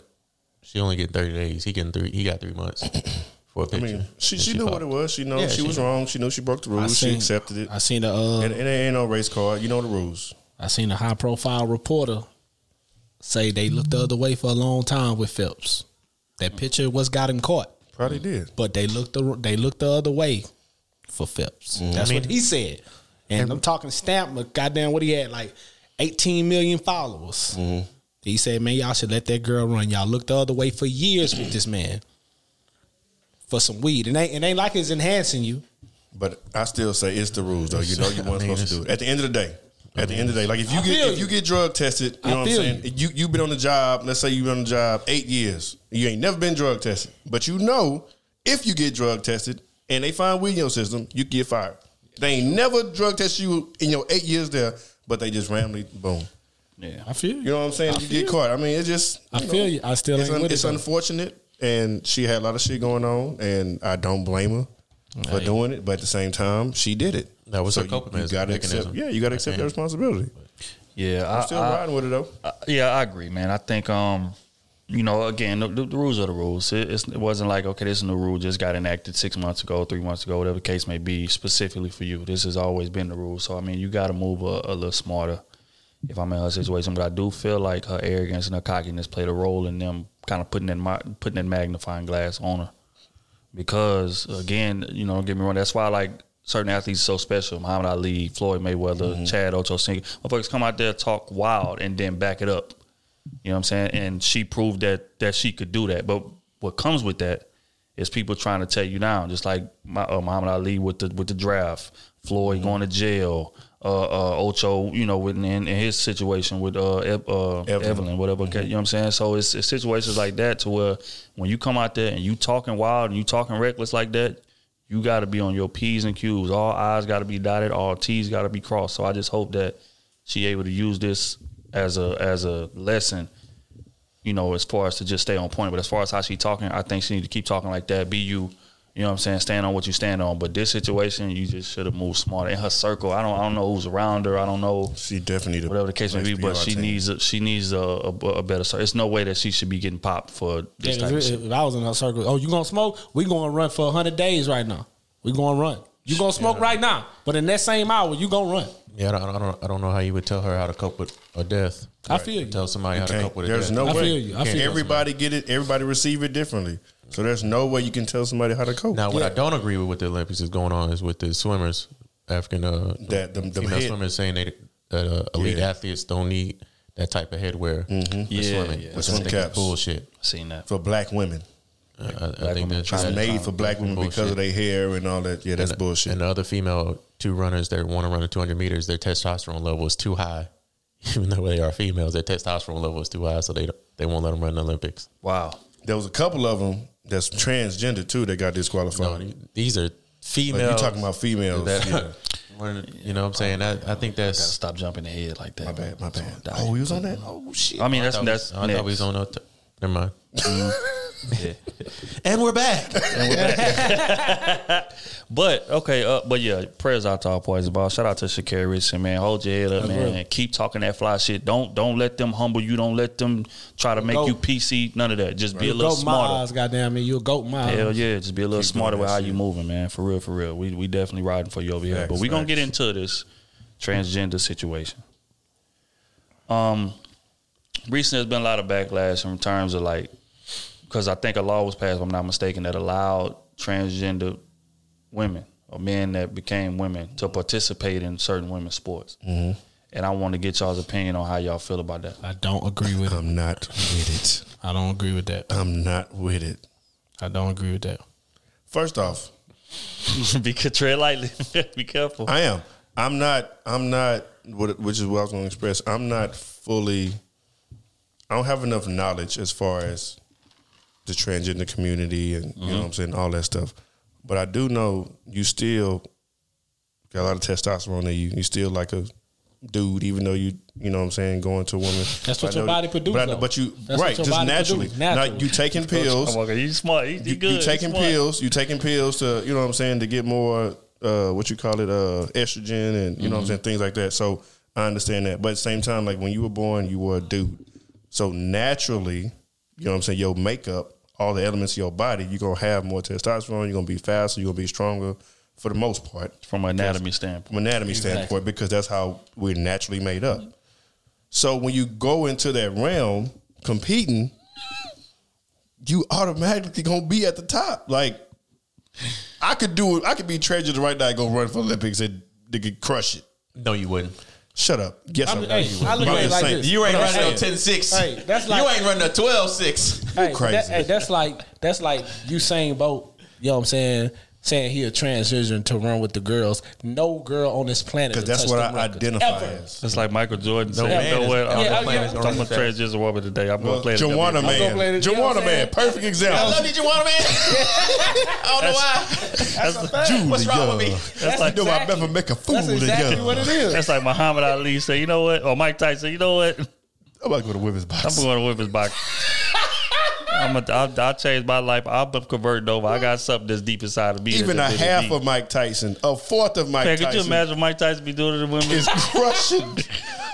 Speaker 6: she only get 30 days. He getting three. He got three months for a
Speaker 4: I
Speaker 6: picture.
Speaker 4: mean, she,
Speaker 6: And
Speaker 4: she knew what it was. She know
Speaker 6: Yeah,
Speaker 4: she,
Speaker 6: she
Speaker 4: was
Speaker 6: knew.
Speaker 4: wrong. She knew she broke the
Speaker 5: I
Speaker 4: rules. She accepted it.
Speaker 5: I seen the uh,
Speaker 4: And, and it ain't no race card. You know the rules.
Speaker 5: I seen a high profile reporter say they looked the other way for a long time with Phelps. That picture was got him caught,
Speaker 4: Probably did.
Speaker 5: but they looked the they looked the other way for Phelps. That's
Speaker 6: I mean-
Speaker 5: what he said. And I'm talking stamp, but goddamn, what he had like 18 million followers. He said, "Man, y'all should let that girl run. Y'all looked the other way for years with this man for some weed, and ain't, it ain't like it's enhancing you.
Speaker 4: But I still say it's the rules, though. You know you weren't
Speaker 6: mean,
Speaker 4: supposed to do it. At the end of the day, at the end of the day, like if you
Speaker 5: I
Speaker 4: get if you
Speaker 5: you.
Speaker 4: get drug tested, you know what I'm
Speaker 5: feel
Speaker 4: saying. You you've been on the job. Let's say you've been on the job eight years. You ain't never been drug tested, but you know if you get drug tested and they find weed in your system, you get fired. They ain't never drug tested you in your eight years there, but they just randomly boom.
Speaker 3: Yeah.
Speaker 5: I feel
Speaker 4: You You know what I'm saying?
Speaker 5: I
Speaker 4: you
Speaker 5: feel
Speaker 4: get caught. I mean, it's just.
Speaker 5: I
Speaker 4: you
Speaker 5: feel you. I still
Speaker 4: it's,
Speaker 5: ain't with it,
Speaker 4: it's
Speaker 5: though.
Speaker 4: unfortunate, and she had a lot of shit going on, and I don't blame her for doing it. But at the same time, she did it.
Speaker 6: That was her
Speaker 4: you-
Speaker 6: coping
Speaker 4: you, gotta
Speaker 6: mechanism.
Speaker 4: accept. Yeah, you got to accept that responsibility.
Speaker 3: Yeah,
Speaker 4: I'm
Speaker 3: I,
Speaker 4: still
Speaker 3: I-
Speaker 4: riding with it though.
Speaker 3: I- yeah, I agree, man. I think, um, you know, again, the, the, the rules are the rules. It, it's, it wasn't like okay, this new rule just got enacted six months ago, three months ago, whatever the case may be, specifically for you. This has always been the rule. So I mean, you got to move a, a little smarter. If I'm in her situation, but I do feel like her arrogance and her cockiness played a role in them kind of putting that putting that magnifying glass on her. Because again, you know, don't get me wrong. That's why I like certain athletes so special. Muhammad Ali, Floyd Mayweather, Chad Ochocinco. Motherfuckers come out there talk wild and then back it up. You know what I'm saying? And she proved that that she could do that. But what comes with that is people trying to tear you down, just like my, uh, Muhammad Ali with the with the draft, Floyd going to jail, uh, uh, Ocho, you know, with, in, in his situation with uh, Ev- uh,
Speaker 4: Evelyn.
Speaker 3: Evelyn. whatever. okay, You know what I'm saying? So it's, it's situations like that to where when you come out there and you talking wild and you talking reckless like that, you got to be on your p's and q's. All i's got to be dotted, all t's got to be crossed. So I just hope that she able to use this as a as a lesson you know, as far as to just stay on point. But as far as how she talking, I think she need to keep talking like that. Be you, You know what I'm saying? Stand on what you stand on. But this situation, you just should have moved smarter. In her circle, I don't I don't know who's around her. I don't know.
Speaker 4: She definitely need
Speaker 3: whatever the case may be. But she needs a, she needs a, a, a better. circle. It's no way that she should be getting popped for this
Speaker 5: Yeah,
Speaker 3: type of
Speaker 5: if,
Speaker 3: shit.
Speaker 5: if I was in her circle, oh, you gonna smoke? We gonna run for hundred days right now. We gonna run. You gonna smoke right now, but in that same hour, you gonna run.
Speaker 6: Yeah, I don't, I don't, I don't know how you would tell her how to cope with a death.
Speaker 5: I feel you.
Speaker 6: Tell somebody how to cope with a
Speaker 4: there's
Speaker 6: death.
Speaker 4: no
Speaker 5: I
Speaker 4: way.
Speaker 5: feel you. I feel you.
Speaker 4: everybody get it. Everybody receive it differently. So there's no way you can tell somebody how to cope.
Speaker 6: Now, what I don't agree with with the Olympics is going on is with the swimmers, African uh,
Speaker 4: That them- them
Speaker 6: female
Speaker 4: head-
Speaker 6: swimmers saying they, that uh, elite
Speaker 4: Yeah.
Speaker 6: athletes don't need that type of headwear for
Speaker 3: Yeah,
Speaker 6: swimming.
Speaker 3: yeah.
Speaker 6: I
Speaker 4: The swim
Speaker 6: think it's
Speaker 4: caps.
Speaker 6: bullshit.
Speaker 3: Seen that.
Speaker 4: for black women,
Speaker 6: Uh, I, I think that's
Speaker 4: it's made for black women because of their hair and all that. Yeah, that's
Speaker 6: and,
Speaker 4: bullshit.
Speaker 6: And the other female two runners that want to run the 200 meters, their testosterone level is too high. Even though they are females, their testosterone level is too high, so they don't- they won't let them run the Olympics.
Speaker 3: Wow.
Speaker 4: there was a couple of them that's transgender too that got
Speaker 6: No,
Speaker 4: disqualified.
Speaker 6: these are
Speaker 4: Like,
Speaker 6: females.
Speaker 4: you talking about females?
Speaker 6: that
Speaker 4: yeah.
Speaker 6: you know what I'm saying? I, I think
Speaker 3: Gotta
Speaker 6: that's.
Speaker 3: stop jumping ahead like that.
Speaker 4: My bad, my bad. Oh, he was on that. Oh shit.
Speaker 3: I mean,
Speaker 6: I
Speaker 3: that's
Speaker 6: thought,
Speaker 3: that's.
Speaker 6: we, I thought
Speaker 3: next.
Speaker 6: we was on. A t- never mind. Mm-hmm.
Speaker 3: Yeah.
Speaker 6: And we're back.
Speaker 3: But okay, uh, but yeah, prayers out to all boys ball. Shout out to Sha'Carri Richardson, man. Hold your head up, man. Keep talking that fly shit. Don't don't let them humble you. Don't let them try to make you PC. None of that. Just be a little smarter.
Speaker 5: eyes, goddamn me. You a goat my
Speaker 3: Hell yeah, just be a little
Speaker 4: Keep
Speaker 3: smarter with how you moving, man. For real, for real. We we definitely riding for you over here.
Speaker 4: Facts,
Speaker 3: but we gonna
Speaker 4: facts.
Speaker 3: get into this transgender situation. Um, recently there's been a lot of backlash in terms of like, because I think a law was passed, if I'm not mistaken, that allowed transgender women or men that became women to participate in certain women's sports.
Speaker 4: Mm-hmm.
Speaker 3: And I want to get y'all's opinion on how y'all feel about that.
Speaker 5: I don't agree with it.
Speaker 4: I'm not with it.
Speaker 5: I don't agree with that.
Speaker 4: I'm not with it.
Speaker 5: I don't agree with that.
Speaker 4: First off,
Speaker 3: Be tread lightly. Be careful.
Speaker 4: I am. I'm not. I'm not. what- Which is what I was going to express. I'm not fully. I don't have enough knowledge as far as the transgender community and you know what I'm saying, all that stuff. But I do know you still got a lot of testosterone in you. You still like a dude, even though you you know what I'm saying, going to a woman.
Speaker 5: That's what
Speaker 4: I
Speaker 5: your body produce,
Speaker 4: But, I know-
Speaker 5: though.
Speaker 4: but you
Speaker 5: That's
Speaker 4: right, just
Speaker 5: body
Speaker 4: naturally.
Speaker 5: produce,
Speaker 4: Now you taking pills.
Speaker 3: Oh, you smart. You, you
Speaker 4: you,
Speaker 3: good.
Speaker 4: you taking
Speaker 3: smart.
Speaker 4: pills. You taking pills to you know what I'm saying to get more uh, what you call it uh, estrogen and you know what I'm saying things like that. So I understand that, but at the same time, like when you were born, you were a dude. So naturally, you know what I'm saying. Your makeup, all the elements of your body, you're gonna have more testosterone. You're gonna be faster. You're gonna be stronger for the most part
Speaker 3: From an anatomy standpoint.
Speaker 4: from anatomy standpoint because that's how we're naturally made up. So when you go into that realm competing, you automatically gonna be at the top. Like I could do it. I could be treasured right now and go run for Olympics and they could crush it.
Speaker 6: No, you wouldn't.
Speaker 4: Shut up. Yes,
Speaker 5: I
Speaker 4: I,
Speaker 5: mean,
Speaker 4: would.
Speaker 5: hey, I look at it like this.
Speaker 6: You ain't running
Speaker 5: hey,
Speaker 6: no 10 6.
Speaker 5: hey, that's like, you
Speaker 6: ain't running a 12 6.
Speaker 5: Hey,
Speaker 4: crazy.
Speaker 5: That, hey, that's like that's like Usain Bolt. You know what I'm saying? Saying he a transition to run with the girls. No girl on this planet.
Speaker 4: Because that's what I
Speaker 5: records.
Speaker 4: identify
Speaker 5: Ever.
Speaker 4: as.
Speaker 3: It's like Michael Jordan said,
Speaker 6: man
Speaker 3: you know
Speaker 6: is-
Speaker 3: what?
Speaker 6: yeah,
Speaker 3: I'm,
Speaker 5: yeah,
Speaker 3: gonna,
Speaker 5: yeah.
Speaker 3: I'm gonna transgender woman today. I'm
Speaker 4: Well,
Speaker 3: gonna play the
Speaker 4: Joanna
Speaker 3: WWE.
Speaker 5: I'm gonna play
Speaker 4: man,
Speaker 5: the- you know what
Speaker 4: Joanna
Speaker 5: I'm
Speaker 4: man,
Speaker 5: saying?
Speaker 4: perfect
Speaker 6: I
Speaker 4: example.
Speaker 6: love you, Juwan, man. I don't know why.
Speaker 5: That's a fact.
Speaker 6: What's wrong with me?
Speaker 3: That's like
Speaker 4: you know, I
Speaker 5: exactly-
Speaker 4: never make a fool
Speaker 5: That's
Speaker 4: of
Speaker 5: exactly
Speaker 4: you.
Speaker 5: what it is.
Speaker 3: that's like Muhammad Ali say, you know what? Or Mike Tyson, you know what?
Speaker 4: I'm about to go to women's box.
Speaker 3: I'm going to whip his box. I'm a, I'll, I'll change my life. I'll be converted over. I got something that's deep inside of me.
Speaker 4: Even a
Speaker 3: that's- that's
Speaker 4: half
Speaker 3: deep.
Speaker 4: of Mike Tyson, a fourth of Mike
Speaker 3: Man, could you imagine Mike Tyson be doing it to women?
Speaker 4: is crushing.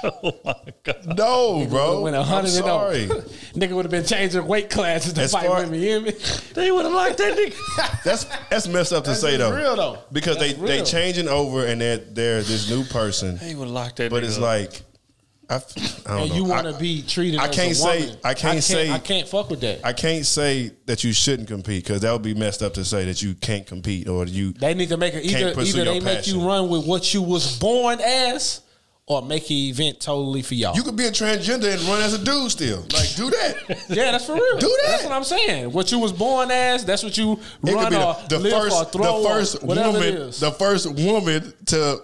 Speaker 3: oh my god!
Speaker 4: No, bro.
Speaker 5: Went a
Speaker 4: I'm
Speaker 5: hundred and oh.
Speaker 4: sorry.
Speaker 5: oh. Nigga would have been changing weight classes to
Speaker 4: As
Speaker 5: fight
Speaker 4: far-
Speaker 5: women. You hear me?
Speaker 3: They would have liked that nigga.
Speaker 4: That's that's messed up to
Speaker 5: That's
Speaker 4: say though.
Speaker 5: real, though.
Speaker 4: Because
Speaker 5: That's
Speaker 4: they they changing over and they're they're this new person.
Speaker 3: They would have locked that.
Speaker 4: But
Speaker 3: nigga
Speaker 4: it's
Speaker 3: up.
Speaker 4: like I, I don't
Speaker 5: And
Speaker 4: know.
Speaker 5: you want to be treated.
Speaker 4: I can't
Speaker 5: a
Speaker 4: say-
Speaker 5: woman.
Speaker 4: I can't say-
Speaker 5: I can't fuck with that.
Speaker 4: I can't say that you shouldn't compete because that would be messed up to say that you can't compete or you
Speaker 5: They need to make it either. Either they
Speaker 4: your
Speaker 5: make you run with what you was born as, or make an event totally for y'all.
Speaker 4: you could be a transgender and run as a dude still. Like do that.
Speaker 5: yeah, that's for real.
Speaker 4: Do that.
Speaker 5: That's what I'm saying. What you was born as, that's what you
Speaker 4: It
Speaker 5: run or
Speaker 4: the, the
Speaker 5: live or
Speaker 4: first
Speaker 5: throw
Speaker 4: the first woman the first woman to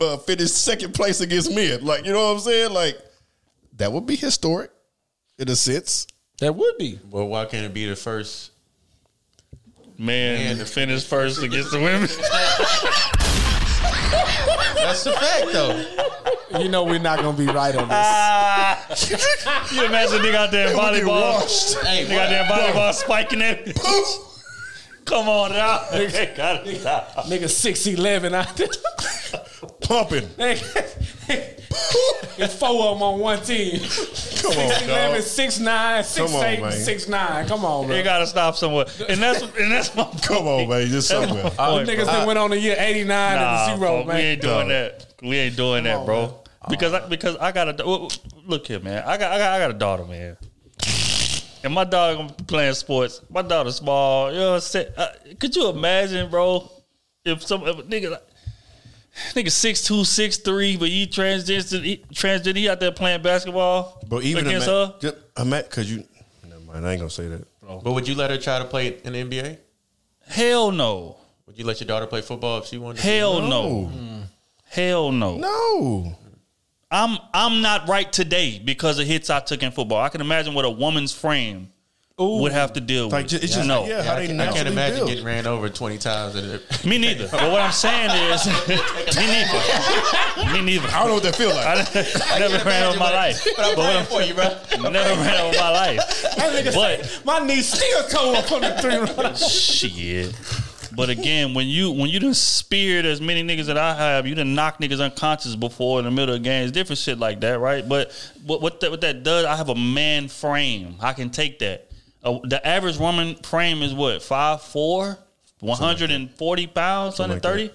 Speaker 4: uh, finish second place against men. Like you know what I'm saying? Like that would be historic in a sense.
Speaker 5: that would be.
Speaker 6: Well, why can't it be the first?
Speaker 3: man to finish first against the women.
Speaker 6: That's the fact, though.
Speaker 5: You know we're not gonna be right on this.
Speaker 3: you imagine they got there in
Speaker 4: It would be
Speaker 3: volleyball,
Speaker 4: washed.
Speaker 6: Hey,
Speaker 3: nigga there volleyball spiking it. Come on now. Nigga, gotta stop.
Speaker 5: Nigga six eleven out there.
Speaker 4: Pumping.
Speaker 5: it's four of them on one team.
Speaker 4: Come on,
Speaker 5: 6'11",
Speaker 4: dog.
Speaker 5: 6'9", 6'8",
Speaker 4: Come on, man.
Speaker 5: 6'9". Come on, bro.
Speaker 3: You gotta stop somewhere. And that's and that's my
Speaker 4: Come on, man. Just
Speaker 3: That's
Speaker 4: somewhere.
Speaker 3: my point,
Speaker 5: Niggas
Speaker 3: bro.
Speaker 5: that went on the year 89
Speaker 3: Nah,
Speaker 5: and zero,
Speaker 3: fuck,
Speaker 5: man.
Speaker 3: we ain't doing
Speaker 4: Dog.
Speaker 3: that. We ain't doing that,
Speaker 5: on,
Speaker 3: bro.
Speaker 5: man.
Speaker 3: Because I, because I got a well, look here, man. I got I got I got a daughter, man. And my dog gonna be playing sports. My daughter's small. You know what I'm saying? Uh, could you imagine, bro? If some if a nigga like nigga six two six three, but he transgender, he, transgender, he out there playing basketball
Speaker 4: But even
Speaker 3: against
Speaker 4: ima-
Speaker 3: her.
Speaker 4: just ima- cause you, never mind. I ain't gonna say that. Bro.
Speaker 6: But would you let her try to play in the NBA?
Speaker 3: Hell no.
Speaker 6: Would you let your daughter play football if she wanted? to?
Speaker 3: Hell no. Hell no.
Speaker 4: No.
Speaker 3: I'm I'm not right today because of hits I took in football. I can imagine what a woman's frame would have to deal
Speaker 4: Like,
Speaker 3: with.
Speaker 4: ju- it's just-
Speaker 3: no.
Speaker 4: yeah, how
Speaker 6: I, can't- I can't imagine
Speaker 4: build.
Speaker 6: getting ran over twenty times. And it-
Speaker 3: Me neither. But what I'm saying is, me neither. Me neither.
Speaker 4: I don't know what that feel like.
Speaker 3: I, never ran over my life.
Speaker 6: But I'm praying for you, bro.
Speaker 3: Never ran over my life. But
Speaker 5: say, my knee still toe up on the three run.
Speaker 3: shit. But again, when you when you done speared as many niggas that I have, you done knock niggas unconscious before in the middle of games, different shit like that, right? But what what that, what that does, I have a man frame. I can take that. Uh, the average woman frame is what five four, one hundred and forty pounds,
Speaker 4: Something
Speaker 3: hundred
Speaker 4: like.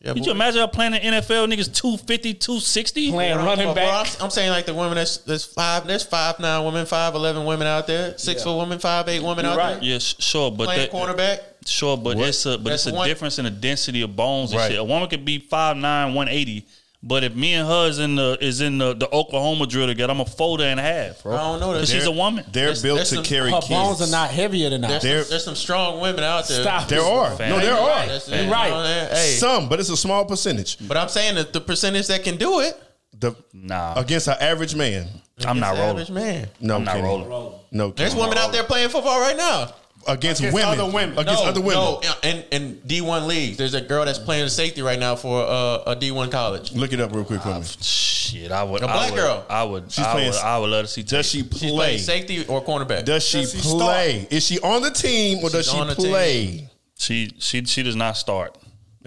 Speaker 6: Yeah,
Speaker 3: Could
Speaker 6: but-
Speaker 3: you imagine her playing in NFL niggas 250, 260?
Speaker 5: Playing
Speaker 6: Bro,
Speaker 5: running
Speaker 6: bro,
Speaker 5: back.
Speaker 6: I'm, I'm saying like the women that's there's five there's five nine women, five eleven women out there, six foot women, five eight women out
Speaker 5: right.
Speaker 6: there
Speaker 3: Yeah, sh- sure, but
Speaker 6: playing
Speaker 3: that,
Speaker 6: cornerback.
Speaker 3: Sure, but it's a but
Speaker 6: That's
Speaker 3: it's a
Speaker 6: one-
Speaker 3: difference in the density of bones and
Speaker 4: Right.
Speaker 3: shit. A woman could be 5'9", 180, but if me and her is in the is in the, the Oklahoma drill together, I'm a folder and a half, bro.
Speaker 6: I don't know that.
Speaker 3: 'Cause she's a woman.
Speaker 4: They're
Speaker 6: There's-
Speaker 4: built
Speaker 6: there's
Speaker 4: to
Speaker 6: some-
Speaker 4: carry
Speaker 5: Her
Speaker 4: kids.
Speaker 5: bones are not heavier than
Speaker 6: There's,
Speaker 5: ours.
Speaker 4: There-
Speaker 6: there's some strong women out there.
Speaker 5: Stop.
Speaker 4: There are.
Speaker 3: Fam.
Speaker 4: No, there are.
Speaker 6: That's-
Speaker 3: Fam.
Speaker 6: you
Speaker 5: Right.
Speaker 6: know what I'm saying? Hey,
Speaker 4: Some, but it's a small percentage.
Speaker 6: but I'm saying that the percentage that can do it
Speaker 4: The
Speaker 3: Nah,
Speaker 4: against an average man.
Speaker 3: I'm not rolling.
Speaker 6: average man.
Speaker 4: No,
Speaker 3: I'm not
Speaker 4: Kenny.
Speaker 3: rolling.
Speaker 4: No,
Speaker 6: There's women out there playing football right now.
Speaker 4: Against,
Speaker 5: Against
Speaker 4: women.
Speaker 5: other women.
Speaker 4: Against
Speaker 6: no,
Speaker 4: other women.
Speaker 6: no, in in D1 leagues, there's a girl that's playing safety right now for uh, a D1 college.
Speaker 4: Look it up real quick for me.
Speaker 3: Shit, I would.
Speaker 6: A black
Speaker 3: would,
Speaker 6: girl.
Speaker 3: I would.
Speaker 4: She's
Speaker 3: I
Speaker 4: playing-
Speaker 3: would, I would love to see.
Speaker 4: Does she
Speaker 6: She's
Speaker 4: play?
Speaker 6: playing safety or cornerback.
Speaker 4: Does she
Speaker 5: Does she
Speaker 4: play? Is she on the team or does she
Speaker 6: on team.
Speaker 4: play?
Speaker 3: She she she does not start.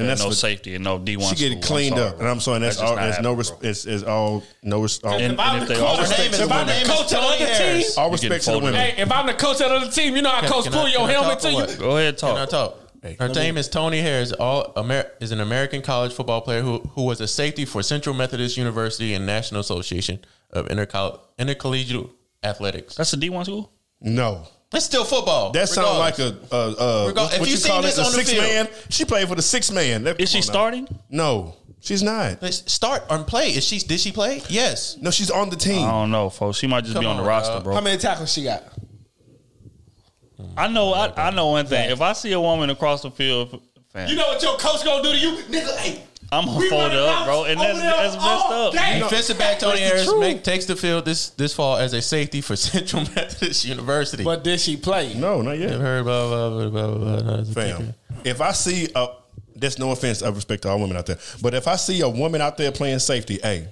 Speaker 4: And
Speaker 3: And
Speaker 4: that's
Speaker 3: no
Speaker 4: what-
Speaker 3: safety and no D one. School.
Speaker 4: She getting cleaned up, and I'm sorry. That's, all. That's no. Res- it's, it's all no. Res- all,
Speaker 3: And-
Speaker 5: If I'm
Speaker 3: if they all respect
Speaker 5: if
Speaker 6: to the
Speaker 5: I'm the
Speaker 6: women.
Speaker 5: coach of the team,
Speaker 4: all respect to the women.
Speaker 5: hey, if I'm the coach of the team, you know I coach
Speaker 6: can
Speaker 5: pull your helmet to you.
Speaker 3: Go ahead, talk.
Speaker 6: Can I
Speaker 3: talk.
Speaker 6: talk? Her name is Toni Harris. All Amer- is an American college football player who who was a safety for Central Methodist University and National Association of Intercoll- Intercollegiate Athletics.
Speaker 3: That's a D one school.
Speaker 4: No,
Speaker 6: That's still football.
Speaker 4: that sounds like
Speaker 6: regardless.
Speaker 4: a. Uh, uh, what,
Speaker 6: if you
Speaker 4: you call
Speaker 6: this
Speaker 4: it? A
Speaker 6: on the
Speaker 4: six
Speaker 6: field-
Speaker 4: man. She played for the six man. That-
Speaker 3: Is she
Speaker 4: come on now.
Speaker 3: starting?
Speaker 4: No, she's not.
Speaker 6: Let's start and play. Is she? Did she play? Yes.
Speaker 4: No, she's on the team.
Speaker 3: I
Speaker 4: team.
Speaker 3: don't know, folks. She might just
Speaker 6: Come
Speaker 3: be on the roster, bro.
Speaker 5: How many tackles she got?
Speaker 3: I know. I, I know one thing. If I see a woman across the field, fam,
Speaker 5: You know what your coach gonna do to you, nigga? Hey,
Speaker 3: I'm gonna
Speaker 5: we
Speaker 3: fold it up, bro, and that's that's messed up.
Speaker 5: day.
Speaker 6: Defensive back Toni
Speaker 5: That's
Speaker 6: Harris make, takes the field this this fall as a safety for Central Methodist University.
Speaker 5: But did she play?
Speaker 4: No, not
Speaker 6: I've
Speaker 4: yet.
Speaker 6: heard blah blah blah blah blah. blah.
Speaker 4: Fam, if I see a, there's no offense of respect to all women out there, but if I see a woman out there playing safety, hey,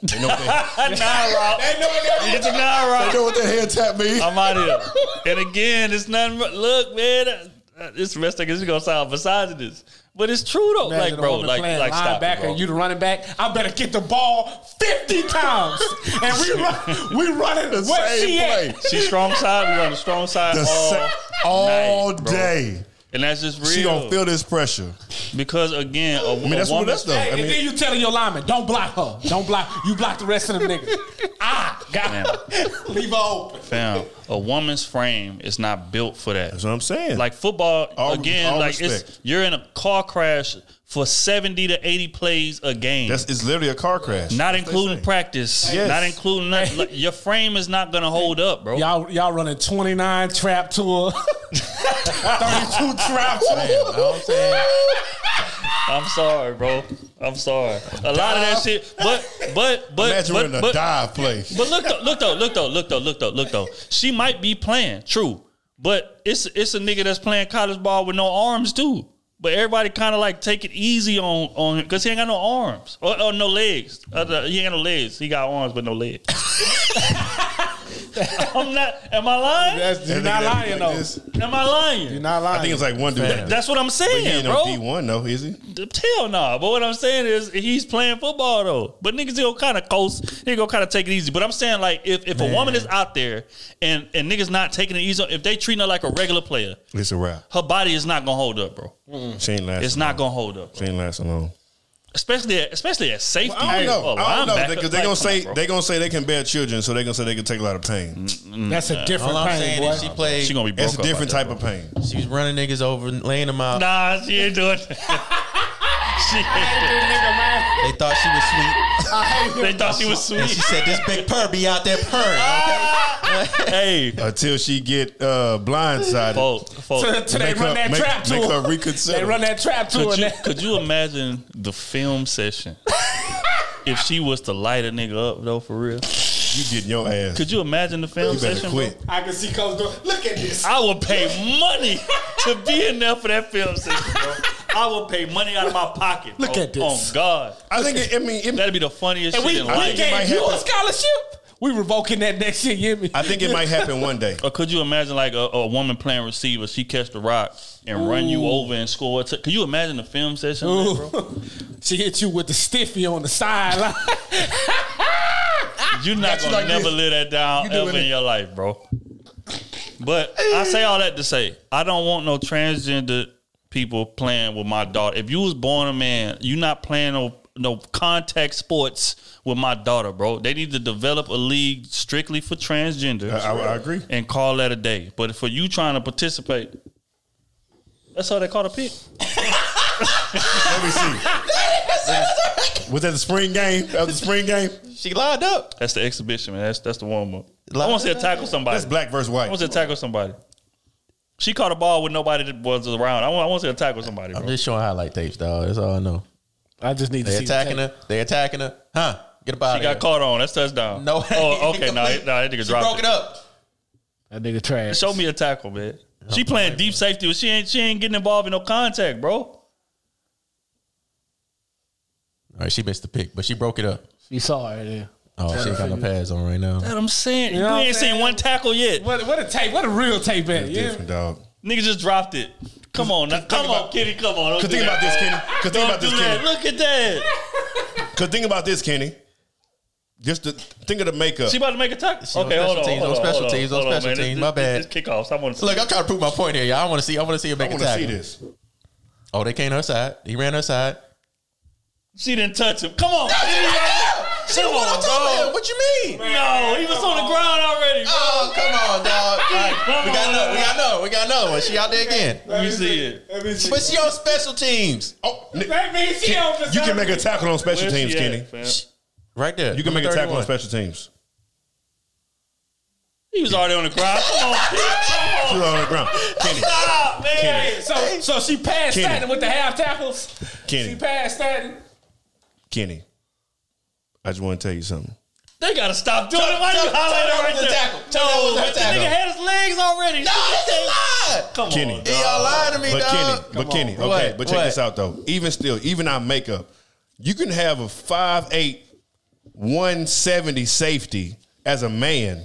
Speaker 4: they know what they,
Speaker 3: nah, Rob. It's a nah, Rob.
Speaker 4: they know what the hand tap me.
Speaker 3: I'm out of here. And again, it's nothing. Look, man, this rest of is gonna sound misogynist, but it's true though.
Speaker 5: Imagine
Speaker 3: like,
Speaker 5: a
Speaker 3: bro,
Speaker 5: woman
Speaker 3: like,
Speaker 5: playing
Speaker 3: like, stop, it,
Speaker 5: linebacker,
Speaker 3: bro.
Speaker 5: you the running back. I better get the ball fifty times, and we run, we running
Speaker 4: The
Speaker 5: where
Speaker 4: same
Speaker 5: she
Speaker 4: play.
Speaker 5: at?
Speaker 3: She strong side. We on the strong side
Speaker 4: The
Speaker 3: all,
Speaker 4: sa- all
Speaker 3: night, bro.
Speaker 4: Day.
Speaker 3: and that's just real.
Speaker 4: She gonna feel this pressure.
Speaker 3: because again, a,
Speaker 4: I mean, that's
Speaker 3: a
Speaker 4: what
Speaker 3: woman,
Speaker 4: that's though.
Speaker 5: Hey,
Speaker 4: I
Speaker 5: and
Speaker 4: mean,
Speaker 5: then you telling your lineman, don't block her, don't block. You block the rest of them niggas. ah, got leave her open.
Speaker 3: fam, a woman's frame is not built for that.
Speaker 4: that's what I'm saying.
Speaker 3: Like football,
Speaker 4: All-
Speaker 3: again,
Speaker 4: all
Speaker 3: like it's you're in a car crash for seventy to eighty plays a game.
Speaker 4: that's it's literally a car crash.
Speaker 3: not
Speaker 4: That's what they
Speaker 3: including practice.
Speaker 4: Yes.
Speaker 3: Not including nothing. Like, your frame is not gonna hold up, bro.
Speaker 5: Y'all, y'all running twenty nine trap tour, thirty two trap tour.
Speaker 3: I'm sorry, bro. I'm sorry. A lot of that shit, but but but
Speaker 4: Imagine
Speaker 3: but,
Speaker 4: we're in a
Speaker 3: but,
Speaker 4: dive play.
Speaker 3: But look though, look though, look though, look though, look though, look though. She might be playing, true, but it's it's a nigga that's playing college ball with no arms too. But everybody kind of like take it easy on on him because he ain't got no arms or, or no legs. He ain't got no legs. He got arms but no legs. I'm not. Am I lying?
Speaker 12: That's, you're
Speaker 4: That
Speaker 12: not
Speaker 4: nigga that be
Speaker 12: lying
Speaker 4: like
Speaker 12: though.
Speaker 4: this.
Speaker 3: Am I lying?
Speaker 12: You're not lying.
Speaker 4: I think it's like one dude.
Speaker 6: Fam.
Speaker 3: That's what I'm
Speaker 4: But he
Speaker 3: saying,
Speaker 4: ain't
Speaker 3: bro.
Speaker 4: no D one though, is he?
Speaker 3: Hell no. But what I'm saying is he's playing football though. But niggas go kind of coast. They go kind of take it easy. But I'm saying like if, if a woman is out there and and niggas not taking it easy, if they treating her like a regular player,
Speaker 4: It's a wrap.
Speaker 3: her body is not gonna hold up, bro.
Speaker 4: She ain't lasting.
Speaker 3: It's not gonna hold up,
Speaker 4: She ain't lasting long.
Speaker 3: Especially especially at safety.
Speaker 4: I don't know.
Speaker 3: Oh,
Speaker 4: I don't know because they
Speaker 3: Like,
Speaker 4: gonna
Speaker 3: come on,
Speaker 4: say
Speaker 3: bro.
Speaker 4: they gonna say they can bear children, so they're gonna say they can take a lot of pain.
Speaker 12: Mm, mm, That's a different
Speaker 6: All I'm
Speaker 12: pain,
Speaker 6: saying
Speaker 12: boy.
Speaker 6: is she played.
Speaker 3: She gonna be broke
Speaker 4: That's a
Speaker 3: up
Speaker 4: different
Speaker 3: out
Speaker 4: type
Speaker 3: there,
Speaker 4: of pain.
Speaker 6: she was running niggas over, laying them out.
Speaker 3: Nah, she ain't doing. she,
Speaker 6: They thought she was sweet.
Speaker 3: they thought she was
Speaker 6: And she said, "This big purr be out there purring." Okay?
Speaker 3: hey,
Speaker 4: Until she get uh, blindsided.
Speaker 3: folks, folks.
Speaker 12: Till till they run
Speaker 4: her-
Speaker 12: that
Speaker 4: make-
Speaker 12: trap to
Speaker 4: make
Speaker 12: her.
Speaker 4: her reconsider.
Speaker 12: They run that trap to her.
Speaker 3: Could you, could you imagine the film session if she was to light a nigga up though for real?
Speaker 4: You getting your ass.
Speaker 3: Could you imagine the film
Speaker 4: you better
Speaker 3: session?
Speaker 4: quit.
Speaker 12: I can see Coach going, look at this.
Speaker 3: I would pay money to be in there for that film session, bro. I would pay money out of my pocket.
Speaker 12: Look
Speaker 3: bro.
Speaker 12: at this.
Speaker 3: Oh God,
Speaker 4: I think. It, I mean, it,
Speaker 3: that'd be the funniest
Speaker 12: And
Speaker 3: shit
Speaker 12: we,
Speaker 3: in
Speaker 12: we
Speaker 3: life.
Speaker 12: gave you a scholarship. We revoking that next year, you me?
Speaker 4: I think it might happen one day.
Speaker 3: Or could you imagine like a, a woman playing receiver? She catch the rock and run you over and score. a t- Could you imagine the film session, on bro?
Speaker 12: she hit you with the stiffy on the sideline.
Speaker 3: You're not
Speaker 12: you
Speaker 3: gonna
Speaker 12: like
Speaker 3: never
Speaker 12: this.
Speaker 3: live that down
Speaker 12: You doing
Speaker 3: ever in
Speaker 12: it.
Speaker 3: your life, bro. But I say all that to say, I don't want no transgender people playing with my daughter. If you was born a man, you not playing no no contact sports with my daughter, bro. They need to develop a league strictly for transgender.
Speaker 4: I, I, I agree.
Speaker 3: and call that a day. But for you trying to participate, that's how they call a pick.
Speaker 4: Let me see. Was that the spring game? That was the spring game.
Speaker 6: She lined up.
Speaker 3: That's the exhibition, man. That's that's the warm up. I want to see her tackle somebody.
Speaker 4: That's black versus white.
Speaker 3: I want to see her tackle somebody. She caught a ball with nobody that was around. I want, I want to see her tackle somebody,
Speaker 6: I'm just showing highlight tapes, dog. That's all I know.
Speaker 12: I just need to
Speaker 6: They
Speaker 12: see
Speaker 6: attacking
Speaker 12: the
Speaker 6: her. They attacking her. Huh? Get up out
Speaker 3: She got
Speaker 6: here.
Speaker 3: caught on. That's touchdown.
Speaker 6: No.
Speaker 3: Oh, okay. No, nah, nah, that nigga dropped it.
Speaker 6: She
Speaker 3: dropped
Speaker 6: broke
Speaker 3: it.
Speaker 6: it up.
Speaker 12: That nigga trash.
Speaker 3: Show me a tackle, man. She playing deep safety, but she ain't she ain't getting involved in no contact, bro.
Speaker 6: All right, she missed the pick, but she broke it up.
Speaker 12: She saw her there.
Speaker 6: Oh, she got no pads on right now.
Speaker 3: That I'm saying.
Speaker 12: You
Speaker 3: You,
Speaker 12: know what I'm
Speaker 3: ain't seen one tackle yet.
Speaker 12: What, what a tape. What a real tape at. Yeah.
Speaker 4: Different dog.
Speaker 3: Nigga just dropped it. Come on, now. come on,
Speaker 4: about-
Speaker 3: Kitty. Come on. Don't
Speaker 4: Cause think about this. Kenny. Cause think about
Speaker 3: do
Speaker 4: this,
Speaker 3: that.
Speaker 4: Kenny.
Speaker 3: Look at that.
Speaker 4: Cause think about this, Kenny. Just to think of the makeup.
Speaker 3: She about to make a tackle.
Speaker 6: She on
Speaker 3: Okay, hold on.
Speaker 6: special teams,
Speaker 3: hold
Speaker 6: on
Speaker 3: on,
Speaker 6: special
Speaker 3: hold on,
Speaker 6: teams, on
Speaker 3: hold
Speaker 6: special
Speaker 3: man.
Speaker 6: teams. My
Speaker 3: this-
Speaker 6: bad.
Speaker 3: This kickoffs. I want to
Speaker 6: Look, I'm trying to prove my point here, y'all. I want to see. I want to see her make a tackle.
Speaker 4: I want to see this.
Speaker 6: Oh, they came to her side. He ran her side.
Speaker 3: She didn't touch him. Come on.
Speaker 6: She
Speaker 3: Come
Speaker 6: went
Speaker 3: on,
Speaker 6: on top of
Speaker 3: bro.
Speaker 6: him. What you mean?
Speaker 3: No, he was on the ground already. Bro.
Speaker 6: Oh, come on, dog. All right,
Speaker 3: come
Speaker 6: we got
Speaker 3: on.
Speaker 6: another. We got another. We got another one. She out there again.
Speaker 3: Let me see it. it.
Speaker 6: But she on special teams.
Speaker 4: Oh,
Speaker 12: That means she on the
Speaker 4: you can make a tackle on special
Speaker 3: Where's
Speaker 4: teams, Kenny.
Speaker 3: at.
Speaker 6: Right there.
Speaker 4: You can make a tackle on special teams.
Speaker 3: He was already on the ground. Come on.
Speaker 4: She's
Speaker 3: Come on.
Speaker 4: on the ground. Kenny,
Speaker 3: Stop, man.
Speaker 4: Kenny.
Speaker 12: So, so she passed
Speaker 4: Kenny.
Speaker 12: Stanton with the half tackles.
Speaker 4: Kenny.
Speaker 12: She passed Stanton.
Speaker 4: Kenny. I just want to tell you something.
Speaker 3: They gotta stop doing
Speaker 6: Tell-
Speaker 3: it. Why
Speaker 6: tell-
Speaker 3: you highlighting
Speaker 6: tell
Speaker 3: right
Speaker 6: them the
Speaker 3: there?
Speaker 6: tackle. Tell
Speaker 3: No,
Speaker 6: the
Speaker 3: but the
Speaker 6: tackle.
Speaker 3: nigga had his legs already.
Speaker 6: No, it's a lie.
Speaker 3: Come
Speaker 4: Kenny.
Speaker 3: on.
Speaker 6: He y'all lying to me,
Speaker 4: But
Speaker 6: dog.
Speaker 4: Kenny, but Kenny, okay,
Speaker 6: What?
Speaker 4: but check
Speaker 6: What?
Speaker 4: this out though. Even still, even our makeup, you can have a 5'8", 170 safety as a man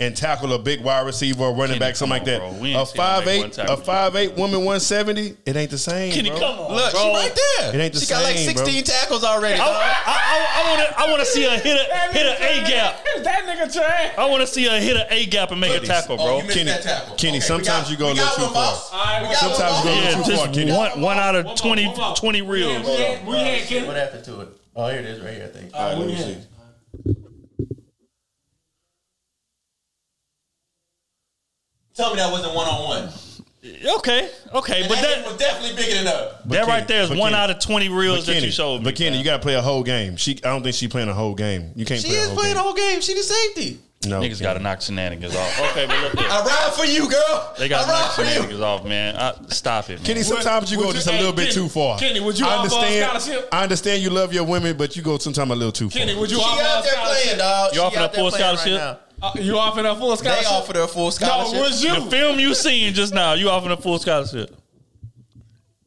Speaker 4: and tackle a big wide receiver or running
Speaker 3: Kenny,
Speaker 4: back, something
Speaker 3: come
Speaker 4: like
Speaker 3: on,
Speaker 4: that.
Speaker 3: A five eight,
Speaker 4: A
Speaker 3: seen him make one
Speaker 4: 5'8",
Speaker 3: tackle.
Speaker 4: a 5'8", woman 170, it ain't the same,
Speaker 3: Kenny,
Speaker 4: bro.
Speaker 3: come on.
Speaker 6: Look,
Speaker 3: bro.
Speaker 6: she right there.
Speaker 4: It ain't the same.
Speaker 6: she got like
Speaker 4: same, bro.
Speaker 6: 16 tackles already.
Speaker 3: I,
Speaker 6: dog.
Speaker 3: I, I, want to I want to see her hit a hit an A gap.
Speaker 12: That nigga trash.
Speaker 3: I want to see her hit an A gap and make a tackle,
Speaker 6: Oh,
Speaker 3: bro.
Speaker 6: you
Speaker 4: Kenny-
Speaker 6: that tackle.
Speaker 4: Kenny,
Speaker 6: we
Speaker 4: sometimes
Speaker 6: got-
Speaker 4: you go a little too far.
Speaker 12: right,
Speaker 4: Sometimes you go a little too far, Kenny.
Speaker 3: one one out of
Speaker 12: One
Speaker 3: 20, 20 reels.
Speaker 12: We had, we had Kenny.
Speaker 6: What happened to it? Oh, here it is, right here. I think.
Speaker 4: All right, let me see.
Speaker 6: Tell me that wasn't one on one.
Speaker 3: Okay, okay, but
Speaker 6: that
Speaker 3: that
Speaker 6: was definitely bigger than her.
Speaker 3: that
Speaker 4: Kenny,
Speaker 3: right there is
Speaker 4: but
Speaker 3: one
Speaker 4: Kenny-
Speaker 3: out of twenty reels
Speaker 4: But
Speaker 3: that
Speaker 4: Kenny,
Speaker 3: you showed me.
Speaker 4: but Kenny, you got to play a whole game. She, I don't think she playing a whole game. You can't
Speaker 6: She
Speaker 4: play a
Speaker 6: is
Speaker 4: whole
Speaker 6: playing
Speaker 4: game.
Speaker 6: the whole game. She the safety.
Speaker 4: no,
Speaker 3: Niggas got to knock shenanigans off. Okay, but look here.
Speaker 6: I ride for you, girl.
Speaker 3: They got
Speaker 6: I
Speaker 3: to
Speaker 6: ride
Speaker 3: knock
Speaker 6: for you.
Speaker 3: shenanigans off, man. I, stop it, man.
Speaker 4: Kenny, sometimes you
Speaker 12: would
Speaker 4: go
Speaker 12: you-
Speaker 4: just a
Speaker 12: hey,
Speaker 4: little bit
Speaker 12: Kenny,
Speaker 4: too far.
Speaker 12: Kenny, would you
Speaker 4: I understand? I understand you love your women, but you go sometimes a little too far.
Speaker 12: Kenny, would you
Speaker 6: She out there playing, dog.
Speaker 3: You
Speaker 6: She
Speaker 3: offering a full
Speaker 6: playing
Speaker 3: scholarship?
Speaker 6: Right
Speaker 12: Uh, you offering a full
Speaker 6: now.
Speaker 12: scholarship?
Speaker 6: they offered her a full
Speaker 12: No,
Speaker 6: scholarship.
Speaker 12: was you?
Speaker 3: The film you seen just now, you offering a full scholarship.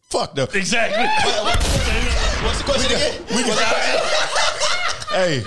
Speaker 4: Fuck the.
Speaker 3: Exactly.
Speaker 6: What's the question again?
Speaker 4: We got, hey,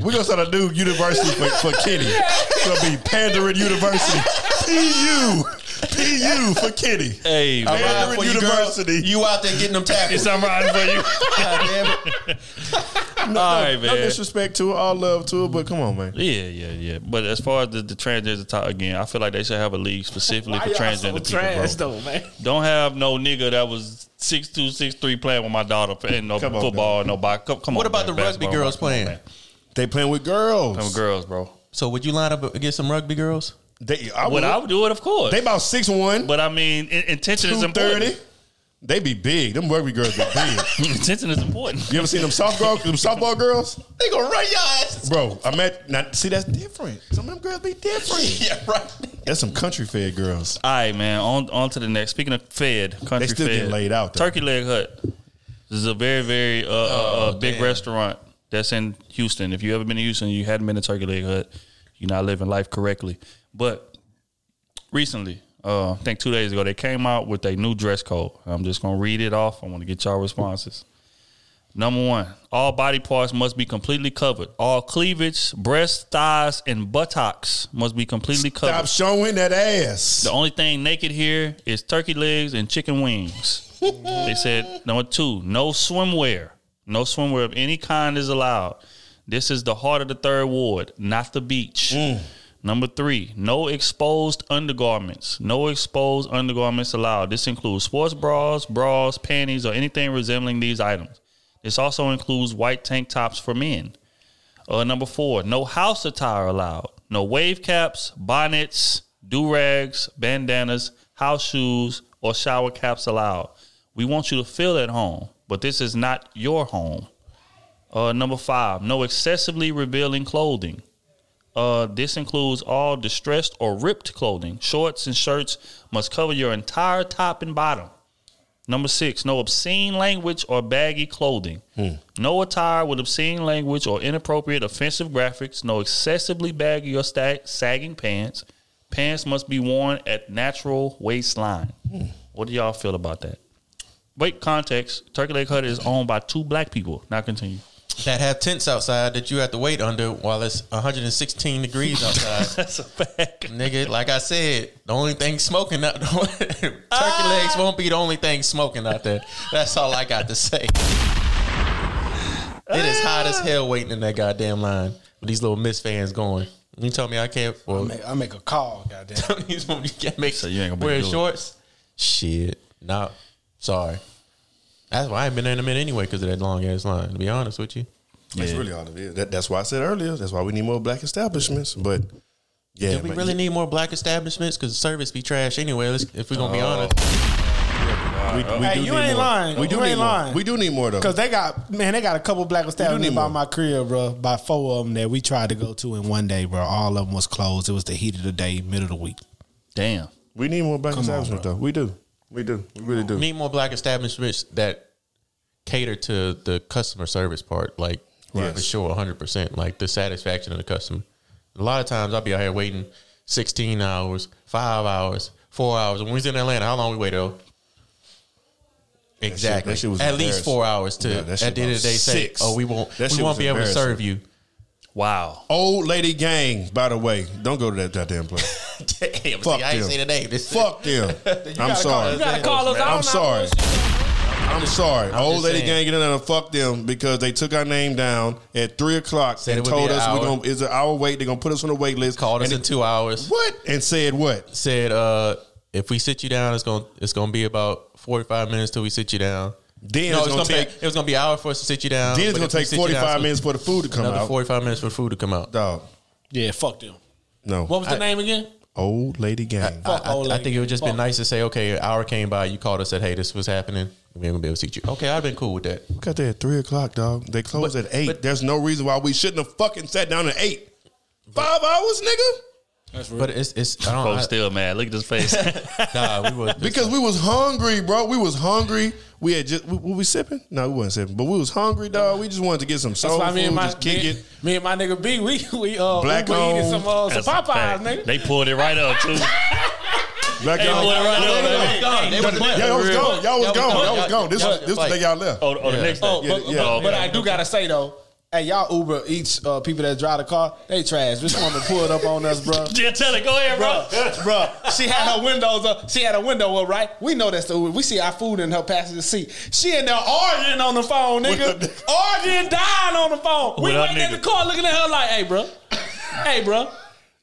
Speaker 4: we're gonna start a new university for, for Kitty. It's gonna be Pandering University. PU. PU for Kitty.
Speaker 3: Hey,
Speaker 6: I'm riding
Speaker 4: Pandering
Speaker 6: for you, girl.
Speaker 4: University.
Speaker 6: You out there getting them tackles.
Speaker 3: Yes, I'm riding for you.
Speaker 6: God damn it.
Speaker 4: No,
Speaker 3: All right,
Speaker 4: no,
Speaker 3: man.
Speaker 4: no disrespect to it, all love to it, but come on, man.
Speaker 3: Yeah, yeah, yeah. But as far as the, the transgender talk again, I feel like they should have a league specifically
Speaker 5: Why
Speaker 3: for
Speaker 5: y'all so
Speaker 3: transgender people.
Speaker 5: trash
Speaker 3: bro.
Speaker 5: though, man?
Speaker 3: Don't have no nigga that was six two, six three playing with my daughter and no
Speaker 4: Come on,
Speaker 3: football, no box. Come, come
Speaker 6: What
Speaker 3: on,
Speaker 6: about
Speaker 3: man.
Speaker 6: the rugby
Speaker 3: Basketball,
Speaker 6: girls
Speaker 3: come on,
Speaker 6: playing?
Speaker 3: man.
Speaker 4: They playing with girls.
Speaker 3: Come on, girls, bro.
Speaker 6: So would you line up against some rugby girls?
Speaker 4: They, I
Speaker 3: Would
Speaker 4: would,
Speaker 3: I would do it, of course.
Speaker 4: they about six one,
Speaker 3: but I mean, intention is
Speaker 4: two thirty.
Speaker 3: important.
Speaker 4: They be big. Them rugby girls be big.
Speaker 3: intention is important.
Speaker 4: You ever seen them softball them softball girls?
Speaker 6: They gonna run your ass.
Speaker 4: Bro, I met now see that's different. Some of them girls be different.
Speaker 6: Yeah, right.
Speaker 4: That's some country fed girls.
Speaker 3: All right, man. On on to the next. Speaking of Fed, country fed.
Speaker 4: they still
Speaker 3: Fed,
Speaker 4: getting laid out, though.
Speaker 3: Turkey Leg Hut. This is a very very uh, uh, uh, big
Speaker 6: damn.
Speaker 3: restaurant that's in Houston. If you ever been to Houston, you hadn't been to Turkey Leg Hut. You're not living life correctly. But recently, uh, I think two days ago, they came out with a new dress code. I'm just gonna read it off. I want to get y'all responses. Number one, all body parts must be completely covered. All cleavage, breasts, thighs, and buttocks must be completely covered.
Speaker 4: Stop showing that ass.
Speaker 3: The only thing naked here is turkey legs and chicken wings. they said number two, no swimwear. No swimwear of any kind is allowed. This is the heart of the third ward, not the beach. Number three, no exposed undergarments. No exposed undergarments allowed. This includes sports bras, bras, panties, or anything resembling these items. This also includes white tank tops for men. Uh, number four, no house attire allowed. No wave caps, bonnets, do rags, bandanas, house shoes, or shower caps allowed. We want you to feel at home, but this is not your home. Uh, number five, no excessively revealing clothing. Uh, this includes all distressed or ripped clothing. Shorts and shirts must cover your entire top and bottom. Number six, no obscene language or baggy clothing. No attire with obscene language or inappropriate offensive graphics. No excessively baggy or sta- sagging pants. Pants must be worn at natural waistline. What do y'all feel about that? Wait, context. Turkey Leg Hut is owned by two black people. Now continue.
Speaker 6: That have tents outside that you have to wait under while it's 116 degrees outside.
Speaker 3: That's a fact.
Speaker 6: Nigga, like I said, the only thing smoking out turkey ah! legs won't be the only thing smoking out there. That's all I got to say. It is hot as hell waiting in that goddamn line with these little Miss fans going. You tell me I can't.
Speaker 5: I make, I make a call, goddamn.
Speaker 6: these women you can't make
Speaker 3: So you ain't gonna be
Speaker 6: wearing shorts. Shit, no, sorry. That's why I ain't been there in a minute anyway because of that long ass line. To be honest with you,
Speaker 4: That's really all it is. That, that's why I said earlier. That's why we need more black establishments. But yeah,
Speaker 6: do we
Speaker 4: man,
Speaker 6: really
Speaker 4: you-
Speaker 6: need more black establishments? Because service be trash anyway. Let's, if we're gonna be
Speaker 4: Oh.
Speaker 6: honest,
Speaker 4: we, we
Speaker 5: Hey,
Speaker 4: do
Speaker 5: you
Speaker 4: need
Speaker 5: ain't
Speaker 4: more.
Speaker 5: lying.
Speaker 4: We do
Speaker 5: You
Speaker 4: need
Speaker 5: ain't
Speaker 4: more.
Speaker 5: lying.
Speaker 4: We do need more though.
Speaker 5: Because they got man, they got a couple black establishments
Speaker 4: need
Speaker 5: by
Speaker 4: more.
Speaker 5: my crib, bro. By four of them that we tried to go to in one day, bro. All of them was closed. It was the heat of the day, middle of the week.
Speaker 3: Damn.
Speaker 4: We need more black
Speaker 5: Come on,
Speaker 4: establishments though. We do. We do. We really do.
Speaker 6: need more black establishments that cater to the customer service part, like
Speaker 4: Yes.
Speaker 6: for sure, hundred percent, like the satisfaction of the customer. A lot of times I'll be out here waiting sixteen hours, five hours, four hours. When we was in Atlanta, how long we wait though? Exactly.
Speaker 4: that shit was
Speaker 6: At least four hours to
Speaker 4: Yeah,
Speaker 6: at the end of the day
Speaker 4: was
Speaker 6: say, oh, we won't
Speaker 4: That
Speaker 6: we won't be able to serve you.
Speaker 3: Wow.
Speaker 4: Old lady gang, by the way, don't go to that goddamn place.
Speaker 6: Damn,
Speaker 4: Fuck
Speaker 6: see, I ain't
Speaker 4: them.
Speaker 6: say the name. This
Speaker 4: Fuck them. I'm sorry.
Speaker 5: You gotta call us out.
Speaker 4: I'm sorry. I'm sorry.
Speaker 6: I'm
Speaker 4: Old
Speaker 6: just
Speaker 4: lady
Speaker 6: saying.
Speaker 4: gang get in there and fuck them because they took our name down at three o'clock
Speaker 6: Said
Speaker 4: and
Speaker 6: it would be
Speaker 4: told
Speaker 6: an
Speaker 4: us we're
Speaker 6: hour.
Speaker 4: gonna it's an hour wait. They're gonna put us on the wait list.
Speaker 6: Called us
Speaker 4: and
Speaker 6: in two hours.
Speaker 4: What? And said what?
Speaker 6: Said uh, if we sit you down, it's gonna it's gonna be about forty five minutes till we sit you down.
Speaker 4: Then
Speaker 6: no,
Speaker 4: it's
Speaker 6: it's
Speaker 4: gonna
Speaker 6: gonna
Speaker 4: take-
Speaker 6: be it was gonna be an hour for us to sit you down.
Speaker 4: Then it's gonna take
Speaker 6: sit you down,
Speaker 4: 45 minutes for the food to come
Speaker 6: another
Speaker 4: out.
Speaker 6: forty five minutes for the food to come out.
Speaker 4: Dog.
Speaker 5: Yeah, fuck them.
Speaker 4: No.
Speaker 5: What was the
Speaker 6: I-
Speaker 5: name again?
Speaker 4: Old lady gang.
Speaker 5: Fuck
Speaker 6: I,
Speaker 5: old
Speaker 6: I think it would just been nice to say, okay, an hour came by, you called us, said, hey, this was happening. We ain't gonna be able to see you. Okay, I've been cool with that.
Speaker 4: We got there at three o'clock, dog. They closed
Speaker 6: But-
Speaker 4: at eight.
Speaker 6: but-
Speaker 4: There's no reason why we shouldn't have fucking sat down at eight. Five hours, nigga.
Speaker 6: But it's it's I don't
Speaker 3: Folks
Speaker 6: I,
Speaker 3: still mad. Look at his face.
Speaker 6: nah, we were
Speaker 4: Because we was hungry, bro. We was hungry. We had just were we sipping? No, we wasn't sipping. But we was hungry, dog. We just wanted to get some
Speaker 5: That's
Speaker 4: soul
Speaker 5: why
Speaker 4: food,
Speaker 5: me and my
Speaker 4: just kick
Speaker 5: me,
Speaker 4: it.
Speaker 5: me and my nigga B, we we uh
Speaker 4: Black
Speaker 5: we eating some uh, some
Speaker 3: That's a
Speaker 5: Popeyes,
Speaker 3: fact.
Speaker 5: nigga.
Speaker 3: They pulled it right up too.
Speaker 4: Black
Speaker 3: They
Speaker 4: y'all,
Speaker 3: pulled it right up.
Speaker 6: They was gone.
Speaker 4: Y'all, was gone. Y'all was gone. Y'all
Speaker 6: Y'all-
Speaker 4: was gone. This was this was the day y'all left.
Speaker 3: Oh, oh, the next day.
Speaker 5: Oh,
Speaker 4: Yeah,
Speaker 5: but,
Speaker 4: yeah.
Speaker 5: but, but
Speaker 3: okay.
Speaker 5: I do gotta say though,
Speaker 12: Hey, y'all Uber Eats uh, people that drive the car, they trash. This woman pulled up on us, bro.
Speaker 3: Yeah, tell it. Go ahead, bro.
Speaker 12: bro. bruh, she had her windows up. She had her window up, right? We know that's the Uber. We see our food in her passenger seat. She in there arguing on the phone, nigga. arguing, dying on the phone. We
Speaker 3: With
Speaker 12: waiting in the car looking at her like, hey, bro. hey, bro.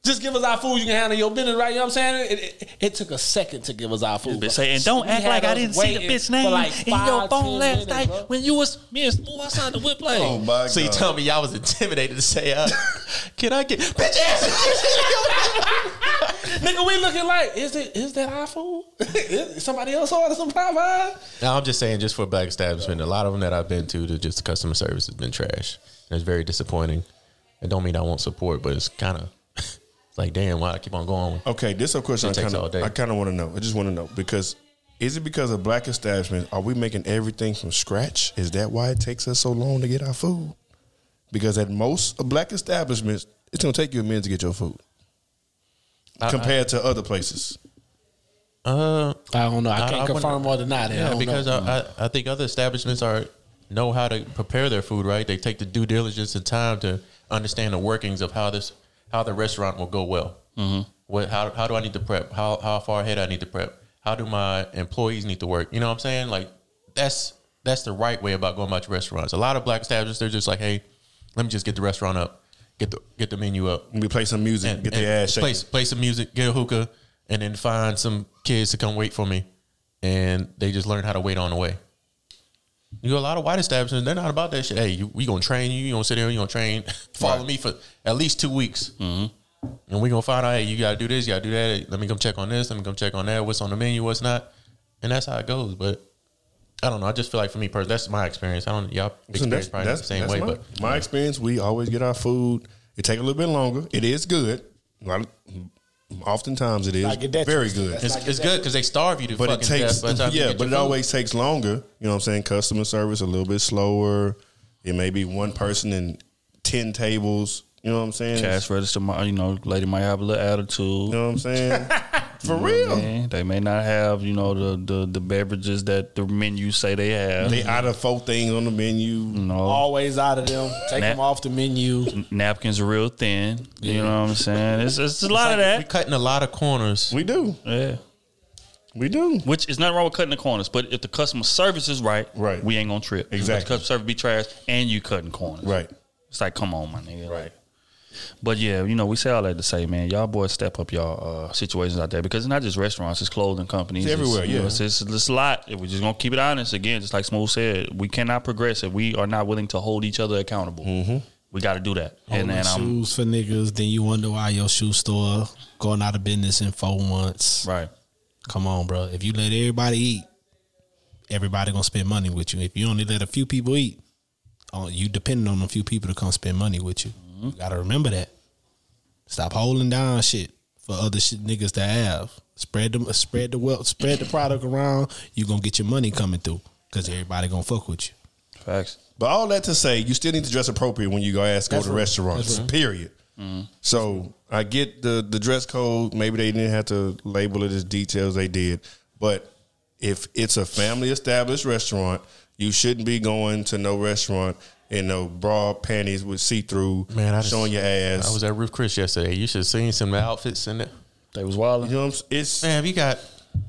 Speaker 12: Just give us our food. You can handle your business, right? You know what I'm saying? It, it, it took a second to give us our food.
Speaker 3: Bitch
Speaker 12: bro.
Speaker 3: say, and don't
Speaker 12: We
Speaker 3: act like I didn't see the
Speaker 12: waiting
Speaker 3: bitch name
Speaker 12: like
Speaker 3: in your phone last
Speaker 12: minutes,
Speaker 3: night
Speaker 12: bro.
Speaker 3: when you was me and Smooth outside the whip play.
Speaker 4: Oh my
Speaker 6: So you
Speaker 4: god.
Speaker 6: tell me y'all was intimidated to say, uh, "Can I get bitch ass?"
Speaker 12: Nigga, we looking like, is it is that our food? Somebody else order some Popeyes?
Speaker 6: No, I'm just saying, just for black establishment, a lot of them that I've been to, the just the customer service has been trash. And it's very disappointing. It don't mean I won't support, but it's kind of it's like, damn, why I keep on going?
Speaker 4: Okay, this is a question I
Speaker 6: takes
Speaker 4: kind
Speaker 6: all day.
Speaker 4: of I kind of want to know. I just want to know because is it because of black establishments? Are we making everything from scratch? Is that why it takes us so long to get our food? Because at most black establishments, it's gonna take you a minute to get your food
Speaker 6: I-
Speaker 4: compared to other places.
Speaker 6: Uh,
Speaker 12: I don't know. I can't
Speaker 6: wouldn't-
Speaker 12: confirm or deny that. I
Speaker 6: Yeah,
Speaker 12: don't
Speaker 6: because
Speaker 12: know.
Speaker 6: I, I, I think other establishments are know how to prepare their food. Right, they take the due diligence and time to understand the workings of how this how the restaurant will go well. Mm-hmm. What how how do I need to prep? How how far ahead I need to prep? How do my employees need to work? You know what I'm saying? Like that's that's the right way about going about your restaurants. A lot of black establishments they're just like, hey, let me just get the restaurant up, get the get the menu up,
Speaker 4: We play some music, get the ass shaking.
Speaker 6: play, play some music, get a hookah, and then find some kids to come wait for me, and they just learn how to wait on the way. You got a lot of white establishments; they're not about that shit. Hey, you, we gonna train you. You gonna sit there. You gonna train. Follow
Speaker 4: Right.
Speaker 6: me for at least two weeks, mm-hmm. and we gonna find out. Hey, you gotta do this. You gotta do that. Hey, let me come check on this. Let me come check on that. What's on the menu? What's not? And that's how it goes. But I don't know. I just feel like for me personally, that's my experience. I don't. Y'all experience probably not the same way,
Speaker 4: my,
Speaker 6: but
Speaker 4: my experience, we always get our food. It take a little bit longer. It is good. A lot of- Oftentimes it is
Speaker 12: Like,
Speaker 4: very good.
Speaker 6: It's,
Speaker 12: like
Speaker 6: it's good because they starve you to
Speaker 4: but it
Speaker 6: fucking
Speaker 4: takes
Speaker 6: death by the time you
Speaker 4: yeah,
Speaker 6: get
Speaker 4: but
Speaker 6: your
Speaker 4: it
Speaker 6: food.
Speaker 4: always takes longer. You know what I'm saying? Customer service a little bit slower. It may be one person in ten tables. You know what I'm saying?
Speaker 3: Cash register, might- you know, lady might have a little attitude.
Speaker 4: You know what I'm saying? For
Speaker 3: You know
Speaker 4: real.
Speaker 3: what I mean? They may not have, you know, the, the the beverages that the menu say they have.
Speaker 4: They out of four things on the menu.
Speaker 3: you know,
Speaker 12: Always out of them. Take
Speaker 3: Nah.
Speaker 12: them off the menu.
Speaker 3: napkins are real thin. You know what I'm saying? It's, it's a lot of that.
Speaker 6: We
Speaker 3: that.
Speaker 6: cutting a lot of corners.
Speaker 4: We do.
Speaker 3: Yeah.
Speaker 4: We do.
Speaker 3: Which is nothing wrong with cutting the corners, but if the customer service is right,
Speaker 4: Right.
Speaker 3: we ain't gonna trip. If
Speaker 4: Exactly.
Speaker 3: the customer service be trash and you cutting corners.
Speaker 4: Right.
Speaker 3: It's like, come on, my nigga. Right. But yeah, you know, we say all that to say, man, y'all boys step up y'all uh, situations out there because it's not just restaurants, it's clothing companies.
Speaker 4: It's everywhere,
Speaker 3: you know,
Speaker 4: yeah.
Speaker 3: it's, it's, it's a lot. If we're just gonna keep it honest, again, just like Smooth said, we cannot progress if we are not willing to hold each other accountable.
Speaker 4: Mm-hmm.
Speaker 3: We got to do that.
Speaker 5: Holding
Speaker 3: and then I'm
Speaker 5: shoes for niggas, then you wonder why your shoe store going out of business in four months.
Speaker 3: right.
Speaker 5: Come on, bro. If you let everybody eat, everybody gonna spend money with you. If you only let a few people eat, oh, you depending on a few people to come spend money with you.
Speaker 3: Mm-hmm.
Speaker 5: You gotta remember that. Stop holding down shit for other shit niggas to have. Spread the spread the wealth, spread the product around. You gonna get your money coming through because everybody gonna fuck with you.
Speaker 3: Facts.
Speaker 4: But all that to say, you still need to dress appropriate when you go ask go
Speaker 12: That's
Speaker 4: to
Speaker 12: right.
Speaker 4: restaurants.
Speaker 12: Right.
Speaker 4: Period. So I get the the dress code. Maybe they didn't have to label it as details. They did, but if it's a family established restaurant, you shouldn't be going to no restaurant in no bra panties with see through,
Speaker 6: Man, I just,
Speaker 4: showing your ass.
Speaker 6: I was at Ruth's Chris yesterday. You should have seen some of the outfits in there.
Speaker 3: They was wild.
Speaker 4: you know, what I'm saying? it's
Speaker 6: Man, you got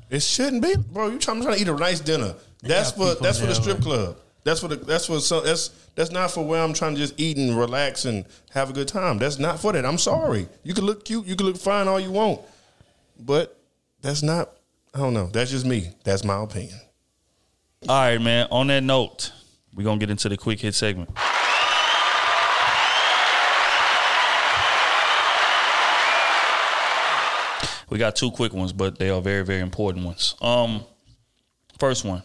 Speaker 4: it shouldn't be, bro. You trying, trying to eat a nice dinner. That's for that's for the strip
Speaker 6: like-
Speaker 4: club. That's for the that's for some that's that's not for where I'm trying to just eat and relax and have a good time. That's not for that. I'm sorry. You can look cute, you can look fine all you want, but that's not. I don't know. That's just me. That's my opinion.
Speaker 3: All right, man. On that note, we're gonna get into the quick hit segment. We got two quick ones, but they are very, very important ones. Um, first one.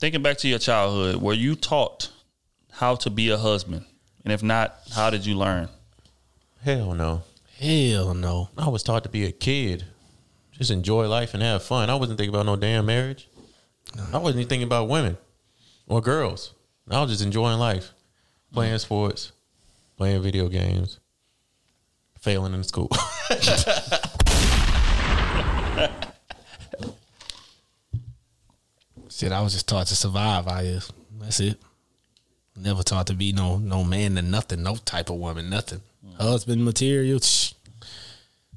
Speaker 3: Thinking back to your childhood, were you taught how to be a husband? And if not, how did you learn?
Speaker 6: hell no.
Speaker 5: Hell no.
Speaker 6: I was taught to be a kid, just enjoy life and have fun. I wasn't thinking about no damn marriage. I wasn't even thinking about women or girls. I was just enjoying life, playing mm-hmm. sports, playing video games, failing in school.
Speaker 5: Shit, I was just taught to survive. I is. That's it. Never taught to be no no man to nothing, no type of woman, nothing. Mm. Husband material. Shh.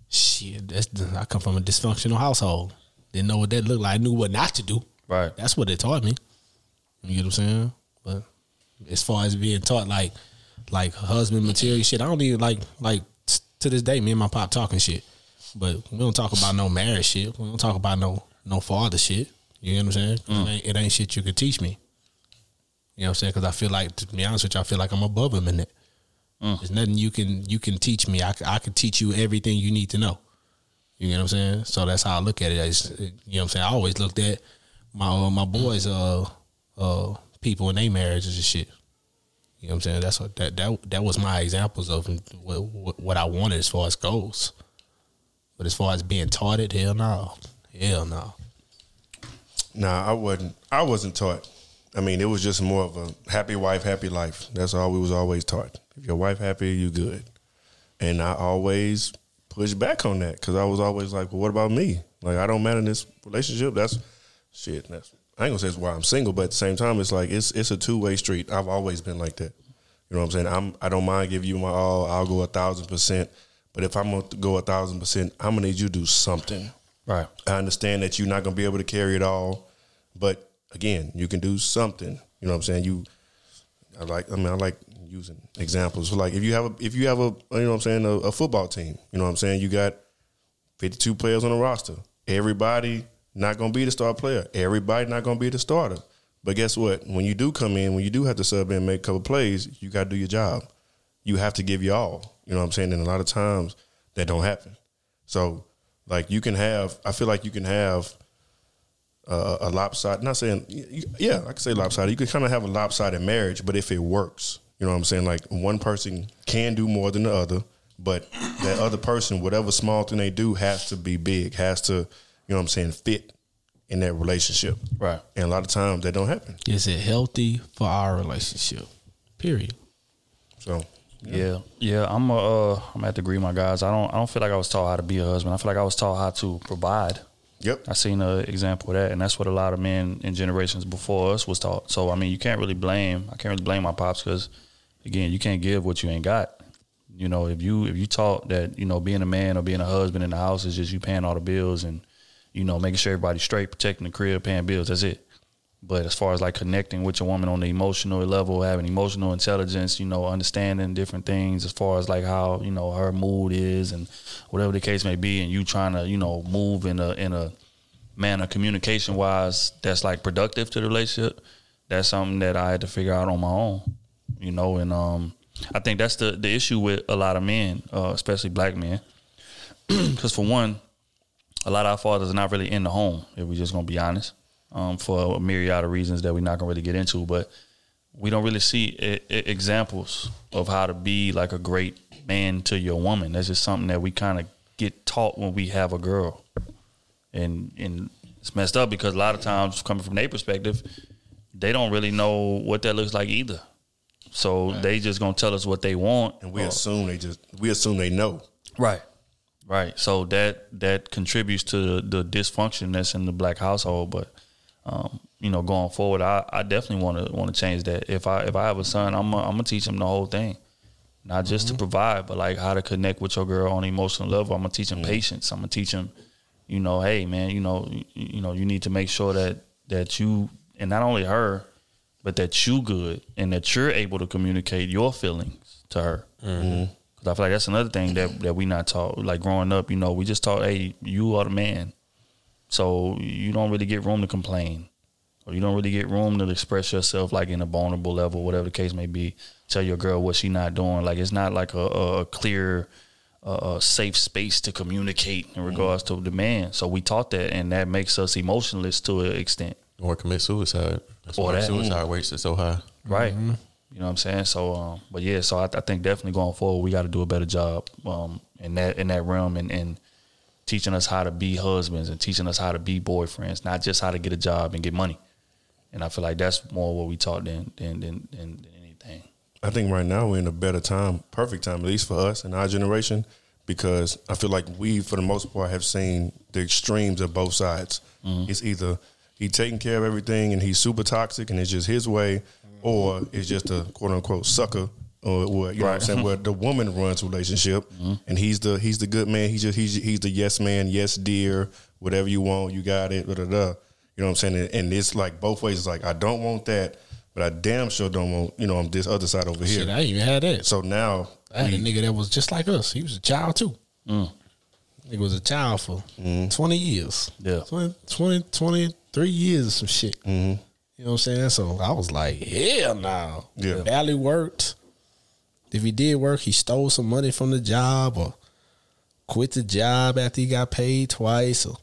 Speaker 5: Shit, that's I come from a dysfunctional household. Didn't know what that looked like. I knew what not to do.
Speaker 3: Right.
Speaker 5: That's what they taught me. You get what I'm saying? But as far as being taught like like husband material shit, I don't even like like to this day. Me and my pop talking shit, but we don't talk about no marriage shit. We don't talk about no no father shit. You know what I'm saying? It, ain't, it ain't shit you could teach me. You know what I'm saying? Because I feel like, to be honest with you, I feel like I'm above him in it. There's nothing you can you can teach me. I, I can teach you everything you need to know. You know what I'm saying? So that's how I look at it. You know what I'm saying? I always looked at my uh, my boys, uh, uh, people in their marriages and shit. You know what I'm saying? That's what that that that was my examples of what, what, I wanted as far as goals. But as far as being taught it, hell no, hell no.
Speaker 4: Nah, I wasn't. I wasn't taught. I mean, it was just more of a happy wife, happy life. That's all we was always taught. If your wife happy, you good. And I always pushed back on that because I was always like, "Well, what about me? Like, I don't matter in this relationship. That's shit. That's I ain't gonna say it's why I'm single, but at the same time, it's like it's it's a two way street. I've always been like that. You know what I'm saying? I'm I don't mind give you my all. I'll go a thousand percent. But if I'm gonna go a thousand percent, I'm gonna need you to do something.
Speaker 3: Right.
Speaker 4: I understand that you're not gonna be able to carry it all, but again, you can do something. You know what I'm saying? You, I like. I mean, I like using examples. So like, if you have a, if you have a, you know what I'm saying, a, a football team. You know what I'm saying? You got 52 players on the roster. Everybody not gonna be the star player. Everybody not gonna be the starter. But guess what? When you do come in, when you do have to sub in make a couple plays, you got to do your job. You have to give your all. You know what I'm saying? And a lot of times that don't happen. So like you can have, I feel like you can have uh, a lopsided. Not saying, yeah, I can say lopsided. You can kind of have a lopsided marriage, but if it works, you know what I'm saying? Like one person can do more than the other, but that other person, whatever small thing they do, has to be big, has to, know what I'm saying, fit in that relationship.
Speaker 3: Right.
Speaker 4: And a lot of times that don't happen.
Speaker 5: Is it healthy for our relationship? Period.
Speaker 4: So
Speaker 3: Yeah, yeah. I'm a, uh, I'm gonna have to agree, with my guys. I don't, I don't feel like I was taught how to be a husband. I feel like I was taught how to provide.
Speaker 4: Yep.
Speaker 3: I seen an example of that, and that's what a lot of men in generations before us was taught. So I mean, you can't really blame. I can't really blame my pops because, again, you can't give what you ain't got. You know, if you if you taught that you know being a man or being a husband in the house is just you paying all the bills and you know making sure everybody's straight, protecting the crib, paying bills. That's it. But as far as like connecting with your woman on the emotional level, having emotional intelligence, you know, understanding different things as far as like how you know her mood is and whatever the case may be, and you trying to you know move in a in a manner communication wise that's like productive to the relationship. That's something that I had to figure out on my own, you know, and um, I think that's the the issue with a lot of men, uh, especially black men, because for one, a lot of our fathers are not really in the home. If we're just gonna be honest, um, for a myriad of reasons that we're not gonna really get into, but we don't really see e- e- examples of how to be like a great man to your woman. That's just something that we kind of get taught when we have a girl, and and it's messed up because a lot of times coming from their perspective, they don't really know what that looks like either. So they just gonna tell us what they want,
Speaker 4: and we assume they just we assume they know.
Speaker 3: Right. Right. So that that contributes to the, the dysfunction that's in the black household. But um, you know, going forward, I, I definitely want to want to change that. If I if I have a son, I'm gonna, I'm gonna teach him the whole thing, not just to provide, but like how to connect with your girl on emotional level. I'm gonna teach him patience. I'm gonna teach him, you know, hey man, you know, you, you know, you need to make sure that that you and not only her, but that you good and that you're able to communicate your feelings to her.
Speaker 4: Mhm.
Speaker 3: Cause I feel like that's another thing that that we not taught. Like growing up, you know, we just taught, hey, you are the man, so you don't really get room to complain, or you don't really get room to express yourself like in a vulnerable level, whatever the case may be. Tell your girl what she not doing. Like it's not like a, a a clear, uh, a safe space to communicate in regards to the man. So we taught that, and that makes us emotionless to an extent.
Speaker 6: Or commit suicide. That's
Speaker 3: Or
Speaker 6: why
Speaker 3: that.
Speaker 6: suicide rates are so high.
Speaker 3: Right. You know what I'm saying? So, um, but yeah, so I, I think definitely going forward, we got to do a better job um, in that in that realm and, and teaching us how to be husbands and teaching us how to be boyfriends, not just how to get a job and get money. And I feel like that's more what we taught than than than, than, than anything.
Speaker 4: I think right now we're in a better time, perfect time, at least for us and our generation, because I feel like we, for the most part, have seen the extremes of both sides. It's either he taking care of everything and he's super toxic and it's just his way, or it's just a quote unquote sucker. Or, or you know what I'm saying, where the woman runs relationship, mm-hmm. and he's the he's the good man. He's just he's he's the yes man, yes dear, whatever you want, you got it. Da, da, da. You know what I'm saying? And, and it's like both ways. It's like I don't want that, but I damn sure don't want you know on this other side over here.
Speaker 5: Shit, I even had that.
Speaker 4: So now
Speaker 5: I had a nigga that was just like us. He was a child too. Mm. Nigga was a child for mm-hmm. 20 years.
Speaker 3: Yeah.
Speaker 5: 20, 20, 23 years or some shit. Mm-hmm. You know what I'm saying? So I was like, hell no.
Speaker 4: Yeah.
Speaker 5: Barely worked. If he did work, he stole some money from the job or quit the job after he got paid twice. Or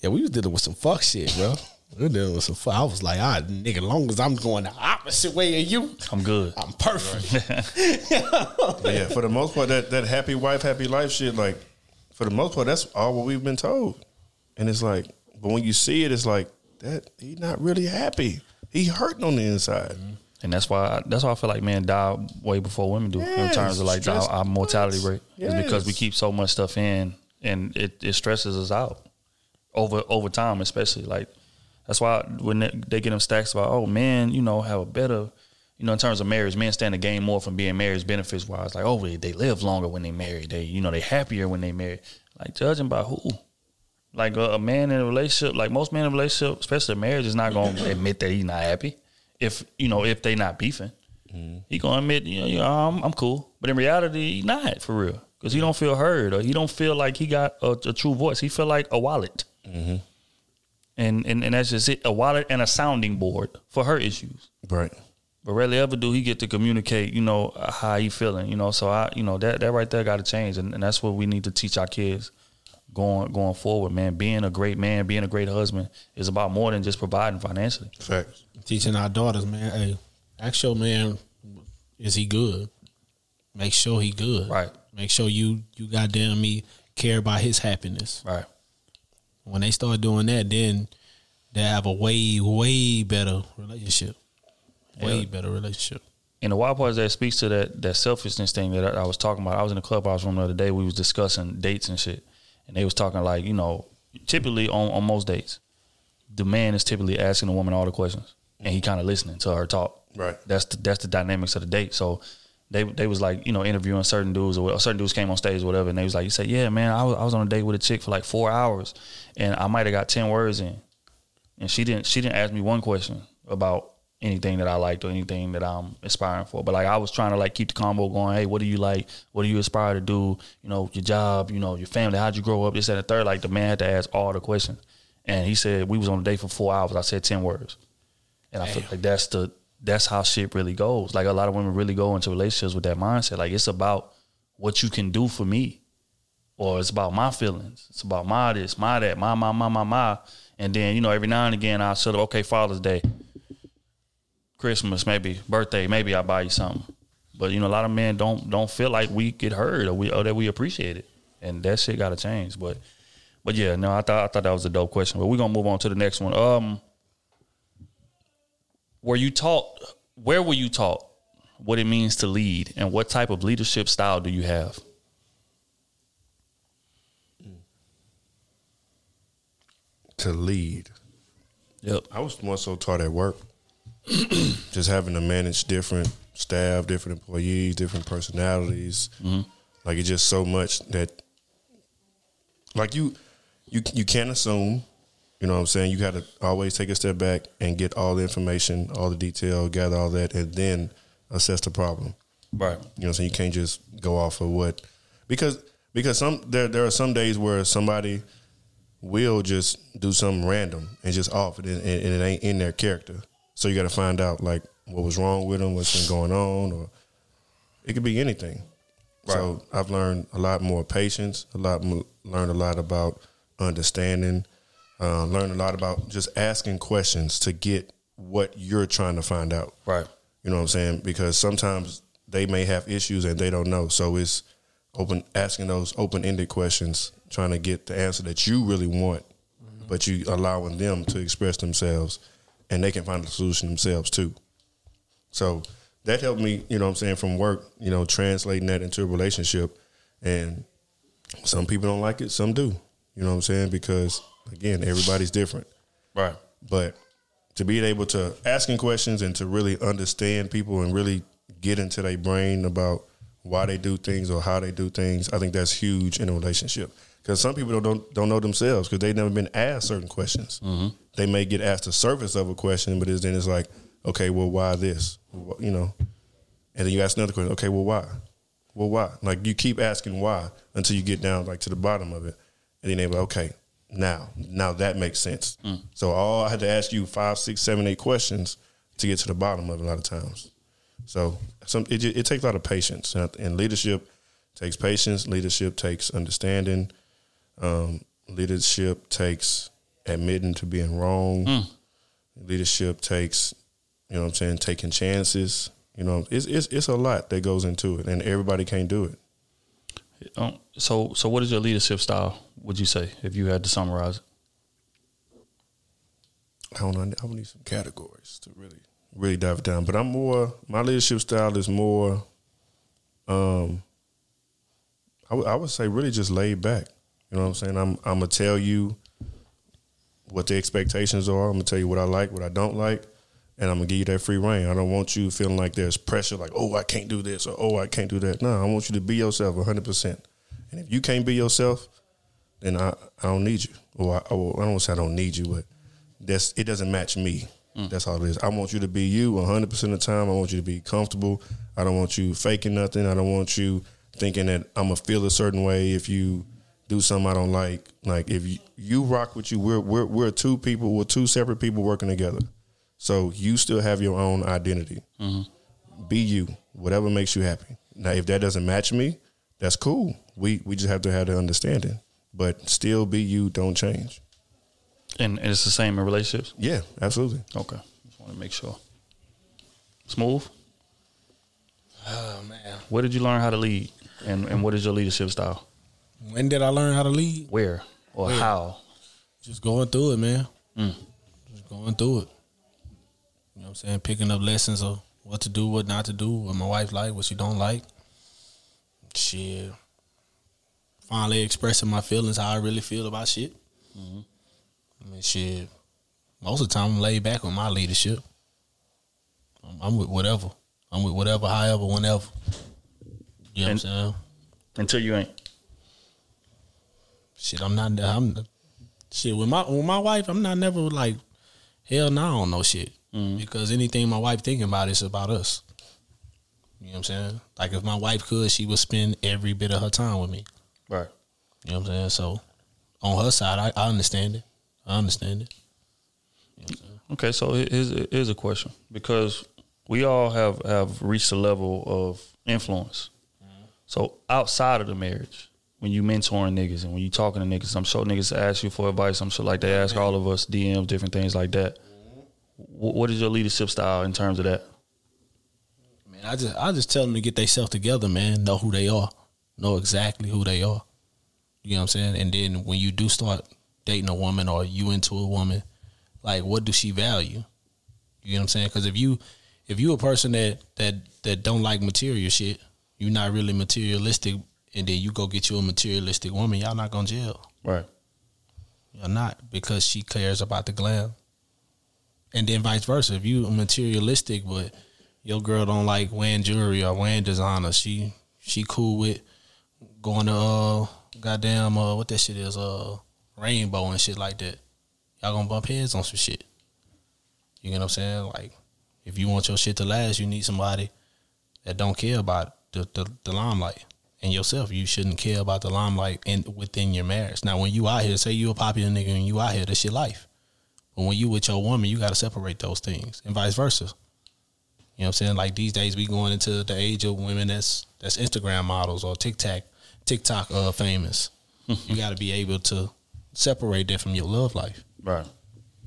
Speaker 5: yeah, we was dealing with some fuck shit, bro. We were dealing with some fuck. I was like, all right, nigga, long as I'm going the opposite way of you,
Speaker 3: I'm good.
Speaker 5: I'm perfect.
Speaker 4: But yeah, for the most part, that, that happy wife, happy life shit, like for the most part, that's all what we've been told. And it's like, but when you see it, it's like that he not really happy. He hurting on the inside. Mm-hmm.
Speaker 3: And that's why that's why I feel like men die way before women do in terms of like our, our mortality rate. It's because we keep so much stuff in and it, it stresses us out over over time, especially like that's why when they, they get them stacks about oh men, you know, have a better you know, in terms of marriage, men stand to gain more from being married benefits wise. Like, oh, they, they live longer when they marry. They, you know, they happier when they marry. Like, judging by who? Like a, a man in a relationship, like most men in a relationship, especially a marriage, is not gonna admit that he's not happy. If you know, if they not beefing, mm-hmm. he gonna admit, you know, you know, I'm, I'm cool. But in reality, he not for real because he don't feel heard or he don't feel like he got a, a true voice. He feel like a wallet, mm-hmm. and, and and that's just it, a wallet and a sounding board for her issues.
Speaker 4: Right.
Speaker 3: But rarely ever do he get to communicate, you know, how he feeling, you know. So I, you know, that that right there got to change, and, and that's what we need to teach our kids going going forward, man. Being a great man, being a great husband is about more than just providing financially.
Speaker 4: Facts.
Speaker 5: Teaching our daughters, man, hey, ask your man, is he good? Make sure he good.
Speaker 3: Right.
Speaker 5: Make sure you you goddamn me care about his happiness.
Speaker 3: Right.
Speaker 5: When they start doing that, then they have a way, way better relationship. Way
Speaker 3: Yeah.
Speaker 5: better relationship.
Speaker 3: And the wild part is that it speaks to that that selfishness thing that I, I was talking about. I was in the clubhouse room the other day. We was discussing dates and shit, and they was talking like, you know, typically on, on most dates, the man is typically asking the woman all the questions, and he kind of listening to her talk.
Speaker 4: Right.
Speaker 3: That's the that's the dynamics of the date. So they they was like, you know, interviewing certain dudes or, certain dudes came on stage or whatever, and they was like, you say, yeah, man, I was I was on a date with a chick for like four hours, and I might have got ten words in, and she didn't she didn't ask me one question about anything that I liked or anything that I'm aspiring for. But like I was trying to like keep the combo going. Hey, what do you like? What do you aspire to do? You know, your job. You know, your family. How'd you grow up? This and the third. Like the man had to ask all the questions, and he said we was on a date for four hours. I said ten words, and I feel like that's the that's how shit really goes. Like a lot of women really go into relationships with that mindset. Like it's about what you can do for me or it's about my feelings. It's about my this, my that, my, my, my, my, my. And then, you know, every now and again I'll sort of, okay, Father's Day, Christmas, maybe, birthday, maybe I'll buy you something. But you know, a lot of men don't don't feel like we get heard or we or that we appreciate it. And that shit gotta change. But but yeah, no, I thought I thought that was a dope question. But we're gonna move on to the next one. Um were you taught where were you taught what it means to lead and what type of leadership style do you have?
Speaker 4: To lead.
Speaker 3: Yep.
Speaker 4: I was more so taught at work. Just having to manage different staff, different employees, different personalities. Mm-hmm. Like it's just so much that like you you you can't assume, you know what I'm saying? You gotta always take a step back and get all the information, all the detail, gather all that, and then assess the problem.
Speaker 3: Right.
Speaker 4: You know what I'm saying? You can't just go off of what because because some there there are some days where somebody will just do something random and just off it and, and it ain't in their character. So you got to find out like what was wrong with them, what's been going on, or it could be anything. So I've learned a lot more patience, a lot more, learned a lot about understanding, uh, learned a lot about just asking questions to get what you're trying to find out.
Speaker 3: Right.
Speaker 4: You know what I'm saying? Because sometimes they may have issues and they don't know. So it's open asking those open ended questions, trying to get the answer that you really want, but you allowing them to express themselves and they can find a solution themselves too. So that helped me, you know what I'm saying, from work, you know, translating that into a relationship. And some people don't like it, some do. You know what I'm saying? Because again, everybody's different. Right. But to be able to asking questions and to really understand people and really get into their brain about why they do things or how they do things, I think that's huge in a relationship. Because some people don't don't know themselves because they've never been asked certain questions. Mm-hmm. They may get asked the surface of a question, but it's, then it's like, okay, well, why this? You know, and then you ask another question. Okay, well, why? Well, why? Like you keep asking why until you get down like to the bottom of it, and then they're like, okay, now, now that makes sense. Mm. So all I had to ask you five, six, seven, eight questions to get to the bottom of it a lot of times. So some it, it takes a lot of patience, and, and leadership takes patience. Leadership takes understanding. Um, leadership takes admitting to being wrong. Leadership takes, you know, what I'm saying, taking chances. You know, it's it's it's a lot that goes into it, and everybody can't do it.
Speaker 3: Um, so, so what is your leadership style? Would you say if you had to summarize it?
Speaker 4: I don't know. I would need some categories to really really dive down. But I'm more my leadership style is more um I would- I would say really just laid back. You know what I'm saying? I'm I'm gonna tell you what the expectations are. I'm gonna tell you what I like, what I don't like, and I'm gonna give you that free reign. I don't want you feeling like there's pressure, like oh I can't do this or oh I can't do that. No, I want you to be yourself 100. percent And if you can't be yourself, then I I don't need you. Or I, or I don't say I don't need you, but that's it doesn't match me. Mm. That's all it is. I want you to be you 100 percent of the time. I want you to be comfortable. I don't want you faking nothing. I don't want you thinking that I'm gonna feel a certain way if you do something I don't like. Like if you, you rock with you, we're we're we're two people, we're two separate people working together. So you still have your own identity. Mm-hmm. Be you, whatever makes you happy. Now, if that doesn't match me, that's cool. We we just have to have the understanding. But still be you. Don't change.
Speaker 3: And, and it's the same in relationships.
Speaker 4: Yeah, absolutely.
Speaker 3: Okay, just want to make sure. Smooth.
Speaker 5: Oh man.
Speaker 3: Where did you learn how to lead, and and what is your leadership style?
Speaker 5: When did I learn how to lead?
Speaker 3: Where or
Speaker 5: Where?
Speaker 3: how?
Speaker 5: Just going through it, man.
Speaker 3: Mm.
Speaker 5: Just going through it. You know what I'm saying? Picking up lessons of what to do, what not to do, what my wife like, what she don't like. Shit. Finally expressing my feelings, how I really feel about shit. I mean, shit. Most of the time, I'm laid back on my leadership. I'm, I'm with whatever. I'm with whatever, however, whenever. You know
Speaker 3: And-
Speaker 5: what I'm saying?
Speaker 3: Until you ain't.
Speaker 5: Shit, I'm not. I'm shit with my with my wife. I'm not never like hell no on no shit mm. because anything my wife thinking about is about us. You know what I'm saying? Like if my wife could, she would spend every bit of her time with me.
Speaker 3: Right.
Speaker 5: You know what I'm saying? So on her side, I, I understand it. I understand it.
Speaker 3: Okay, so he- here's here's a question because we all have have reached a level of influence. Mm-hmm. So outside of the marriage, when you mentoring niggas and when you talking to niggas, I'm sure niggas ask you for advice. I'm sure like they ask all of us DMs, different things like that. Wh- What is your leadership style in terms of that?
Speaker 5: Man, I just I just tell them to get themselves together, man. Know who they are. Know exactly who they are. You know what I'm saying? And then when you do start dating a woman or you into a woman, like what does she value? You know what I'm saying? Because if you if you a person that that that don't like material shit, you're not really materialistic, and then you go get you a materialistic woman, y'all not gonna jail.
Speaker 3: Right.
Speaker 5: You're not because she cares about the glam. And then vice versa. If you materialistic but your girl don't like wearing jewelry or wearing designer, she she cool with going to uh goddamn uh what that shit is, uh rainbow and shit like that. Y'all gonna bump heads on some shit. You get what I'm saying? Like if you want your shit to last, you need somebody that don't care about the, the, the limelight. And yourself, you shouldn't care about the limelight in within your marriage. Now, when you out here, say you a popular nigga and you out here, that's your life. But when you with your woman, you got to separate those things, and vice versa. You know what I'm saying? Like these days, we going into the age of women that's that's Instagram models or TikTok, TikTok uh, famous. you got to be able to separate that from your love life,
Speaker 3: right?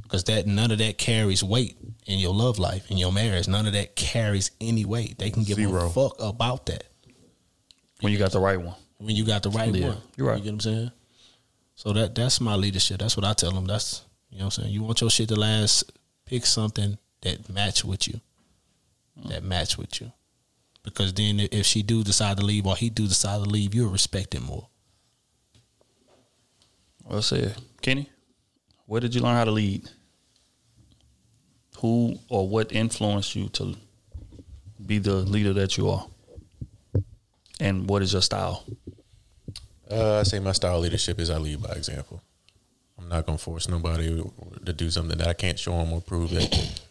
Speaker 5: Because that none of that carries weight in your love life in your marriage. None of that carries any weight. They can give
Speaker 3: Zero.
Speaker 5: a fuck about that
Speaker 3: When you got the right one.
Speaker 5: when you got the right
Speaker 3: Yeah,
Speaker 5: one.
Speaker 3: you're right.
Speaker 5: You get what I'm saying? So that that's my leadership. That's what I tell them. That's you know what I'm saying. You want your shit to last. Pick something that match with you. That match with you. Because then if she do decide to leave or he do decide to leave, you'll respect it more.
Speaker 3: Well said, Kenny. Where did you learn how to lead? Who or what influenced you to be the leader that you are? And what is your style?
Speaker 6: Uh, I say my style of leadership is I lead by example. I'm not gonna force nobody to do something that I can't show them or prove that.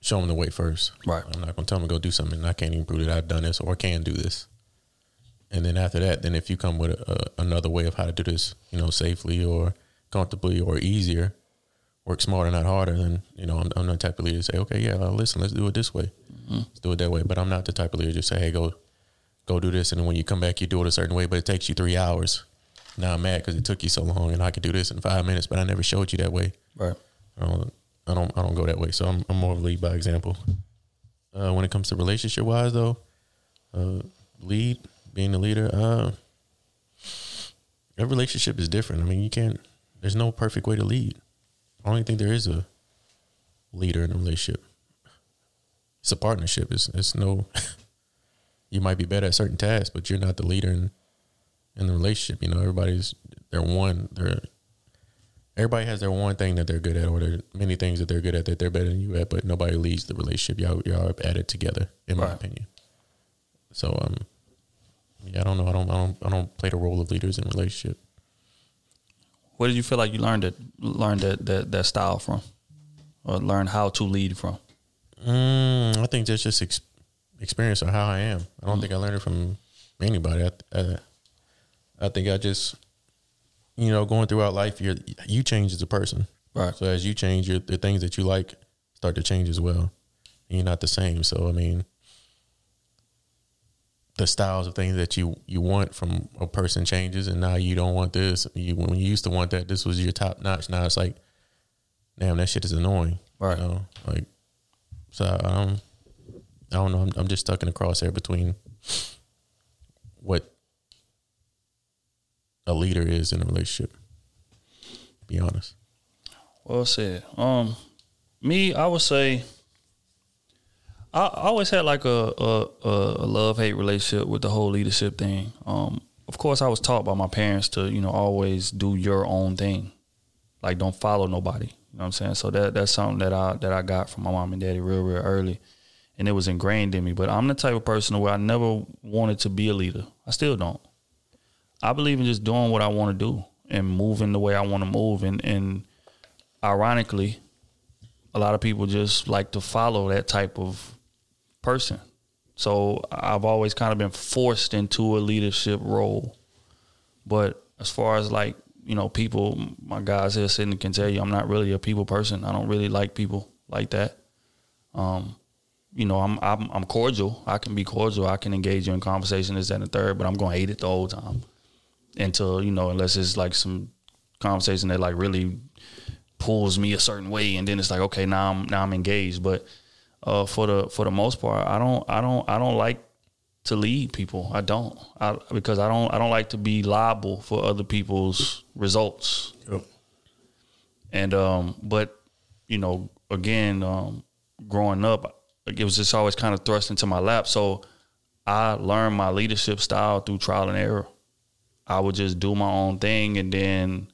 Speaker 6: Show them the way first.
Speaker 3: Right.
Speaker 6: I'm not gonna tell them to go do something and I can't even prove that I've done this or can do this. And then after that, then if you come with a, another way of how to do this, you know, safely or comfortably or easier, work smarter, not harder, then you know I'm, I'm the type of leader to say, okay, yeah, listen, let's do it this way, let's do it that way. But I'm not the type of leader to just say, hey, go, go do this, and then when you come back, you do it a certain way, but it takes you three hours. Now I'm mad because it took you so long, and I could do this in five minutes, but I never showed you that way.
Speaker 3: Right.
Speaker 6: I don't, I don't, I don't go that way. So I'm, I'm more of a lead by example. Uh, when it comes to relationship wise, though, uh, lead being the leader, uh, every relationship is different. I mean, you can't. There's no perfect way to lead. I don't think there is a leader in a relationship. It's a partnership. It's it's no. you might be better at certain tasks, but you're not the leader in in the relationship. You know, everybody's they're one. They're everybody has their one thing that they're good at, or there are many things that they're good at that they're better than you at. But nobody leads the relationship. Y'all y'all are at it together, in my
Speaker 3: Right.
Speaker 6: opinion. So um, yeah, I don't know. I don't I don't I don't play the role of leaders in relationship.
Speaker 3: What did you feel like you learned it learned that that, that style from? Or learned how to lead from?
Speaker 6: Mm, I think that's just ex- experience of how I am. I don't think I learned it from anybody. I, I, I think I just, you know, going throughout life, you you change as a person.
Speaker 3: Right.
Speaker 6: So as you change, your the things that you like start to change as well. And you're not the same. So I mean, the styles of things that you you want from a person changes, and now you don't want this. You when you used to want that, this was your top notch. Now it's like, damn, that shit is annoying.
Speaker 3: Right.
Speaker 6: You know, like, so um, I don't know. I'm, I'm just stuck in the crosshair between what a leader is in a relationship. Be honest.
Speaker 3: Well said. Um, me, I would say, I, I always had like a a, a love hate relationship with the whole leadership thing. Um, of course, I was taught by my parents to you know always do your own thing, like don't follow nobody. You know what I'm saying? So that that's something that I that I got from my mom and daddy real real early, and it was ingrained in me. But I'm the type of person where I never wanted to be a leader. I still don't. I believe in just doing what I want to do and moving the way I want to move. And, and ironically, a lot of people just like to follow that type of person. So I've always kind of been forced into a leadership role. But as far as like, you know, people, my guys here sitting can tell you, I'm not really a people person. I don't really like people like that. Um, you know, I'm I'm I'm cordial. I can be cordial. I can engage you in conversation, this, that, and the third, but I'm gonna hate it the whole time. Until you know unless it's like some conversation that like really pulls me a certain way and then it's like okay now I'm now I'm engaged. But uh for the for the most part I don't I don't I don't like to lead people. I don't. I because I don't I don't like to be liable for other people's results. And um but you know again um growing up it was just always kind of thrust into my lap so I learned my leadership style through trial and error I would just do my own thing and then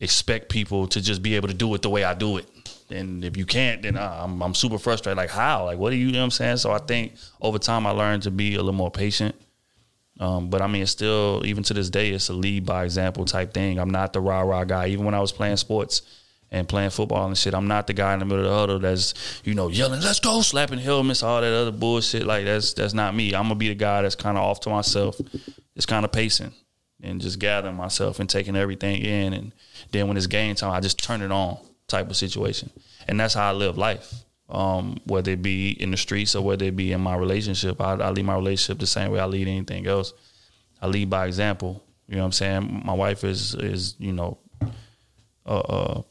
Speaker 3: expect people to just be able to do it the way I do it. And if you can't, then I'm, I'm super frustrated. Like, how? Like, what do you, you know what I'm saying? So I think over time I learned to be a little more patient. Um, but I mean, it's still, even to this day, it's a lead by example type thing. I'm not the rah rah guy. Even when I was playing sports and playing football and shit, I'm not the guy in the middle of the huddle that's, you know, yelling, let's go, slapping helmets, all that other bullshit. Like, that's that's not me. I'm to be the guy that's kind of off to myself, just kind of pacing and just gathering myself and taking everything in. And then when it's game time, I just turn it on type of situation. And that's how I live life. Um, whether it be in the streets or whether it be in my relationship, I, I lead my relationship the same way I lead anything else. I lead by example. You know what I'm saying? My wife is is you know, uh, uh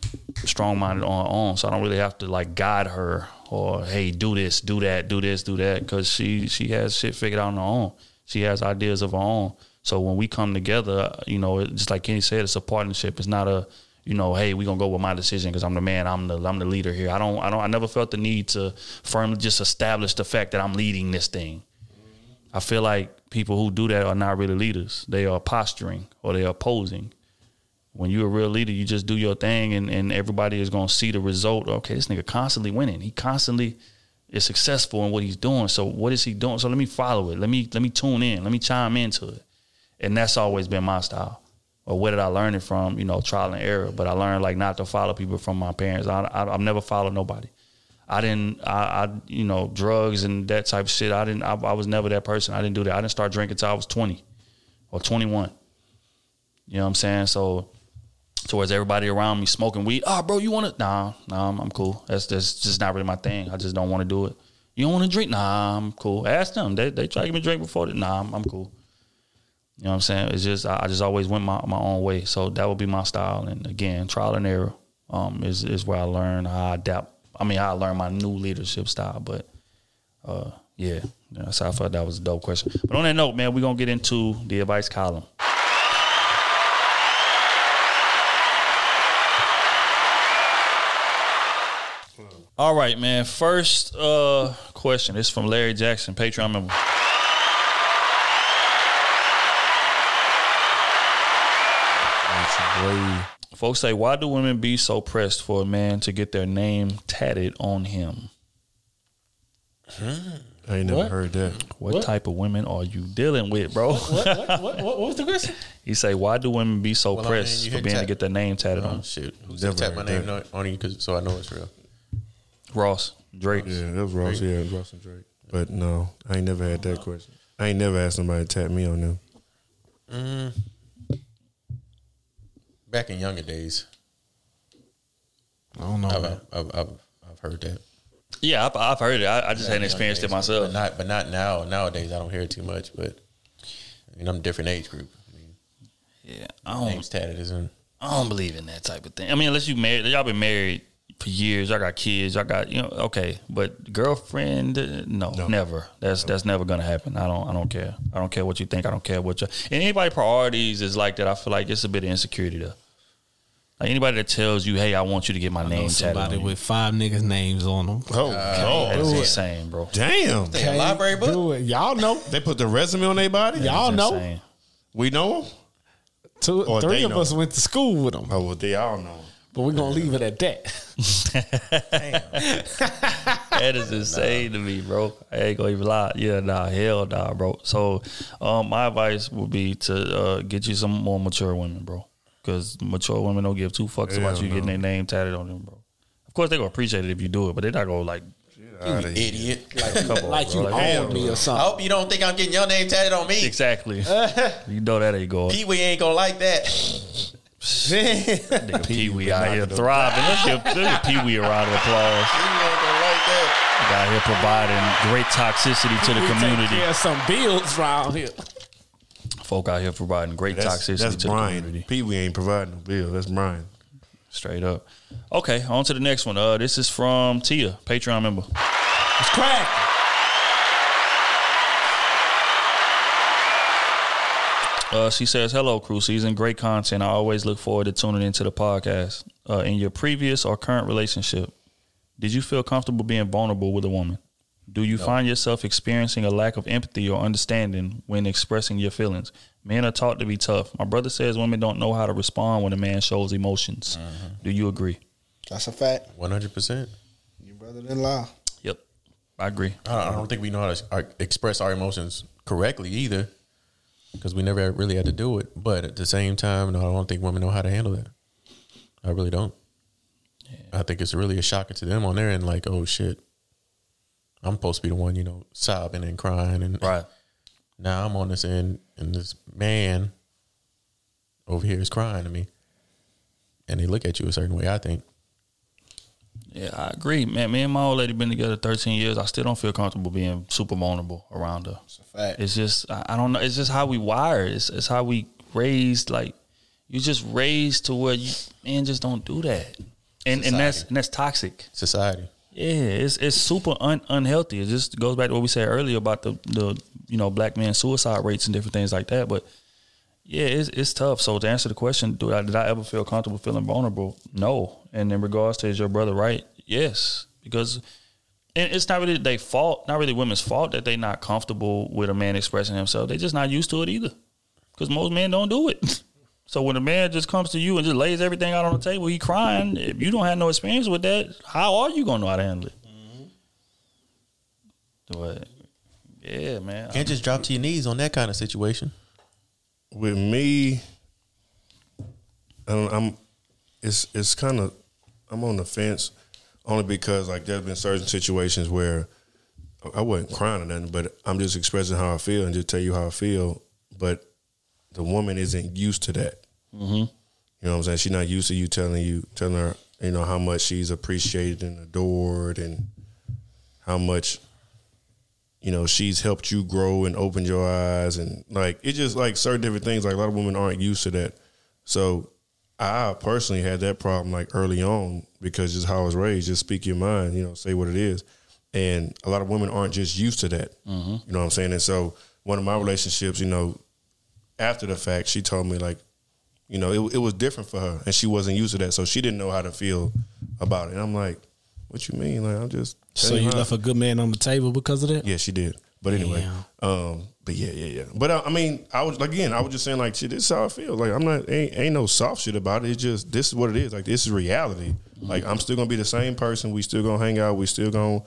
Speaker 3: strong minded on her own, so I don't really have to like guide her or hey, do this, do that, do this, do that, because she she has shit figured out on her own. She has ideas of her own. So when we come together, you know, just like Kenny said, it's a partnership. It's not a, you know, hey, we gonna go with my decision because I'm the man. I'm the I'm the leader here. I don't I don't I never felt the need to firmly just establish the fact that I'm leading this thing. I feel like people who do that are not really leaders. They are posturing or they are posing. When you're a real leader, you just do your thing, and, and everybody is gonna see the result. Okay, this nigga constantly winning. He constantly is successful in what he's doing. So what is he doing? So let me follow it. Let me let me tune in. Let me chime into it. And that's always been my style. Or where did I learn it from? You know, trial and error. But I learned like not to follow people from my parents. I, I I've never followed nobody. I didn't. I, I you know drugs and that type of shit. I didn't. I, I was never that person. I didn't do that. I didn't start drinking till I was twenty or twenty one. You know what I'm saying? So towards everybody around me smoking weed. Oh, bro, you want to? Nah, nah, I'm, cool. That's that's just not really my thing. I just don't want to do it. You don't want to drink? Nah, I'm cool. Ask them. They they try to give me a drink before that. Nah, I'm, I'm cool. You know what I'm saying? It's just I, I just always went my, my own way. So that would be my style. And again, trial and error um, is is where I learn how I adapt. I mean, I learned my new leadership style. But uh, yeah, that's how I thought that was a dope question. But on that note, man, we're gonna get into the advice column. All right, man. First uh, question is from Larry Jackson, Patreon member. Folks say, why do women be so pressed for a man to get their name tatted on him?
Speaker 4: I ain't never
Speaker 5: What?
Speaker 4: heard that.
Speaker 3: What,
Speaker 5: What?
Speaker 3: type of women are you dealing with, bro?
Speaker 5: What, what, what, what, what was the question?
Speaker 3: he say, why do women be so
Speaker 6: Well, I mean,
Speaker 3: pressed
Speaker 6: you
Speaker 3: for
Speaker 6: hit
Speaker 3: being to
Speaker 6: tat-
Speaker 3: get their name tatted
Speaker 6: Oh
Speaker 3: on?
Speaker 6: shit! Who's
Speaker 4: Never
Speaker 6: tap my
Speaker 4: heard
Speaker 6: name on you because so I know it's real.
Speaker 3: Ross, Drake.
Speaker 4: Yeah, that was Ross. Yeah, it was Ross and Drake. But no, I ain't never had that question. I ain't never asked somebody to tap me on them.
Speaker 6: Mm. Back in younger days,
Speaker 5: I don't know.
Speaker 6: I've. I've, I've, I've heard that.
Speaker 3: Yeah, I've, I've heard it. I, I just hadn't
Speaker 6: Back in
Speaker 3: experienced it myself.
Speaker 6: but not but not now. Nowadays, I don't hear it too much. But I mean, I'm a different age group. I mean,
Speaker 3: Yeah, I don't,
Speaker 6: names tatted isn't.
Speaker 3: I don't believe in that type of thing. I mean, unless you married, y'all been married for years. Y'all got kids. Y'all got you know. Okay, but girlfriend, uh, no, never. That's that's never gonna happen. I don't. I don't care. I don't care what you think. I don't care what you. And anybody priorities is like that. I feel like it's a bit of insecurity though. Like anybody that tells you, "Hey, I want you to get my
Speaker 5: I know
Speaker 3: name tatted,"
Speaker 5: somebody
Speaker 3: on you.
Speaker 5: with five niggas' names on them.
Speaker 4: Oh, God.
Speaker 3: That's
Speaker 4: God.
Speaker 3: insane, bro.
Speaker 4: Damn.
Speaker 6: Hey, a library book.
Speaker 5: Do it. Y'all know.
Speaker 4: They put the resume on their body?
Speaker 5: Y'all know.
Speaker 3: insane.
Speaker 4: We know them?
Speaker 5: Two,
Speaker 4: Or
Speaker 5: three of
Speaker 4: know.
Speaker 5: us went to school with them,
Speaker 4: Oh, well, they all know 'em.
Speaker 5: But we're gonna leave it at that.
Speaker 3: That is insane to me, bro. I ain't gonna even lie. Yeah, nah, hell nah, bro. So, um, my advice would be to uh, get you some more mature women, bro. Because mature women don't give two fucks about
Speaker 4: Hell
Speaker 3: you getting their name tatted on them, bro. Of course, they're gonna appreciate it if you do it, but they're not gonna like.
Speaker 4: Outta here.
Speaker 6: Idiot.
Speaker 3: Come on,
Speaker 5: like you
Speaker 3: Like,
Speaker 5: own me or something.
Speaker 6: I hope you don't think I'm getting your name tatted on me.
Speaker 3: exactly. you know that ain't going.
Speaker 6: Pee Wee ain't gonna like that.
Speaker 3: Nigga Pee Wee out here thriving. Let's give, give Pee Wee a round of applause.
Speaker 6: Pee Wee ain't gonna like.
Speaker 3: Out here providing great toxicity to the community.
Speaker 5: care of some bills around here.
Speaker 3: Folk out here providing great
Speaker 4: That's,
Speaker 3: toxicity
Speaker 4: that's
Speaker 3: to the community.
Speaker 4: Pee Wee ain't providing no bill. That's Brian.
Speaker 3: Straight up. Okay, on to the next one. Uh, this is from Tia, Patreon member.
Speaker 5: It's crack.
Speaker 3: Uh, she says, "Hello, crew season. Great content. I always look forward to tuning into the podcast. Uh, in your previous or current relationship, did you feel comfortable being vulnerable with a woman? Do you find yourself experiencing a lack of empathy or understanding when expressing your feelings? Men are taught to be tough. My brother says women don't know how to respond when a man shows emotions. Do you agree?
Speaker 12: That's a fact.
Speaker 6: One hundred percent.
Speaker 12: Your brother didn't lie.
Speaker 3: Yep, I agree.
Speaker 6: I don't, I don't think we know how to uh, express our emotions correctly either, because we never really had to do it. But at the same time, no, I don't think women know how to handle that. I really don't. I think it's really a shocker to them on their end. Like, oh shit, I'm supposed to be the one, you know, sobbing and crying, and
Speaker 3: Right.
Speaker 6: now I'm on this end, and this man over here is crying to me, and they look at you a certain way. I think.
Speaker 3: Yeah, I agree, man. Me and my old lady been together 13 years. I still don't feel comfortable being super vulnerable around her.
Speaker 12: It's a fact.
Speaker 3: It's just I, I don't know. It's just how we wired. It's, it's how we raised. Like you just raised to where you man just don't do that, and and that's and that's toxic.
Speaker 6: Society.
Speaker 3: Yeah, it's it's super un, unhealthy. It just goes back to what we said earlier about the the you know black men suicide rates and different things like that. But yeah, it's it's tough. So to answer the question, do I did I ever feel comfortable feeling vulnerable? No. And in regards to is your brother right? Yes, because and it's not really their fault, not really women's fault that they're not comfortable with a man expressing himself. They're just not used to it either. Because most men don't do it. So when a man just comes to you and just lays everything out on the table, he crying. If you don't have no experience with that, how are you gonna know how to handle it? Mm-hmm. But yeah, man.
Speaker 6: Can't just drop to your knees on that kind of situation.
Speaker 4: with me, I don't, I'm it's it's kind of I'm on the fence only because like there's been certain situations where I wasn't crying or nothing, but I'm just expressing how I feel and just tell you how I feel. But the woman isn't used to that.
Speaker 3: Mm-hmm.
Speaker 4: You know what I'm saying? She's not used to you telling you telling her you know how much she's appreciated and adored and how much you know she's helped you grow and opened your eyes and like it's just like certain different things like a lot of women aren't used to that so i personally had that problem like early on because just how i was raised just speak your mind you know say what it is and a lot of women aren't just used to that
Speaker 3: Mhm.
Speaker 4: you know what i'm saying and so one of my relationships you know after the fact she told me like you know it, it was different for her and she wasn't used to that so she didn't know how to feel about it and i'm like what you mean like i'm just
Speaker 5: So you left a good man on the table because of that?
Speaker 4: yeah, she did. But anyway, um, but yeah, yeah, yeah. But uh, I mean, I was again, I was just saying like, shit, this is how I feel. Like I'm not ain't, ain't no soft shit about it. It's just this is what it is. Like this is reality. Like I'm still gonna be the same person. We still gonna hang out. We still gonna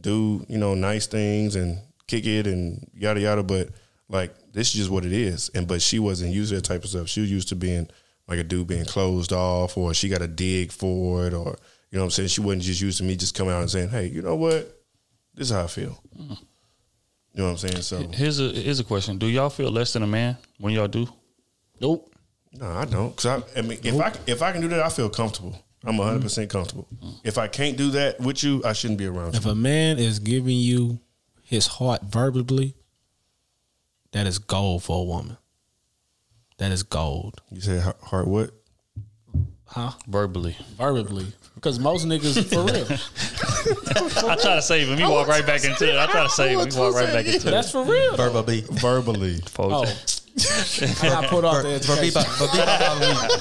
Speaker 4: do you know nice things and kick it and yada yada. But like this is just what it is. And but she wasn't used to that type of stuff. She was used to being like a dude being closed off, or she got a dig for it, or you know what I'm saying. She wasn't just used to me just coming out and saying, hey, you know what, this is how I feel. You know what I'm saying? So
Speaker 3: Here's a here's a question: Do y'all feel less than a man when y'all do?
Speaker 5: Nope.
Speaker 4: No, I don't. Cause I, I mean, if I if I can do that, I feel comfortable. I'm 100 mm-hmm. percent comfortable. Mm-hmm. If I can't do that with you, I shouldn't be around
Speaker 5: If
Speaker 4: you.
Speaker 5: a man is giving you his heart verbally, that is gold for a woman. That is gold.
Speaker 4: You said heart- heart what?
Speaker 5: Huh?
Speaker 3: Verbally.
Speaker 5: Verbally. Because most niggas, for real.
Speaker 3: I try to save him. He walk right back into it. I try to save him. He walk right back into it.
Speaker 5: That's for real.
Speaker 6: Verbally.
Speaker 4: Verbally.
Speaker 5: Oh. I put out the education.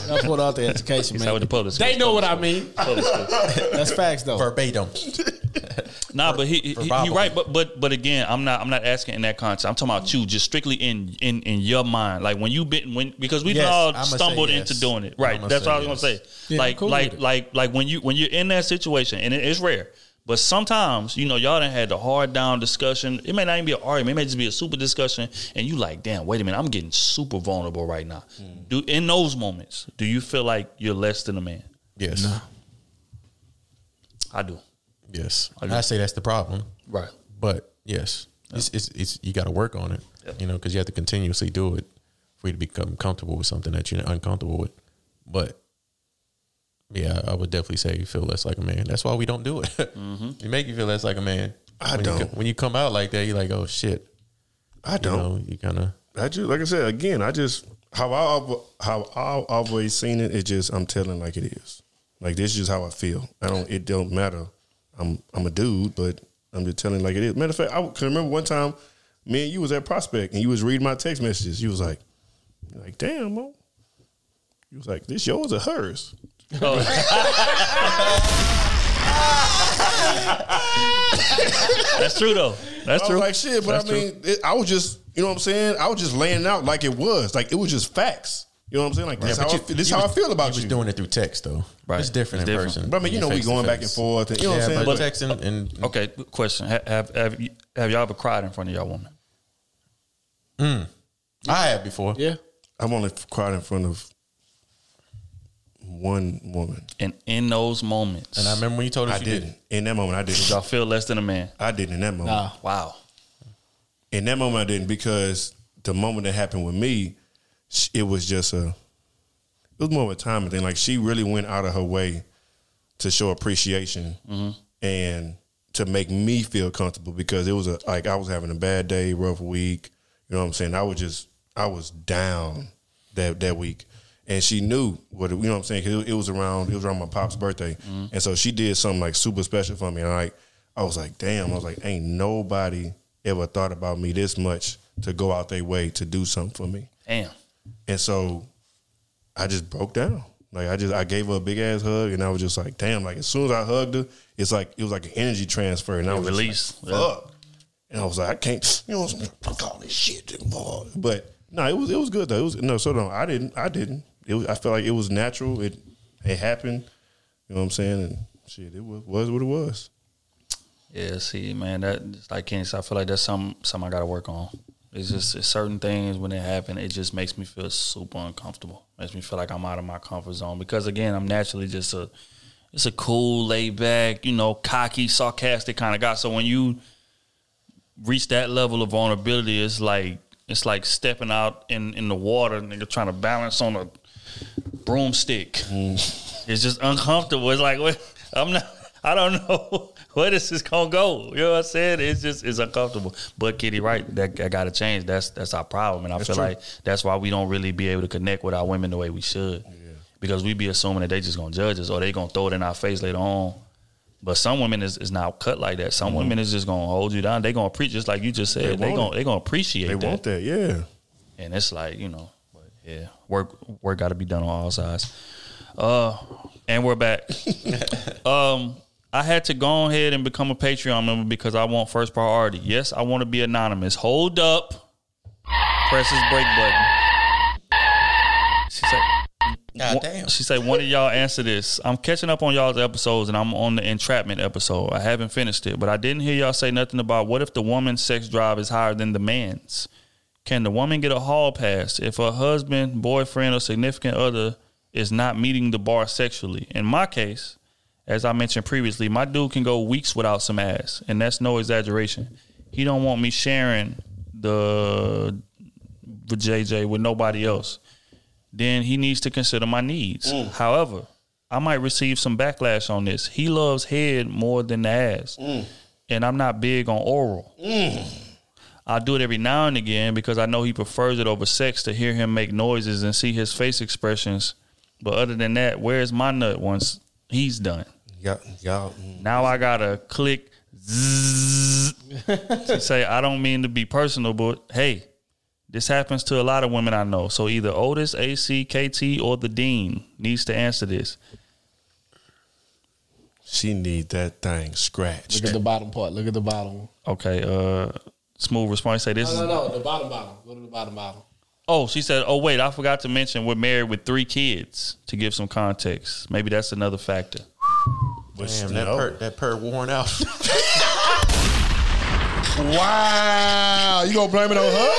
Speaker 5: I put out the education, man.
Speaker 3: what the public
Speaker 5: They know what I mean. That's facts, though.
Speaker 6: Verbatim.
Speaker 3: Nah, but he he, he right. But but but again, I'm not I'm not asking in that context. I'm talking about you, just strictly in in in your mind, like when you been when because we've
Speaker 6: Yes,
Speaker 3: all
Speaker 6: I'ma
Speaker 3: stumbled
Speaker 6: yes.
Speaker 3: into doing it. Right.
Speaker 6: I'ma
Speaker 3: That's what I was gonna say.
Speaker 5: Yeah,
Speaker 3: like
Speaker 5: cool
Speaker 3: like like like when you when you're in that situation, and it, it's rare. But sometimes, you know, y'all done had the hard down discussion. It may not even be an argument. It may just be a super discussion. And you like, damn, wait a minute, I'm getting super vulnerable right now.
Speaker 6: Mm.
Speaker 3: Do in those moments, do you feel like you're less than a man?
Speaker 6: Yes.
Speaker 3: I do.
Speaker 6: Yes.
Speaker 3: I
Speaker 6: I, say that's the problem.
Speaker 3: Right.
Speaker 6: But yes, it's, it's, it's you got to work on it. You know, because you have to continuously do it for you to become comfortable with something that you're uncomfortable with. But yeah, I would definitely say you feel less like a man. That's why we don't do it. Mm-hmm. You make you feel less like a man.
Speaker 4: I
Speaker 6: when You,
Speaker 4: don't.
Speaker 6: co- when you come out like that, you're like, oh shit.
Speaker 4: I don't.
Speaker 6: know, you kind of
Speaker 4: I just like I said again. I just how I al- how I always seen it. It just I'm telling like it is. Like this is just how I feel. I don't. It don't matter. I'm I'm a dude, but I'm just telling like it is. Matter of fact, I can remember one time, me and you was at Prospect, and you was reading my text messages. You was like, like damn, Mo. You was like, this yours or hers? Oh.
Speaker 3: That's true though. That's
Speaker 4: I
Speaker 3: true.
Speaker 4: was like shit, but
Speaker 3: That's
Speaker 4: I mean, it, I was just, you know what I'm saying? I was just laying out like it was, like it was just facts. You know what I'm saying? Like this,
Speaker 6: Yeah,
Speaker 4: how,
Speaker 6: but
Speaker 4: I,
Speaker 6: you-
Speaker 4: feel- this
Speaker 6: you
Speaker 4: how
Speaker 6: was-
Speaker 4: I feel about
Speaker 6: you
Speaker 4: you.
Speaker 6: was doing it through text though.
Speaker 3: Right.
Speaker 6: It's different
Speaker 3: It's
Speaker 6: in
Speaker 3: different.
Speaker 6: person.
Speaker 4: But I mean, you know, we
Speaker 6: Face
Speaker 4: going back and forth, and you know
Speaker 6: yeah,
Speaker 4: what I'm saying?
Speaker 6: but
Speaker 4: But-
Speaker 6: texting and
Speaker 3: Okay, question. Ha- Have have you, have y'all ever cried in front of y'all woman? Hmm.
Speaker 6: I have before.
Speaker 5: Yeah.
Speaker 4: I've only cried in front of one woman.
Speaker 3: And in those moments,
Speaker 6: And I remember when you told us
Speaker 4: I
Speaker 6: you
Speaker 4: didn't. In that moment, I didn't.
Speaker 3: y'all feel less than a man.
Speaker 4: I didn't in that moment.
Speaker 5: Nah.
Speaker 3: Wow.
Speaker 4: In that moment, I didn't because the moment that happened with me, it was just a. It was more of a timing thing. Like she really went out of her way to show appreciation mm-hmm. and to make me feel comfortable because it was a like I was having a bad day, rough week. You know what I'm saying? I was just I was down that that week, and she knew what it- you know what I'm saying. 'Cause it, it was around it was around my pop's birthday, mm-hmm. and so she did something like super special for me. And like I was like, damn, I was like, ain't nobody ever thought about me this much to go out their way to do something for me.
Speaker 3: Damn.
Speaker 4: And so I just broke down. Like I just I gave her a big ass hug and I was just like, damn, like as soon as I hugged her, it's like it was like an energy transfer and I was
Speaker 3: release.
Speaker 4: Like, fuck. And I was like, I can't, you know, what I'm saying? fuck all this shit. But no, it was it was good though. It was no, so no, I didn't, I didn't. It I felt like it was natural. It it happened. You know what I'm saying? And shit, it was, was what it was.
Speaker 3: Yeah, see, man, that like Kenny said, I feel like that's something something I got to work on. It's just it's certain things when it happen, it just makes me feel super uncomfortable. Makes me feel like I'm out of my comfort zone because again, I'm naturally just a it's a cool, laid back, you know, cocky, sarcastic kind of guy. So when you reach that level of vulnerability, it's like it's like stepping out in in the water, nigga, trying to balance on a broomstick. It's just uncomfortable. It's like what I'm not. I don't know where this is gonna go. You know what I'm saying? It's just it's uncomfortable. But Kitty, right? That, that got to change. That's that's our problem, and I
Speaker 4: That's
Speaker 3: feel
Speaker 4: true.
Speaker 3: like that's why we don't really be able to connect with our women the way we should. Because we be assuming that they just gonna judge us or they gonna throw it in our face later on. But some women is, is not cut like that. Some women is just gonna hold you down. They gonna preach just like you just said.
Speaker 4: Mm-hmm. They
Speaker 3: They, gonna
Speaker 4: it.
Speaker 3: they gonna appreciate
Speaker 4: They
Speaker 3: that.
Speaker 4: want that, yeah.
Speaker 3: And it's like you know, but yeah, work work got to be done on all sides. Uh, and we're back. um, I had to go ahead and become a Patreon member because I want first priority. Yes, I want to be anonymous. Hold up. Press this break button. She said.
Speaker 6: God damn.
Speaker 3: She said, "One of y'all answer this. I'm catching up on y'all's episodes, and I'm on the entrapment episode. I haven't finished it, but I didn't hear y'all say nothing about what if the woman's sex drive is higher than the man's. Can the woman get a hall pass if her husband, boyfriend, or significant other is not meeting the bar sexually? In my case, as I mentioned previously, my dude can go weeks without some ass, and that's no exaggeration. He don't want me sharing the the JJ with nobody else. Then he needs to consider my needs. Mm. However, I might receive some backlash on this. He loves head more than the ass, mm. and I'm not big on oral. Mm. I do it every now and again because I know he prefers it over sex to hear him make noises and see his face expressions. But other than that, where's my nut once he's done?
Speaker 4: Y'all, y'all.
Speaker 3: Now I gotta click zzz to say I don't mean to be personal, but hey, this happens to a lot of women I know. So either Otis, AC, KT, or the Dean needs to answer this.
Speaker 4: She need that thing scratched.
Speaker 5: Look at the bottom part. Look at the bottom.
Speaker 3: Okay, uh smooth response. Say this
Speaker 5: No,
Speaker 3: is
Speaker 5: no, no. The bottom, bottom. Go to the bottom, bottom.
Speaker 3: Oh, she said, "Oh wait, I forgot to mention we're married with three kids." To give some context, maybe that's another factor.
Speaker 6: Damn, that per that per worn out.
Speaker 4: Wow, you gonna blame it on her?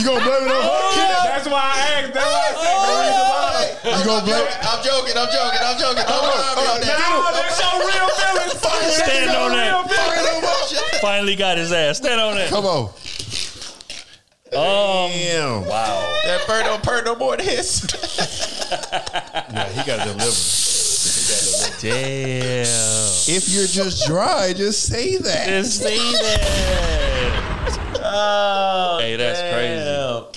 Speaker 4: You gonna blame it on her?
Speaker 5: That's why I asked. That's why I said go read the bottom.
Speaker 4: You gonna blame it?
Speaker 6: I'm joking. I'm joking. I'm joking. Don't mind me on that.
Speaker 5: No, that's your real feelings.
Speaker 3: Stand on that.
Speaker 5: Real feelings.
Speaker 3: Finally got his ass. Stand on that.
Speaker 4: Come on.
Speaker 3: Um,
Speaker 4: Damn.
Speaker 3: wow.
Speaker 6: That bird don't per no more than his.
Speaker 4: Yeah, he got to deliver.
Speaker 3: Damn.
Speaker 4: If you're just dry, just say that.
Speaker 3: Just say that.
Speaker 6: Oh,
Speaker 3: Hey, that's crazy.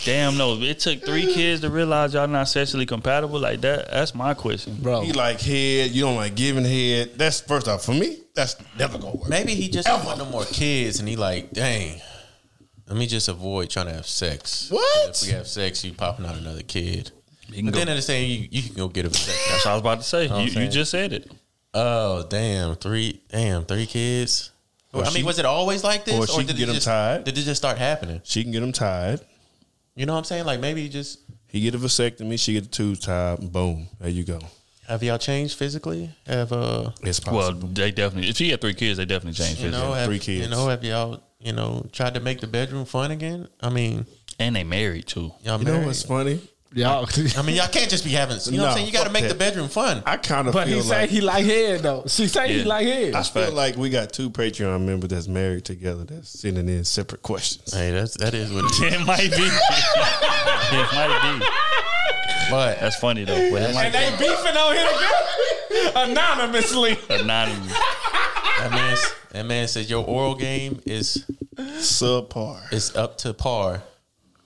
Speaker 3: Damn, no. It took three kids to realize y'all not sexually compatible like that. That's my question,
Speaker 5: Bro,
Speaker 4: He like head. You don't like giving head. That's first off for me. That's never gonna work.
Speaker 6: Maybe he just don't want no more kids, and he like, dang. Let me just avoid trying to have sex.
Speaker 4: What?
Speaker 6: If we have sex, you popping out another kid.
Speaker 3: You can
Speaker 6: But
Speaker 3: go-
Speaker 6: then at the same, you, you can go get a sex.
Speaker 3: That's what I was about to say.
Speaker 6: Know what I'm
Speaker 3: You, you
Speaker 6: saying?
Speaker 3: just said it.
Speaker 6: Oh damn, three damn three kids.
Speaker 4: Or
Speaker 6: I
Speaker 4: she-
Speaker 6: mean, was it always like this,
Speaker 4: or she can
Speaker 6: did
Speaker 4: get
Speaker 6: it
Speaker 4: 'em
Speaker 6: just,
Speaker 4: tied.
Speaker 6: Did it just start happening?
Speaker 4: She can get him tied.
Speaker 6: You know what I'm saying? Like maybe you just
Speaker 4: He get a vasectomy. She get the tubes tied. Boom. There you go.
Speaker 6: have y'all changed physically? Have uh,
Speaker 4: It's
Speaker 3: Well, they definitely. If she had three kids, they definitely changed
Speaker 6: you
Speaker 3: physically.
Speaker 6: know, have,
Speaker 4: three kids.
Speaker 6: You know, have y'all you know tried to make the bedroom fun again? I mean,
Speaker 3: and they married too.
Speaker 6: y'all
Speaker 4: you know
Speaker 6: married.
Speaker 4: what's funny?
Speaker 5: Y'all.
Speaker 6: I mean, y'all can't just be having. You know what I'm saying? You got to make
Speaker 4: that.
Speaker 6: the bedroom fun.
Speaker 4: I kind of
Speaker 5: But
Speaker 4: feel
Speaker 5: he say
Speaker 4: like
Speaker 5: he like head though. She say he like head.
Speaker 4: I feel like we got two Patreon members that's married together that's sending in separate questions.
Speaker 6: Hey, that's that is what it is.
Speaker 3: It might be. it might be.
Speaker 6: But
Speaker 3: That's funny though. But it might
Speaker 5: and they beefing on here together anonymously.
Speaker 3: be anonymous.
Speaker 6: that man, that man said your oral game is
Speaker 4: Subpar.
Speaker 6: is up to par.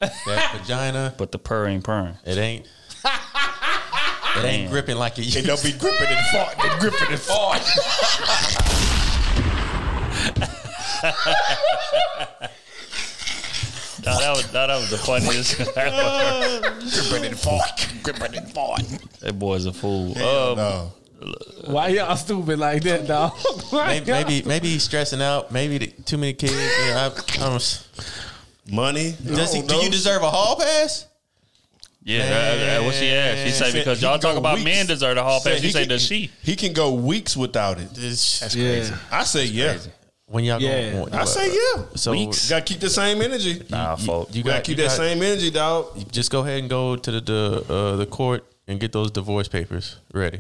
Speaker 6: That vagina,
Speaker 3: But the purr ain't purring.
Speaker 6: it ain't. It ain't
Speaker 3: Damn.
Speaker 6: gripping like it
Speaker 4: It
Speaker 6: used.
Speaker 4: don't be gripping and fart. They gripping and fart.
Speaker 3: No, that was no, that was the funniest.
Speaker 4: gripping and fart. Gripping and fart.
Speaker 3: that boy's a fool. Um,
Speaker 4: No.
Speaker 5: Why y'all stupid like that, dog?
Speaker 6: Maybe, maybe maybe he's stressing out. Maybe the, too many kids. Yeah, I, I don't,
Speaker 4: Money.
Speaker 6: does he,
Speaker 4: don't
Speaker 6: you deserve a hall pass?
Speaker 3: Yeah, that, that what she asked. She said
Speaker 4: said
Speaker 3: because
Speaker 4: he
Speaker 3: y'all talk about
Speaker 4: weeks.
Speaker 3: men deserve a hall
Speaker 4: Said
Speaker 3: pass. You
Speaker 4: he
Speaker 3: say does she?
Speaker 4: He can go weeks without it.
Speaker 6: That's
Speaker 5: crazy.
Speaker 4: I say yeah.
Speaker 6: When y'all
Speaker 5: Yeah.
Speaker 6: go,
Speaker 4: I say yeah.
Speaker 6: So
Speaker 4: Gotta keep the same energy.
Speaker 3: Nah, folk.
Speaker 6: you
Speaker 4: You gotta
Speaker 6: got
Speaker 4: keep
Speaker 6: you
Speaker 4: that
Speaker 6: got-
Speaker 4: same energy, dog.
Speaker 6: just go ahead and go to the the, uh, the court and get those divorce papers ready.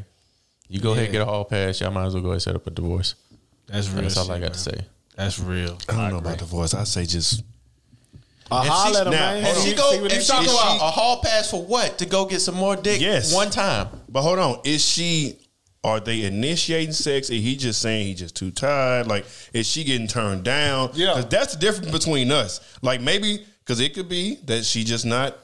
Speaker 6: You go ahead and get a hall pass. Y'all might as well go ahead and set up a divorce.
Speaker 5: That's real.
Speaker 6: That's all
Speaker 5: shit,
Speaker 6: I got
Speaker 5: man.
Speaker 6: to say.
Speaker 5: That's real.
Speaker 4: I don't know about divorce. I say just
Speaker 12: Uh, holla at man.
Speaker 6: If she go, if
Speaker 12: he
Speaker 6: she go
Speaker 12: about.
Speaker 6: out, a hall pass for what? To go get some more dick
Speaker 4: Yes.
Speaker 6: one time.
Speaker 4: But hold on, is she? Are they initiating sex? Is he just saying he just too tired? Like, is she getting turned down?
Speaker 12: Yeah.
Speaker 4: 'Cause that's the difference between us. Like maybe because it could be that she just not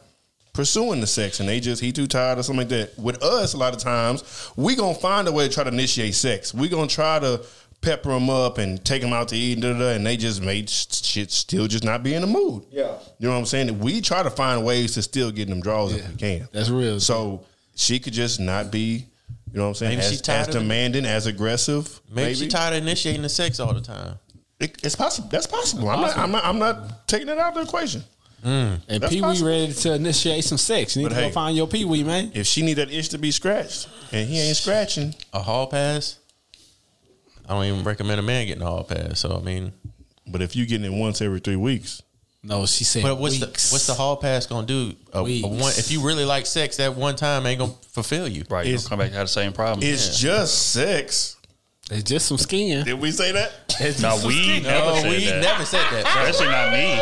Speaker 4: pursuing the sex and they just he too tired or something like that. With us, a lot of times we gonna find a way to try to initiate sex. We gonna try to pepper them up and take them out to eat, da, da, da, and they just made shit still just not be in the mood.
Speaker 12: Yeah.
Speaker 4: you know what I'm saying. We try to find ways to still get them draws if we can.
Speaker 5: That's real.
Speaker 4: So she could just not be, you know what I'm saying,
Speaker 6: Maybe she
Speaker 4: as,
Speaker 6: tired
Speaker 4: as
Speaker 6: of
Speaker 4: demanding, as aggressive.
Speaker 6: Maybe,
Speaker 4: Maybe,
Speaker 6: she tired of initiating the sex all the time.
Speaker 4: It, it's possible. That's possible. I'm not, I'm not. I'm not taking it out of the equation.
Speaker 5: Mm.
Speaker 4: And
Speaker 5: Pee Wee ready to initiate some sex. You need
Speaker 4: But
Speaker 5: to
Speaker 4: hey.
Speaker 5: go find your Pee Wee, man.
Speaker 4: If she need that itch to be scratched and he ain't scratching,
Speaker 6: A hall pass. I don't even recommend a man getting a hall pass. So I mean,
Speaker 4: but if you getting it once every three weeks,
Speaker 5: No, she said.
Speaker 6: but what's
Speaker 5: weeks.
Speaker 6: the what's the hall pass gonna do? A, a
Speaker 5: Weeks.
Speaker 6: one, if you really like sex, that one time ain't gonna fulfill you.
Speaker 3: Right, you
Speaker 4: It's-
Speaker 3: gonna come back and have the same problem.
Speaker 4: it's just sex.
Speaker 5: It's just some skin.
Speaker 4: Did we say that?
Speaker 3: no, we never
Speaker 6: No,
Speaker 3: said
Speaker 6: we
Speaker 3: that.
Speaker 6: never said that.
Speaker 3: Especially not me.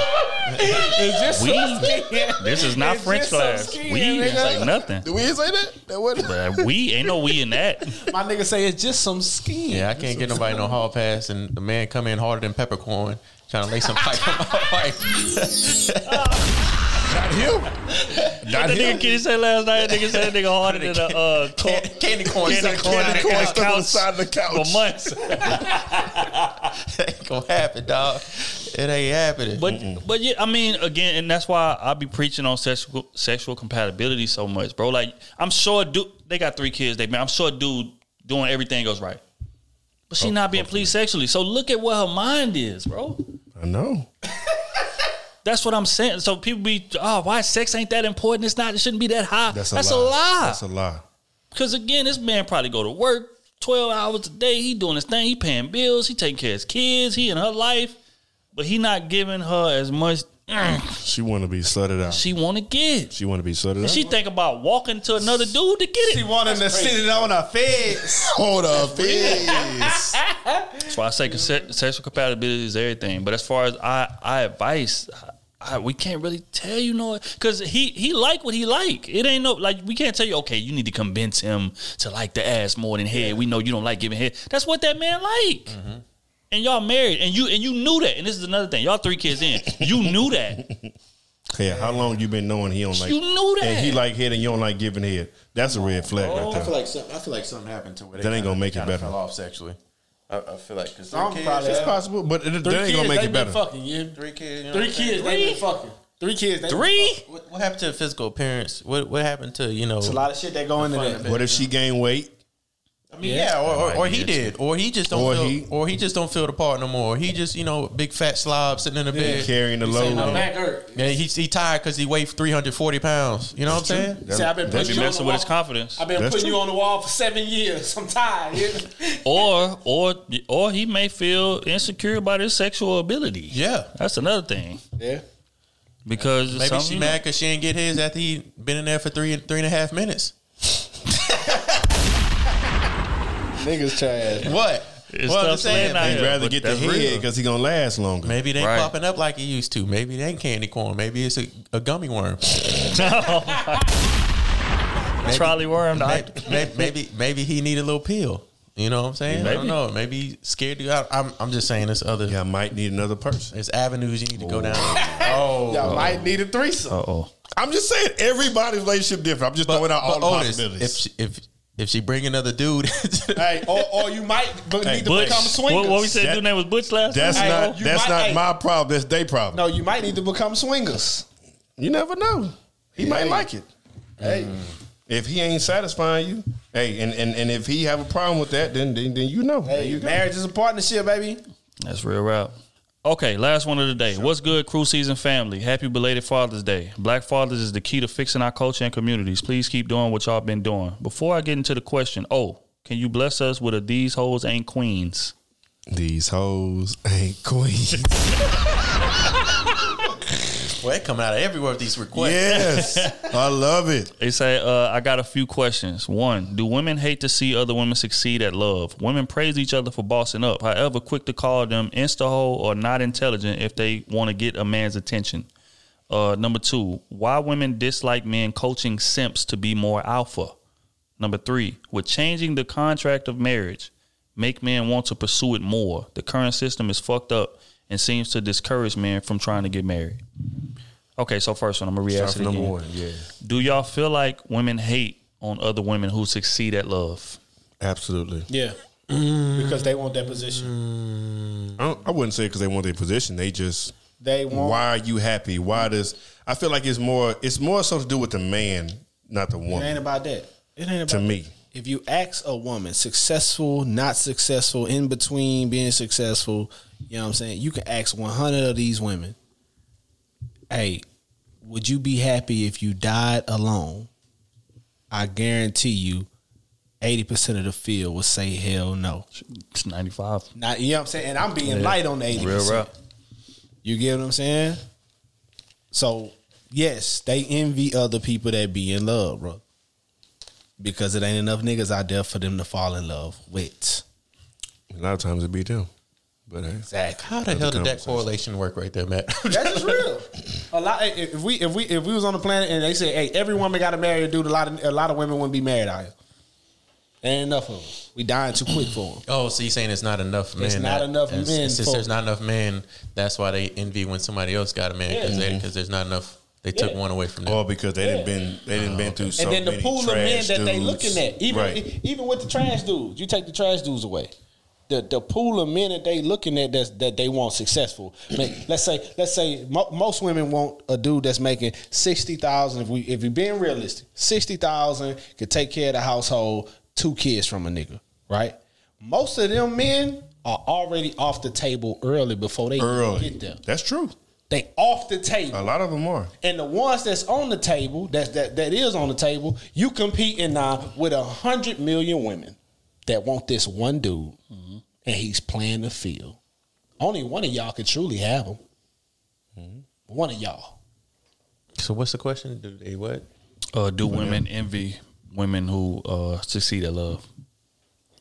Speaker 5: It's just
Speaker 3: We.
Speaker 5: some skin.
Speaker 3: This is not
Speaker 5: It's
Speaker 3: French class.
Speaker 5: skin,
Speaker 3: We didn't
Speaker 5: nigga.
Speaker 3: say nothing.
Speaker 4: Did we say that? That wasn't.
Speaker 3: But we ain't no we in that.
Speaker 5: My nigga say it's just some skin.
Speaker 6: Yeah, I can't get nobody no hall pass, and the man come in harder than peppercorn, trying to lay some pipe on my wife.
Speaker 4: Not him. Not him.
Speaker 3: n't Kenny said last night? Nigga said nigga harder than a uh, cor-
Speaker 6: Candy corn,
Speaker 3: candy corn
Speaker 4: Candy corn stuck on the
Speaker 3: couch
Speaker 4: side of the couch.
Speaker 3: for months.
Speaker 6: ain't gonna happen, dog. It ain't happening.
Speaker 3: But but yeah, I mean, again, and that's why I be preaching on sexual sexual compatibility so much, bro. Like I'm sure, dude, they got three kids. They man, I'm sure, dude, doing everything goes right, but she not being pleased sexually. So look at what her mind is, bro.
Speaker 4: I know.
Speaker 3: That's what I'm saying. So people be, oh, why sex ain't that important? It's not. It shouldn't be that high.
Speaker 4: That's a
Speaker 3: That's
Speaker 4: lie.
Speaker 3: a lie.
Speaker 4: That's a lie.
Speaker 3: Because again, this man probably go to work twelve hours a day. He doing his thing. He paying bills. He taking care of his kids. He in her life, but he not giving her as much mm,
Speaker 4: She want to be slutted out.
Speaker 3: she want to get.
Speaker 4: She want to be slutted
Speaker 3: And
Speaker 4: out.
Speaker 3: she think about walking to another dude to get it.
Speaker 12: She wanted to sit it on her face.
Speaker 4: Hold up, face.
Speaker 3: That's why I say sexual compatibility is everything. But as far as I, I advice, I, we can't really tell you no because he he like what he like. It ain't no like we can't tell you okay. You need to convince him to like the ass more than head. We know you don't like giving head. That's what that man like.
Speaker 4: Mm-hmm.
Speaker 3: And y'all married, and you and you knew that. And this is another thing. Y'all three kids in. You knew that.
Speaker 4: Yeah, how long you been knowing he don't like?
Speaker 3: You knew that.
Speaker 4: And he like head and you don't like giving head. That's a red flag right
Speaker 6: I feel like some, I feel like something happened to it. they
Speaker 4: That ain't gonna make it better.
Speaker 6: Fell off sexually. I, I feel like because
Speaker 12: I'm probably-
Speaker 4: It's possible, but it, that
Speaker 5: Three
Speaker 4: ain't
Speaker 5: kids,
Speaker 4: gonna make
Speaker 5: they
Speaker 4: it better.
Speaker 5: fucking. Yeah.
Speaker 6: three kids. You know
Speaker 5: Three
Speaker 6: what saying?
Speaker 5: kids, they been fucking. Three kids, they been
Speaker 3: Three.
Speaker 6: What, what happened to physical appearance? What what happened to you know?
Speaker 12: It's a lot of shit that go into that.
Speaker 4: What if she gained weight?
Speaker 6: I mean, yeah, or, or, or he did, or he just don't
Speaker 4: Or
Speaker 6: feel,
Speaker 4: he-
Speaker 6: or he just don't feel the part no more. He just you know big fat slob sitting in the bed.
Speaker 4: Carrying the load.
Speaker 5: My back hurt.
Speaker 6: Yeah, he he tired because he weighed three hundred forty pounds. You know what I'm saying?
Speaker 5: See, I've been
Speaker 4: That's
Speaker 5: putting you
Speaker 3: messing
Speaker 5: the
Speaker 3: with his confidence.
Speaker 5: I've been
Speaker 4: That's
Speaker 5: putting you on the wall for seven years. I'm tired.
Speaker 3: Or or or he may feel insecure about his sexual ability.
Speaker 6: Yeah.
Speaker 3: That's another thing.
Speaker 5: yeah.
Speaker 3: Because
Speaker 6: Maybe she mad because she ain't get his after he been in there for three three and a half minutes.
Speaker 12: Niggas trash.
Speaker 6: What?
Speaker 3: It's
Speaker 6: well, I'm saying,
Speaker 3: slaying out
Speaker 4: He'd rather get the head
Speaker 3: real.
Speaker 4: because he gonna last longer.
Speaker 6: Maybe they ain't
Speaker 3: Right.
Speaker 6: popping up like he used to. Maybe it ain't candy corn. Maybe it's a, a gummy worm.
Speaker 3: trolley worm.
Speaker 6: maybe, maybe, maybe maybe he need a little pill. You know what I'm saying? I
Speaker 3: Maybe.
Speaker 6: don't know. Maybe scared to go out. I'm, I'm just saying this other
Speaker 4: Yeah, I might need another person.
Speaker 6: there's avenues you need to go down. oh,
Speaker 12: Y'all might need a threesome.
Speaker 3: Uh oh.
Speaker 4: I'm just saying everybody's relationship different. I'm just throwing out all the
Speaker 6: Otis,
Speaker 4: possibilities.
Speaker 6: if if if she bring another dude,
Speaker 12: Hey, or, or you might b-
Speaker 4: Hey,
Speaker 12: need to
Speaker 3: Butch.
Speaker 12: become swingers.
Speaker 3: What, what we said?
Speaker 4: That-
Speaker 3: dude name was Butch last
Speaker 4: that's
Speaker 3: time?
Speaker 4: Not
Speaker 12: you
Speaker 4: that's
Speaker 12: might-
Speaker 4: not
Speaker 12: hey.
Speaker 4: my problem. That's their problem.
Speaker 12: No, you might need to become swingers.
Speaker 4: You never know. He might like it.
Speaker 12: Hey,
Speaker 4: If he ain't satisfying you, hey, and, and, and if he have a problem with that, then then, then you know.
Speaker 12: Hey,
Speaker 4: you go.
Speaker 12: marriage is a partnership, baby.
Speaker 3: That's real rap. Okay, last one of the day. What's good, crew season family? Happy belated Father's Day. Black fathers is the key to fixing our culture and communities. Please keep doing what y'all been doing. Before I get into the question, oh, can you bless us with a these hoes ain't queens?
Speaker 4: These hoes ain't queens.
Speaker 6: Boy, it coming out of everywhere with these requests.
Speaker 4: yes, I love it.
Speaker 3: They say, uh, I got a few questions. One, do women hate to see other women succeed at love? Women praise each other for bossing up. However, quick to call them insta-hole or not intelligent if they want to get a man's attention. Uh, number two, why women dislike men coaching simps to be more alpha? Number three, with changing the contract of marriage make men want to pursue it more? The current system is fucked up and seems to discourage men from trying to get married. Okay, so first one, I'm gonna re-ask
Speaker 4: Start
Speaker 3: it
Speaker 4: from number one. Yeah,
Speaker 3: Do y'all feel like women hate on other women who succeed at love?
Speaker 4: absolutely.
Speaker 5: Yeah. Mm. Because they want that position.
Speaker 4: I, I wouldn't say because they want their position. They just
Speaker 5: They want
Speaker 4: why are you happy? Why does I feel like it's more it's more so to do with the man, not the woman.
Speaker 5: It ain't about that. It ain't about
Speaker 4: To me,
Speaker 5: If you ask a woman, successful, not successful, in between being successful, you know what I'm saying? You can ask 100 of these women, hey, would you be happy if you died alone? I guarantee you, 80% of the field will say hell no.
Speaker 3: It's 95.
Speaker 5: Not, you know what I'm saying? And I'm being
Speaker 3: Yeah.
Speaker 5: light on the 80%.
Speaker 3: Real rap.
Speaker 5: You get what I'm saying? So, yes, they envy other people that be in love, bro. Because it ain't enough niggas out there for them to fall in love with.
Speaker 4: a lot of times it be them. But hey,
Speaker 5: Exactly.
Speaker 6: How the hell did that correlation work right there, Matt?
Speaker 5: That's just real. A lot. Eh, eh, if we if we if we was on the planet and they said, "Hey, every woman got to marry a dude," a lot of a lot of women wouldn't be married out here. Ain't enough of them. We dying too quick for them.
Speaker 6: Oh, so you saying it's not enough men?
Speaker 5: It's not enough
Speaker 6: it's-
Speaker 5: men
Speaker 6: Since
Speaker 5: for-
Speaker 6: there's not enough men, that's why they envy when somebody else got a man because
Speaker 5: Yeah.
Speaker 6: because there's not enough. They took
Speaker 5: Yeah.
Speaker 6: one away from them.
Speaker 4: or because they didn't been they didn't oh, been through so
Speaker 5: and then the
Speaker 4: many
Speaker 5: pool of men
Speaker 4: trash
Speaker 5: that they looking at, even
Speaker 4: right.
Speaker 5: even with the trash dudes, you take the trash dudes away. The the pool of men that they looking at that's, that they want successful. I mean, let's say let's say mo- most women want a dude that's making sixty thousand. If we if we being realistic, sixty thousand could take care of the household, two kids from a nigga, right? Most of them men are already off the table early before they even
Speaker 4: early.
Speaker 5: get there.
Speaker 4: That's true.
Speaker 5: They off the table.
Speaker 4: A lot of them are.
Speaker 5: And the ones that's on the table, that that that is on the table, you competing now with a hundred million women that want this one dude, and he's playing the field. Only one of y'all could truly have him. One of y'all.
Speaker 6: So what's the question? Do they what?
Speaker 3: Uh, do women envy women who uh, succeed at love?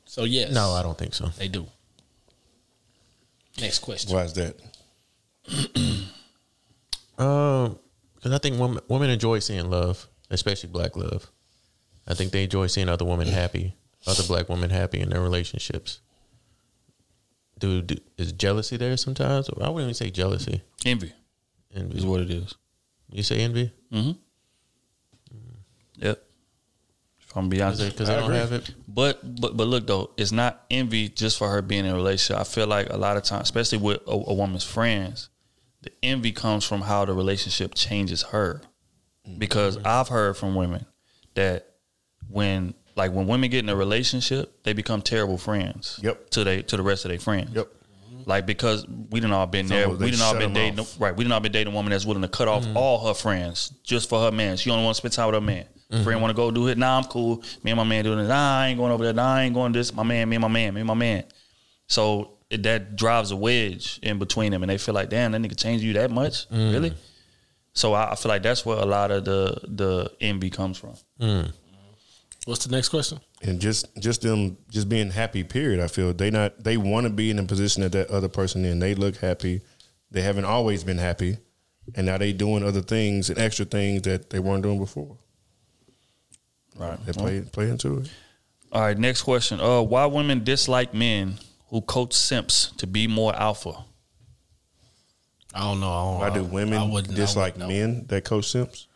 Speaker 5: So yes,
Speaker 6: No, I don't think so.
Speaker 5: they do. Next question.
Speaker 4: Why is that?
Speaker 6: Um, because I think women women enjoy seeing love, especially black love. I think they enjoy seeing other women happy, other black women happy in their relationships. Do, do is jealousy there sometimes? I wouldn't even say jealousy.
Speaker 3: Envy
Speaker 6: Envy
Speaker 3: is what it is.
Speaker 6: you say envy
Speaker 3: Mm-hmm. Yep. If I'm being honest,
Speaker 6: because they
Speaker 3: I
Speaker 6: don't
Speaker 3: agree.
Speaker 6: have it.
Speaker 3: But but but look though, it's not envy just for her being in a relationship. I feel like a lot of times, especially with a, a woman's friends, the envy comes from how the relationship changes her. Because I've heard from women that when like when women get in a relationship, they become terrible friends.
Speaker 4: Yep.
Speaker 3: To they to the rest of their friends.
Speaker 4: Yep.
Speaker 3: Like because we didn't all been there. We didn't all been dating
Speaker 4: off.
Speaker 3: right. We didn't all been dating a woman that's willing to cut off all her friends just for her man. She only want to spend time with her man. Friend want to go do it. Nah, I'm cool. Me and my man doing this. Nah, I ain't going over there. Nah, I ain't going this. My man, me and my man, me and my man. So it, that drives a wedge in between them, and they feel like, damn, that nigga changed you that much, mm. really. So I, I feel like that's where a lot of the the envy comes from. Mm. Mm.
Speaker 5: What's the next question?
Speaker 4: and just just them just being happy. Period. I feel they not they want to be in the position that that other person in. They look happy. They haven't always been happy, and now they doing other things and extra things that they weren't doing before.
Speaker 3: Right.
Speaker 4: They play play into it.
Speaker 3: All right, next question. Uh, why women dislike men who coach simps to be more alpha?
Speaker 5: I don't know. I,
Speaker 4: Why
Speaker 5: don't,
Speaker 4: do women
Speaker 5: I wouldn't- I
Speaker 4: dislike men that coach simps?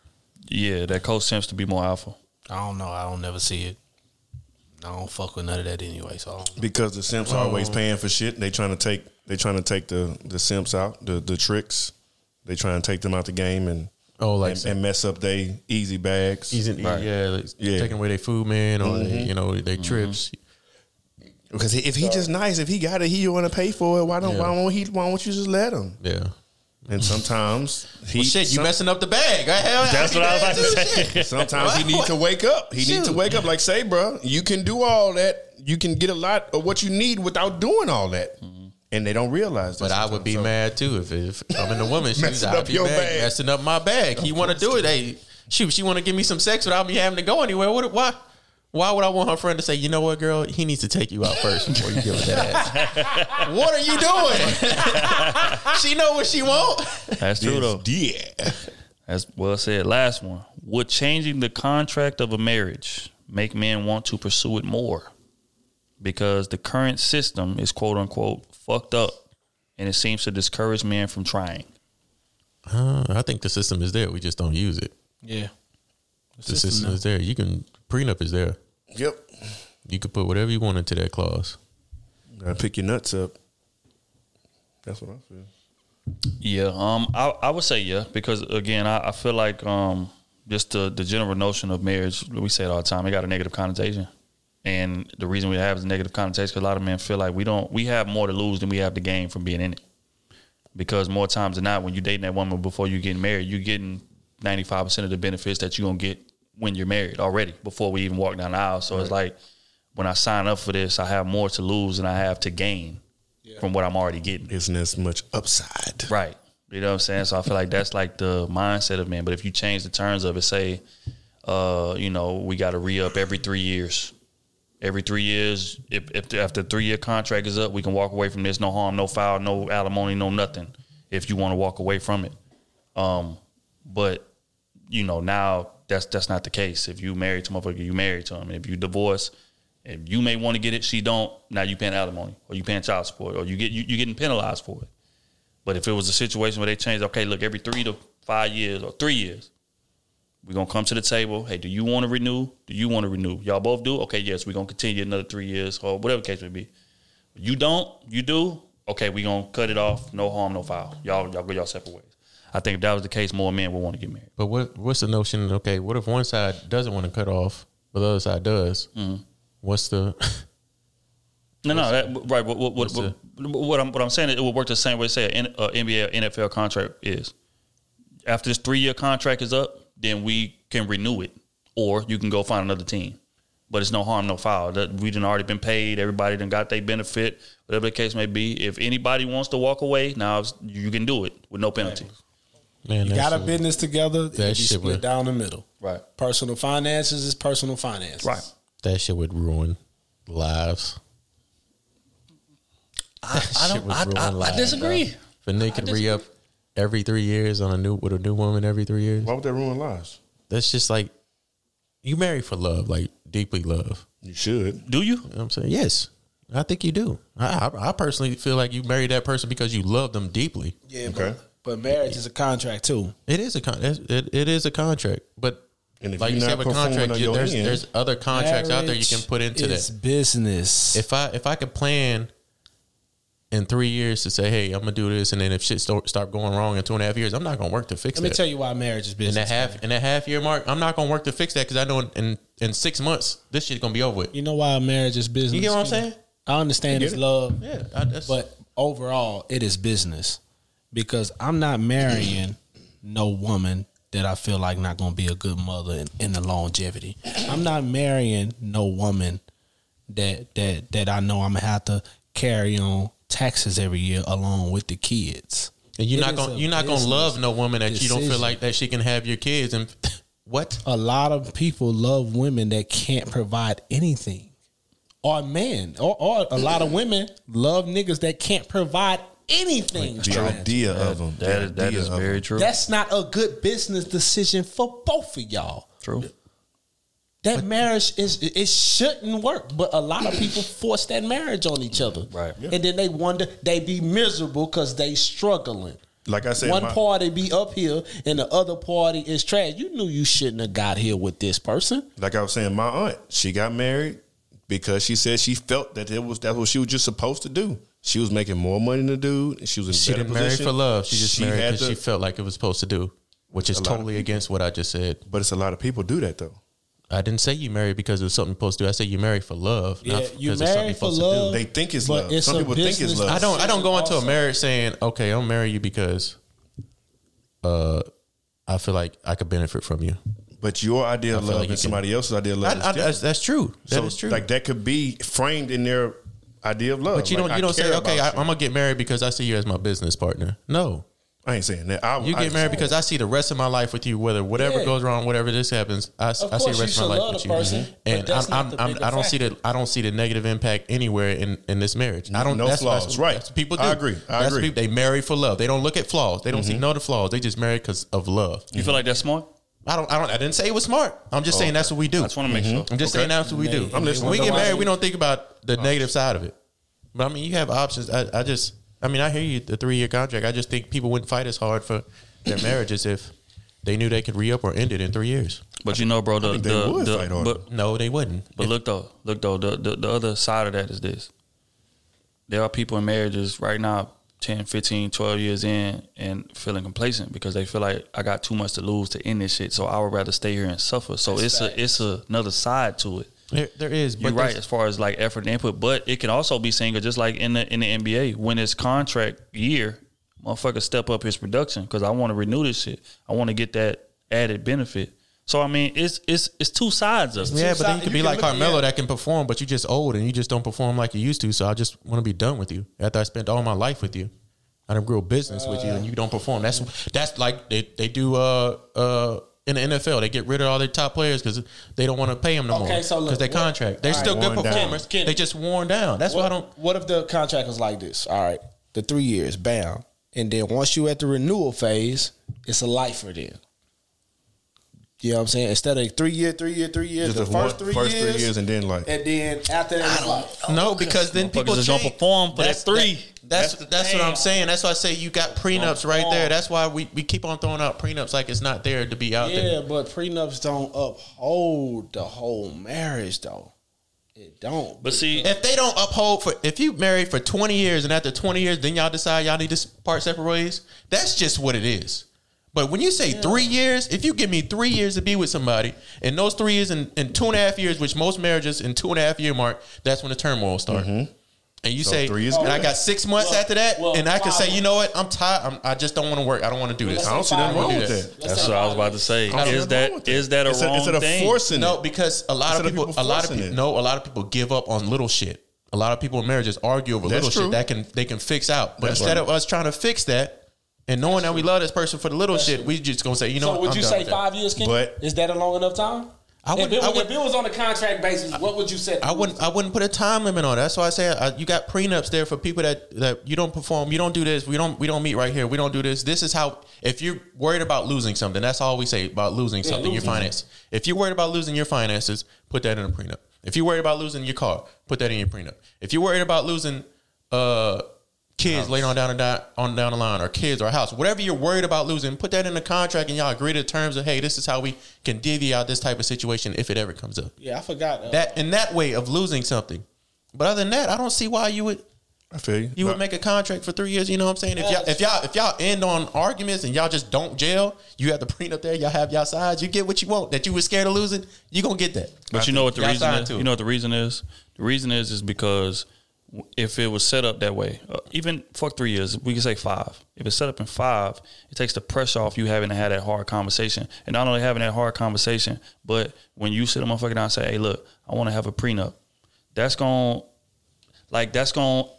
Speaker 3: Yeah, that coach simps to be more alpha.
Speaker 5: I don't know. I don't never see it. I don't fuck with none of that anyway. So I don't.
Speaker 4: Because the simps are always paying for shit. They trying to take they trying to take the the simps out the the tricks. They trying to take them out the game and
Speaker 6: Oh, like
Speaker 4: and, and mess up they easy bags.
Speaker 6: Easy,
Speaker 3: Right.
Speaker 6: yeah, like
Speaker 4: Yeah.
Speaker 6: taking away their food, man, or
Speaker 4: Mhm.
Speaker 6: they, you know their trips.
Speaker 4: Because if he just nice, if he got it, he want to pay for it. Why don't?
Speaker 6: Yeah.
Speaker 4: Why won't he? Why won't you just let him?
Speaker 6: Yeah.
Speaker 4: And sometimes he
Speaker 6: Well, shit, you
Speaker 4: some-
Speaker 6: messing up the bag. I have,
Speaker 3: That's what I was about to say.
Speaker 4: Sometimes he need to wake up. He need to wake up. Like say, bro, you can do all that. You can get a lot of what you need without doing all that. Mm-hmm. And they don't realize that.
Speaker 6: But I would be
Speaker 4: sometimes.
Speaker 6: mad too if, if I'm in the woman's shoes.
Speaker 4: Messing
Speaker 6: I'd
Speaker 4: up
Speaker 6: be
Speaker 4: your
Speaker 6: mad,
Speaker 4: bag.
Speaker 6: messing up my bag. He want to do it. Hey, shoot, she want to give me some sex without me having to go anywhere. What? Why? Why would I want her friend to say, you know what, girl, he needs to take you out first before you give her that ass? what are you doing? she know what she want.
Speaker 3: That's true though.
Speaker 4: Yeah.
Speaker 3: That's well said. Last one. Would changing the contract of a marriage make men want to pursue it more? Because the current system is quote unquote fucked up and it seems to discourage men from trying.
Speaker 6: Uh, I think the system is there. We just don't use it.
Speaker 5: Yeah.
Speaker 6: The system, is there. You can prenup is there.
Speaker 4: Yep.
Speaker 6: You could put whatever you want into that clause.
Speaker 4: Gotta pick your nuts up. That's what I feel.
Speaker 3: Yeah, um, I, I would say yeah because again, I, I feel like um, just the the general notion of marriage, we say it all the time, it got a negative connotation, and the reason we have is a negative connotation because a lot of men feel like we don't we have more to lose than we have to gain from being in it. Because more times than not, when you're dating that woman before you getting married, you're getting ninety five percent of the benefits that you're gonna get when you're married already before we even walk down the aisle. So it's like when I sign up for this, I have more to lose than I have to gain from what I'm already getting.
Speaker 4: Isn't as much upside.
Speaker 3: Right. You know what I'm saying? So I feel like that's like the mindset of men. But if you change the terms of it, say, uh, you know, we got to re up every three years. Every three years, if, if the, after three year contract is up, we can walk away from this. No harm, no foul, no alimony, no nothing. If you want to walk away from it, um, but you know now that's that's not the case. If you married to motherfucker, you married to him. If you divorce, if you may want to get it, she don't. Now you paying alimony, or you paying child support, or you get you, you getting penalized for it. But if it was a situation where they changed, okay, look, every three to five years or three years, we're gonna come to the table. Hey, do you want to renew? Do you want to renew? Y'all both do? Okay, yes, we're gonna continue another three years or whatever case may be. You don't, you do, okay, we're gonna cut it off, no harm, no foul. Y'all y'all go y'all separate ways. I think if that was the case, more men would want to get married.
Speaker 6: But what what's the notion? Okay, what if one side doesn't want to cut off, but the other side does?
Speaker 3: Mm-hmm.
Speaker 6: What's the
Speaker 3: No, no, that, right. What, what, what,
Speaker 6: What's
Speaker 3: what, what I'm what I'm saying, is it would work the same way. Say an uh, NBA, or NFL contract is. After this three year contract is up, then we can renew it, or you can go find another team. But it's no harm, no foul. That we done already been paid. Everybody done got their benefit, whatever the case may be. If anybody wants to walk away, now you can do it with no penalty.
Speaker 6: Man?
Speaker 5: You
Speaker 6: that
Speaker 5: got a business together,
Speaker 6: that
Speaker 5: that be
Speaker 6: shit
Speaker 5: split
Speaker 6: would-
Speaker 5: down the middle.
Speaker 3: Right.
Speaker 5: Personal finances is personal finances.
Speaker 3: Right.
Speaker 6: That shit would ruin lives.
Speaker 3: I,
Speaker 6: That
Speaker 3: I
Speaker 6: shit
Speaker 3: don't.
Speaker 6: would
Speaker 3: I,
Speaker 6: ruin
Speaker 3: I, I
Speaker 6: lives,
Speaker 3: disagree.
Speaker 6: bro. If a nigga could re up every three years on a new with a new woman every three years,
Speaker 4: Why would that ruin lives?
Speaker 6: that's just like you marry for love, like deeply love.
Speaker 4: You should.
Speaker 3: Do you?
Speaker 6: You know what I'm saying? Yes. I think you do. I, I, I personally feel like you married that person because you love them deeply.
Speaker 5: Yeah,
Speaker 4: Okay.
Speaker 5: but, but marriage is a contract too.
Speaker 6: It is a con- it, it is a contract, but
Speaker 4: And if
Speaker 6: like you
Speaker 4: you're
Speaker 6: said,
Speaker 4: not
Speaker 6: with
Speaker 4: performing
Speaker 6: contract, you, there's
Speaker 4: end-
Speaker 6: there's other contracts out there you can put into
Speaker 5: It's
Speaker 6: that.
Speaker 5: business.
Speaker 6: If I if I could plan in three years to say, hey, I'm gonna do this, and then if shit start, start going wrong in two and a half years, I'm not gonna work to fix it.
Speaker 5: Let me tell you why marriage is business.
Speaker 6: in
Speaker 5: business.
Speaker 6: that half in that half year mark, I'm not gonna work to fix that because I know in, in in six months this shit's gonna be over with.
Speaker 5: You know why marriage is business?
Speaker 6: You get what I'm saying?
Speaker 5: I understand it's
Speaker 6: it?
Speaker 5: love.
Speaker 6: Yeah, I,
Speaker 5: But overall, it is business because I'm not marrying no woman that I feel like not going to be a good mother in, in the longevity. I'm not marrying no woman that that that I know I'm gonna have to carry on taxes every year along with the kids.
Speaker 6: and you're
Speaker 5: It
Speaker 6: not gonna you're not gonna love no woman that you don't feel like that she can have your kids and what?
Speaker 5: A lot of people love women that can't provide anything. Or men, or, or a lot of women love niggas that can't provide anything.
Speaker 4: The idea of them.
Speaker 3: That is that is very true.
Speaker 5: That's not a good business decision for both of y'all.
Speaker 3: true.
Speaker 5: That marriage is it shouldn't work, but a lot of people force that marriage on each other,
Speaker 3: Right.
Speaker 5: And then they wonder they be miserable because they struggling.
Speaker 4: Like I said,
Speaker 5: One
Speaker 4: my-
Speaker 5: party be up here and the other party is trash. You knew you shouldn't have got here with this person.
Speaker 4: like I was saying, my aunt, she got married because she said she felt that it was that's what she was just supposed to do. She was making more money than the dude. and She was in
Speaker 6: She
Speaker 4: better
Speaker 6: didn't marry for love. She just married because she felt like it was supposed to do, which is
Speaker 4: A of
Speaker 6: totally against what I just said.
Speaker 4: But it's a lot of people do that though.
Speaker 6: I didn't say you married because it was something supposed to do. I said you married for love.
Speaker 5: Yeah,
Speaker 6: not
Speaker 5: you
Speaker 6: because it's something
Speaker 5: married
Speaker 6: you're
Speaker 5: for
Speaker 6: supposed to do.
Speaker 5: love.
Speaker 4: They think it's love.
Speaker 5: it's
Speaker 4: Some
Speaker 5: a
Speaker 4: people think it's love.
Speaker 6: I don't. I don't go into a marriage saying, "Okay, I'll marry you because uh, I feel like I could benefit from you."
Speaker 4: But your idea of
Speaker 6: I feel
Speaker 4: love
Speaker 6: like you
Speaker 4: and
Speaker 6: can-
Speaker 4: somebody else's idea of love
Speaker 6: I-
Speaker 4: is
Speaker 6: I- that's, that's true. That is
Speaker 4: so,
Speaker 6: true.
Speaker 4: Like that could be framed in their idea of love.
Speaker 6: but you don't.
Speaker 4: I
Speaker 6: You don't say, "Okay, I, I'm gonna get married because I see you as my business partner." No,
Speaker 4: I ain't saying that. I,
Speaker 6: you
Speaker 4: I,
Speaker 6: get married because I see the rest of my life with you. Whether whatever
Speaker 5: Yeah.
Speaker 6: goes wrong, whatever this happens, I, I see the rest of my life with you.
Speaker 5: person,
Speaker 6: Mhm. And I'm, I'm, I'm, I don't see the I don't see the negative impact anywhere in, in this marriage. I don't.
Speaker 4: No
Speaker 6: that's,
Speaker 4: flaws.
Speaker 6: That's,
Speaker 4: Right.
Speaker 6: That's what people do.
Speaker 4: I agree. I
Speaker 6: That's
Speaker 4: agree.
Speaker 6: People, they marry for love. They don't look at flaws. They don't see no the flaws. They just marry because of love.
Speaker 3: You feel like that's smart?
Speaker 6: I don't. I don't. I didn't say it was smart. I'm just saying that's what we do.
Speaker 3: I just want to make mm-hmm. sure.
Speaker 6: I'm just saying that's what we do.
Speaker 4: I'm listening.
Speaker 6: When we get married, we don't think about the oh. negative side of it. But I mean, you have options. I, I just, I mean, I hear you. The three year contract. I just think people wouldn't fight as hard for their marriages if they knew they could re up or end it in three years.
Speaker 3: But you know, bro, the, the, the- but
Speaker 6: No, they wouldn't.
Speaker 3: But look though, look though, the, the the other side of that is this. There are people in marriages right now, 10, 15, 12 years in and feeling complacent because they feel like I got too much to lose to end this shit. So I would rather stay here and suffer. So it's a it's a, another side to it.
Speaker 6: There, there is.
Speaker 3: You're
Speaker 6: But
Speaker 3: right as far as like effort and input, but it can also be single, just like in the in the NBA when it's contract year, motherfucker step up his production because I want to renew this shit. I want to get that added benefit. So I mean, it's it's it's two sides of it.
Speaker 6: Yeah, but then you
Speaker 5: side-
Speaker 6: could
Speaker 5: you
Speaker 6: be
Speaker 5: can
Speaker 6: like Carmelo
Speaker 5: yeah.
Speaker 6: that can perform, but you just old and you just don't perform like you used to. So I just want to be done with you after I spent all my life with you. I done grew a business with you and you don't perform. That's that's like they they do uh uh in the NFL. They get rid of all their top players because they don't want to pay them no
Speaker 5: Okay,
Speaker 6: more
Speaker 5: so
Speaker 6: because they
Speaker 5: what-
Speaker 6: contract. They're still
Speaker 5: right.
Speaker 6: good
Speaker 4: Worn down.
Speaker 6: performers.
Speaker 5: Ken-
Speaker 6: they just worn down. That's why I don't.
Speaker 5: what if the contract was like this? All right, the three years, bam, and then once you at the renewal phase, it's a lifer then. You know what I'm saying? Instead of three year, three year, three years,
Speaker 4: Just
Speaker 5: the
Speaker 4: the
Speaker 5: first
Speaker 4: one-
Speaker 5: three
Speaker 4: first
Speaker 5: years,
Speaker 4: three years and then like
Speaker 5: and then after that, it's life.
Speaker 6: No, because then people
Speaker 3: just gonna perform for that
Speaker 6: That's-
Speaker 3: three.
Speaker 6: that- that's
Speaker 3: That's
Speaker 6: that's, what I'm saying. That's why I say you got prenups right there. That's why we, we keep on throwing out prenups like it's not there to be out
Speaker 5: Yeah,
Speaker 6: there.
Speaker 5: Yeah, but prenups don't uphold the whole marriage, though. It don't.
Speaker 3: But see,
Speaker 6: If they don't uphold for if you married for 20 years and after 20 years then y'all decide y'all need to part separate ways, that's just what it is. But when you say three years, if you give me three years to be with somebody, and those three years and, and two and a half years, which most marriages in two and a half year mark, that's when the turmoil start. Mm-hmm. And you
Speaker 4: So
Speaker 6: say,
Speaker 4: three is
Speaker 6: and I got six months
Speaker 5: Well,
Speaker 6: after that,
Speaker 5: well,
Speaker 6: and I can say, you know what, I'm tired. I'm, I just don't want to work. I don't want to do this.
Speaker 4: I don't see nothing
Speaker 5: five
Speaker 4: wrong with that.
Speaker 3: That's what I was about to say.
Speaker 4: I don't see
Speaker 3: Is
Speaker 4: that is
Speaker 3: that
Speaker 4: wrong with
Speaker 3: is that a
Speaker 4: Instead-
Speaker 3: wrong
Speaker 4: instead of
Speaker 3: thing?
Speaker 4: forcing
Speaker 6: No, because a lot of
Speaker 4: of
Speaker 6: people,
Speaker 4: people
Speaker 6: a lot of people,
Speaker 4: it.
Speaker 6: no, a lot of people give up on little shit. A lot of people in marriages argue over
Speaker 4: That's
Speaker 6: little
Speaker 4: true.
Speaker 6: shit that can they can fix out. But
Speaker 4: That's
Speaker 6: instead
Speaker 4: right.
Speaker 6: of us trying to fix that and knowing that we love this person for the little shit, we just gonna say, you know,
Speaker 5: So
Speaker 6: what,
Speaker 5: would
Speaker 6: I'm
Speaker 5: you
Speaker 6: done
Speaker 5: say
Speaker 6: with that.
Speaker 5: five years, Kenny?
Speaker 4: But-
Speaker 5: is that a long enough time?
Speaker 6: I
Speaker 5: if,
Speaker 6: wouldn't-
Speaker 5: it,
Speaker 6: I
Speaker 5: was-
Speaker 6: wouldn't-
Speaker 5: if it was on a contract basis, what would you say?
Speaker 6: I wouldn't. I wouldn't put a time limit on it. That's why I say I, you got prenups there for people that that you don't perform. You don't do this. We don't. We don't meet right here. We don't do this. This is how. If you're worried about losing something, that's all we say about losing something. Your
Speaker 5: losing
Speaker 6: finance. If you're worried about losing your finances, put that in a prenup. If you're worried about losing your car, put that in your prenup. If you're worried about losing uh kids later on down and down on down the line, or kids or a house, whatever you're worried about losing, put that in the contract and y'all agree to the terms of hey, this is how we can divvy out this type of situation if it ever comes up
Speaker 5: Yeah, I forgot. Uh,
Speaker 6: that in that way of losing something. But other than that, I don't see why you would
Speaker 4: I feel you.
Speaker 6: you would make a contract for three years. You know what I'm saying? If y'all if y'all if y'all end on arguments and y'all just don't jail, you have the prenup there. Y'all have y'all sides. You get what you want. That you were scared of losing, you gonna get that.
Speaker 3: But you know what the reason is? You know what the reason is? The reason is is because if it was set up that way, uh, even fuck three years, we can say five. If it's set up in five, it takes the pressure off you having to have that hard conversation. And not only having that hard conversation, but when you sit a motherfucker down and say, "Hey, look, I want to have a prenup," that's going, to like, that's going to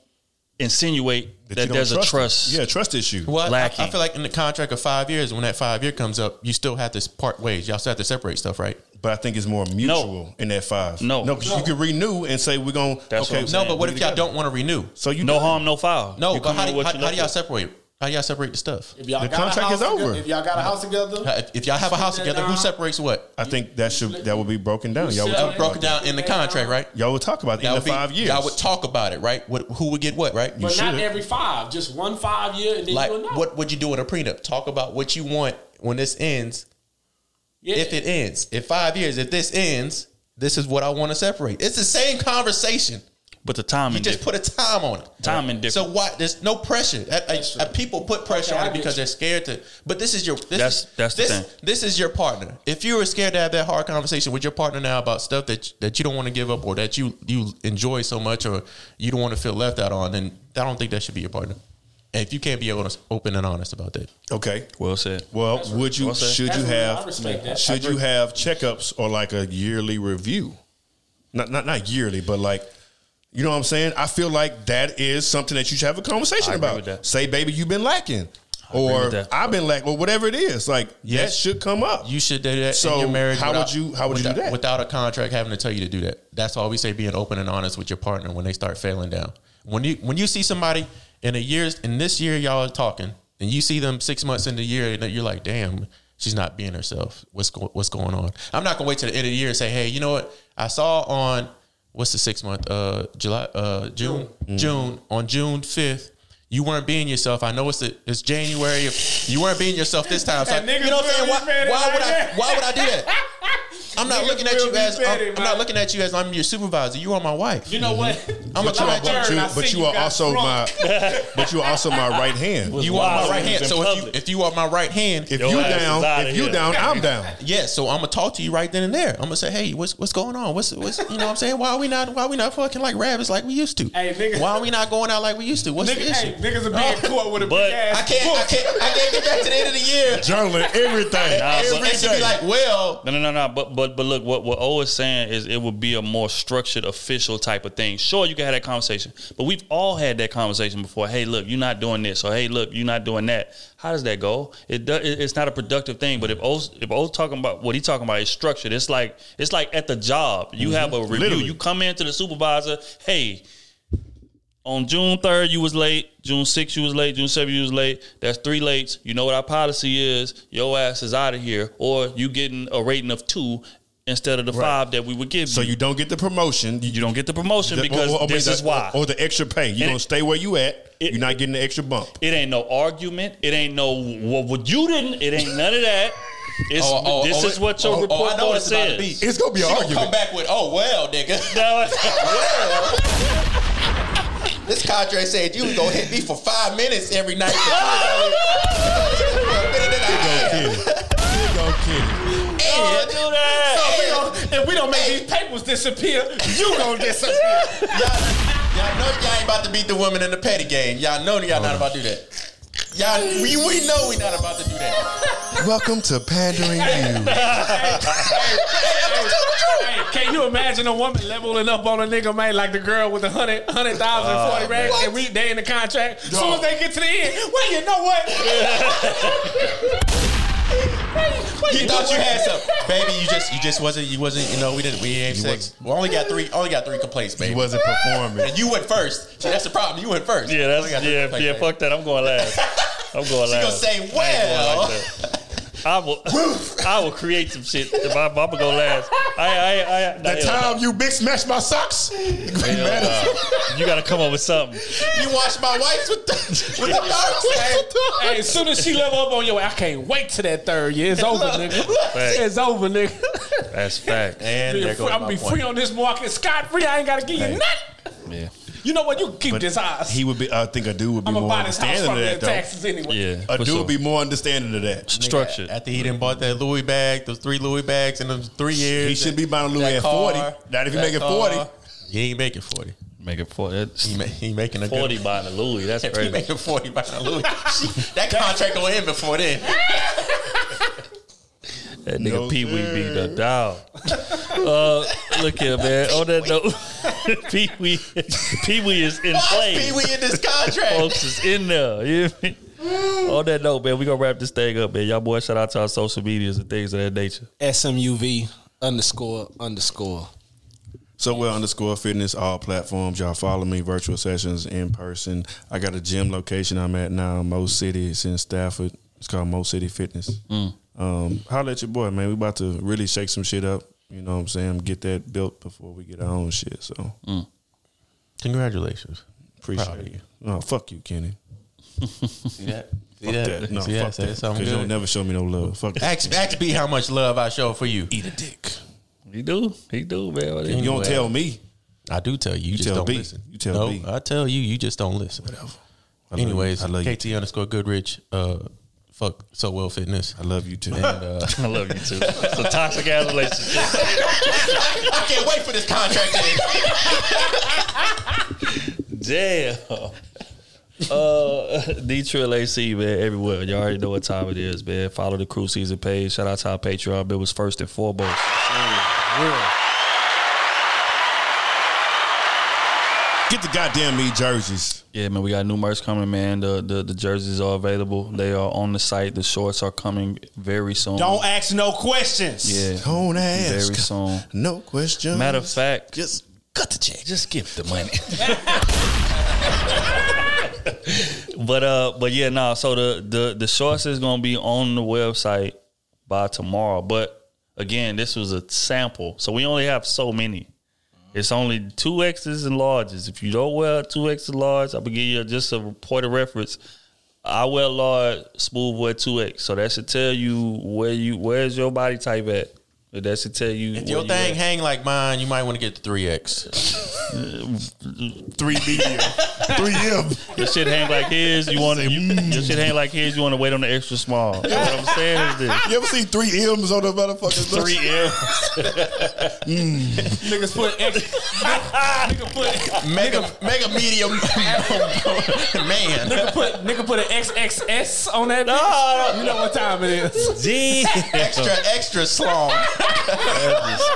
Speaker 3: insinuate
Speaker 4: that
Speaker 3: that,
Speaker 4: you don't
Speaker 3: there's a
Speaker 4: trust it. Yeah, trust issue.
Speaker 6: Well, I, I feel like in the contract of five years, when that five year comes up, you still have to part ways. Y'all still have to separate stuff, right?
Speaker 4: But I think it's more mutual in that five.
Speaker 3: No.
Speaker 4: no, because you can renew and say we're gonna.
Speaker 3: That's what
Speaker 4: okay,
Speaker 3: I'm
Speaker 6: No, but what
Speaker 4: we
Speaker 6: if y'all don't want to renew?
Speaker 4: So you
Speaker 3: no
Speaker 4: done.
Speaker 3: harm, no foul.
Speaker 6: No,
Speaker 3: You
Speaker 6: but
Speaker 3: come
Speaker 6: how do, how,
Speaker 3: you
Speaker 6: how do y'all separate? How do y'all separate the stuff?
Speaker 5: if y'all
Speaker 4: the
Speaker 5: got a
Speaker 4: contract
Speaker 5: house
Speaker 4: is
Speaker 5: together-
Speaker 4: over.
Speaker 5: If y'all got a house together, uh,
Speaker 6: If- If y'all have a house
Speaker 5: Split that
Speaker 6: together, who separates what?
Speaker 4: I think that should that would be broken down. Y'all would
Speaker 5: Yeah.
Speaker 4: talk
Speaker 6: Broken
Speaker 4: about
Speaker 6: down in the contract, right?
Speaker 4: Y'all would talk about it in the
Speaker 6: be-
Speaker 4: five years.
Speaker 6: Y'all would talk about it, right? What, who would get what, right?
Speaker 5: but not every five, just one five year, and then
Speaker 6: like
Speaker 5: you another.
Speaker 6: what would you do in a prenup? Talk about what you want when this ends.
Speaker 5: Yeah.
Speaker 6: If it ends in five years, if this ends, this is what I want to separate. It's the same conversation.
Speaker 3: But the timing,
Speaker 6: You just put a time on it.
Speaker 3: Timing different.
Speaker 6: So why? There's no pressure. People put pressure
Speaker 5: Okay,
Speaker 6: on it because
Speaker 5: you.
Speaker 6: they're scared to. But this is your. This
Speaker 3: That's- that's the thing.
Speaker 6: This is your partner. If you were scared to have that hard conversation with your partner now about stuff that that you don't want to give up or that you you enjoy so much or you don't want to feel left out on, then I don't think that should be your partner. And if you can't be honest, open and honest about that,
Speaker 4: Okay.
Speaker 3: well said.
Speaker 4: Well, would you
Speaker 3: Well
Speaker 4: should you
Speaker 5: That's real.
Speaker 4: Have
Speaker 5: respect that.
Speaker 4: should you have checkups or like a yearly review? Not not not yearly, but like you know what I'm saying? I feel like that is something that you should have a conversation
Speaker 3: I agree
Speaker 4: about.
Speaker 3: with that.
Speaker 4: Say, baby, you've been lacking.
Speaker 3: agree
Speaker 4: Or. I've been lacking, or whatever it is. Like that should come up.
Speaker 6: you should do that.
Speaker 4: So,
Speaker 6: in your marriage
Speaker 4: how would you- how would you do that?
Speaker 6: without a contract having to tell you to do that? That's why we say being open and honest with your partner when they start failing down. When you when you see somebody in a year's in this year y'all are talking and you see them six months in the year and you're like, damn, she's not being herself. What's go, what's going on? I'm not gonna wait till the end of the year and say, hey, you know what? I saw on what's the six month uh July uh June June on June fifth. You weren't being yourself. I know it's the, it's January. You weren't being yourself this time. So, you know what I'm saying? Why, why would I? Why would I do that? I'm not looking at you
Speaker 5: be
Speaker 6: as I'm, I'm not looking at you as I'm your supervisor. You are my wife.
Speaker 5: You know what?
Speaker 6: I'm a
Speaker 4: But you are,
Speaker 6: client.
Speaker 4: but you, but you
Speaker 5: you
Speaker 4: are also
Speaker 5: drunk.
Speaker 4: my but you are also my right hand.
Speaker 6: You are my right hand. So if you if you are my right hand,
Speaker 4: If
Speaker 3: Your
Speaker 4: you down, if you
Speaker 3: here.
Speaker 4: down, I'm down.
Speaker 6: Yes, so I'm gonna talk to you right then and there. I'm gonna say, hey, what's what's going on? What's what's you know what I'm saying? Why are we not why are we not fucking like rabbits like we used to?
Speaker 5: Hey, nigga.
Speaker 6: Why are we not going out like we used to? What's the issue?
Speaker 5: hey, niggas will be in court with a
Speaker 3: But-
Speaker 5: big ass.
Speaker 6: I can't I can't I can't get back to the end of the year.
Speaker 4: Journaling everything.
Speaker 3: Nah, but-
Speaker 4: every
Speaker 6: And be like, well,
Speaker 3: No, no, no, no. But but but look, what what O is saying is it would be a more structured, official type of thing. Sure, you can have that conversation, but we've all had that conversation before. Hey, look, you're not doing this, or hey, look, you're not doing that. How does that go? It does. It's not a productive thing. But if O's if O's talking about what he's talking about is structured, it's like it's like at the job. You mm-hmm. have a review.
Speaker 4: Literally.
Speaker 3: You come in to the supervisor. Hey, on June 3rd, you was late. June 6th, you was late. June 7th, you was late. That's three lates. You know what our policy is. Your ass is out of here. Or you getting a rating of two instead of the five that we would give you.
Speaker 4: So
Speaker 3: you.
Speaker 4: you don't get the promotion.
Speaker 3: You don't get the promotion
Speaker 4: The-
Speaker 3: because oh, oh,
Speaker 4: or- or
Speaker 3: this
Speaker 4: the-
Speaker 3: is why.
Speaker 4: Or the extra pay. You're
Speaker 3: And
Speaker 4: gonna stay where you at.
Speaker 3: it-
Speaker 4: You're not getting the extra bump.
Speaker 3: it ain't no argument. It ain't no well, what you didn't. It ain't none of that. It's,
Speaker 6: oh, oh,
Speaker 3: this
Speaker 6: oh,
Speaker 3: is what your
Speaker 6: oh,
Speaker 3: report
Speaker 6: oh, I know
Speaker 3: card
Speaker 6: what it's about to
Speaker 3: says.
Speaker 6: be.
Speaker 4: It's gonna be an
Speaker 6: She
Speaker 4: argument.
Speaker 6: come back with, oh well, nigga. Well, This contract said you was gonna hit me for five minutes every night.
Speaker 4: Here go Kenny.
Speaker 3: Don't do that.
Speaker 5: If we don't- if we don't make these papers disappear, you gonna disappear.
Speaker 6: y'all, y'all know y'all ain't about to beat the woman in the petty game. Y'all know y'all not about to do that. Y'all, we, we know we not about to do that.
Speaker 4: Welcome to pandering you.
Speaker 5: Hey, can you imagine a woman leveling up on a nigga, man, like the girl with the hundred, hundred thousand,
Speaker 3: Uh,
Speaker 5: forty racks, and we they in the contract. As soon as they get to the end, well, you know what?
Speaker 6: You thought you had some, baby. You just, you just wasn't, you wasn't, you know, we didn't, we ain't sex. We only got three, only got three complaints, baby.
Speaker 4: He wasn't performing.
Speaker 6: And you went first. See, that's the problem. You went first.
Speaker 3: Yeah,
Speaker 6: Only
Speaker 3: that's
Speaker 6: got three
Speaker 3: yeah,
Speaker 6: complaints,
Speaker 3: yeah.
Speaker 6: baby.
Speaker 3: Fuck that. I'm going last. I'm going last.
Speaker 6: She
Speaker 3: last.
Speaker 6: gonna say,
Speaker 3: I ain't going
Speaker 6: well.
Speaker 3: that. I will. I will create some shit. If I, I'm gonna go last. I, I, I.
Speaker 4: The time you big smashed my socks.
Speaker 3: Hell, nah. you gotta come up with something.
Speaker 6: You wash my whites with the, with the darks.
Speaker 5: Hey, as soon as she level up on your, I can't wait to that third year. It's over, nigga.
Speaker 3: Fact.
Speaker 5: It's over, nigga.
Speaker 3: That's fact.
Speaker 6: And
Speaker 5: Be
Speaker 6: there
Speaker 5: free-
Speaker 6: goes
Speaker 5: I'm
Speaker 6: my
Speaker 5: gonna be
Speaker 6: point.
Speaker 5: free on this market, scot free. I ain't gotta give you nothing.
Speaker 3: Yeah.
Speaker 5: You know what? You can keep this house.
Speaker 4: He would be. I think a dude would be
Speaker 5: I'm
Speaker 4: more
Speaker 5: buy this house
Speaker 4: understanding
Speaker 5: from
Speaker 4: of
Speaker 5: your
Speaker 4: that. Though.
Speaker 5: taxes anyway.
Speaker 3: Yeah.
Speaker 4: A dude
Speaker 3: sure.
Speaker 4: would be more understanding of that.
Speaker 3: structured.
Speaker 6: After he didn't bought that Louis bag, those three Louis bags in those three years.
Speaker 4: He should be buying a Louis
Speaker 6: that
Speaker 4: at 40.
Speaker 6: car,
Speaker 4: Not if
Speaker 6: you
Speaker 4: make it 40.
Speaker 6: He ain't making 40.
Speaker 3: Make it for that's
Speaker 6: He, ma- he making a good-
Speaker 3: forty buying a Louis. That's
Speaker 6: If he
Speaker 3: crazy.
Speaker 6: making 40 by a Louis, that contract gonna end before then.
Speaker 3: That nigga
Speaker 4: No,
Speaker 3: Pee Wee be the dog. Uh, look here, man. On that note, Pee Wee, Pee Wee is in play.
Speaker 6: Pee Wee in this contract?
Speaker 3: Folks is in there. You hear me? On that note, man, we gonna wrap this thing up, man. Y'all boys, shout out to our social medias and things of that nature.
Speaker 5: SMUV underscore underscore.
Speaker 4: So well underscore fitness, all platforms. Y'all follow me, virtual sessions in person. I got a gym location I'm at now, Mo City. It's in Stafford. It's called Mo City Fitness. Um, holla at your boy, man. We about to really shake some shit up. You know what I'm saying? Get that built before we get our own shit. So
Speaker 6: Congratulations.
Speaker 4: appreciate
Speaker 6: Proud of you.
Speaker 4: Oh, fuck you, Kenny.
Speaker 6: See that? See
Speaker 4: Fuck that. No,
Speaker 6: See
Speaker 4: fuck that. Because you don't never show me no love. Fuck that.
Speaker 6: Ask, ask B how much love I show for you.
Speaker 4: Eat a dick.
Speaker 3: He do, he do, man. What
Speaker 4: You
Speaker 3: he-
Speaker 4: gonna tell me?
Speaker 6: I do tell you, you, just
Speaker 4: tell
Speaker 6: don't
Speaker 4: B.
Speaker 6: listen.
Speaker 4: You tell
Speaker 6: no,
Speaker 4: B.
Speaker 6: I tell you, you just don't listen.
Speaker 4: I love
Speaker 6: Anyways,
Speaker 4: you. I love you
Speaker 6: KT underscore Goodrich, uh, fuck so well fitness.
Speaker 4: I love you too.
Speaker 6: And uh,
Speaker 3: I love you too. It's a toxic ass relationship.
Speaker 6: I can't wait for this contract.
Speaker 3: Damn. Uh, D Trill AC, man, everywhere. You all already know what time it is, man. Follow the crew season page. Shout out to our Patreon. It was first and foremost.
Speaker 4: Get the goddamn me jerseys.
Speaker 3: Yeah, man, we got new merch coming, man. The, the the jerseys are available. They are on the site. The shorts are coming very soon.
Speaker 12: Don't ask no questions.
Speaker 3: Yeah.
Speaker 4: Don't ask.
Speaker 3: Very soon.
Speaker 4: No question.
Speaker 3: Matter of fact,
Speaker 4: just cut the check.
Speaker 3: Just give the money. but uh, but yeah, no. So the the the shorts is gonna be on the website by tomorrow. But again, this was a sample, so we only have so many. It's only two X's and larges. If you don't wear two X's and large, I'm gonna give you just a point of reference. I wear large, smooth wear two X. So that should tell you where you where's your body type at. That should tell you
Speaker 6: If your
Speaker 3: you
Speaker 6: thing
Speaker 3: at.
Speaker 6: hang like mine, you might want to get the three X.
Speaker 4: Three medium. Three M.
Speaker 3: Your shit hang like his. You want to. Your shit hang like his. You want to wait on the extra small. That's what I'm saying is this.
Speaker 4: You ever see three M's on the motherfucking
Speaker 3: Three M. Mm.
Speaker 12: Niggas put X. nigga put
Speaker 6: Mega mega medium man.
Speaker 12: nigga put nigga put an XXS on that.
Speaker 3: No,
Speaker 12: bitch. you know what time it is.
Speaker 3: Gee.
Speaker 6: Extra extra slong.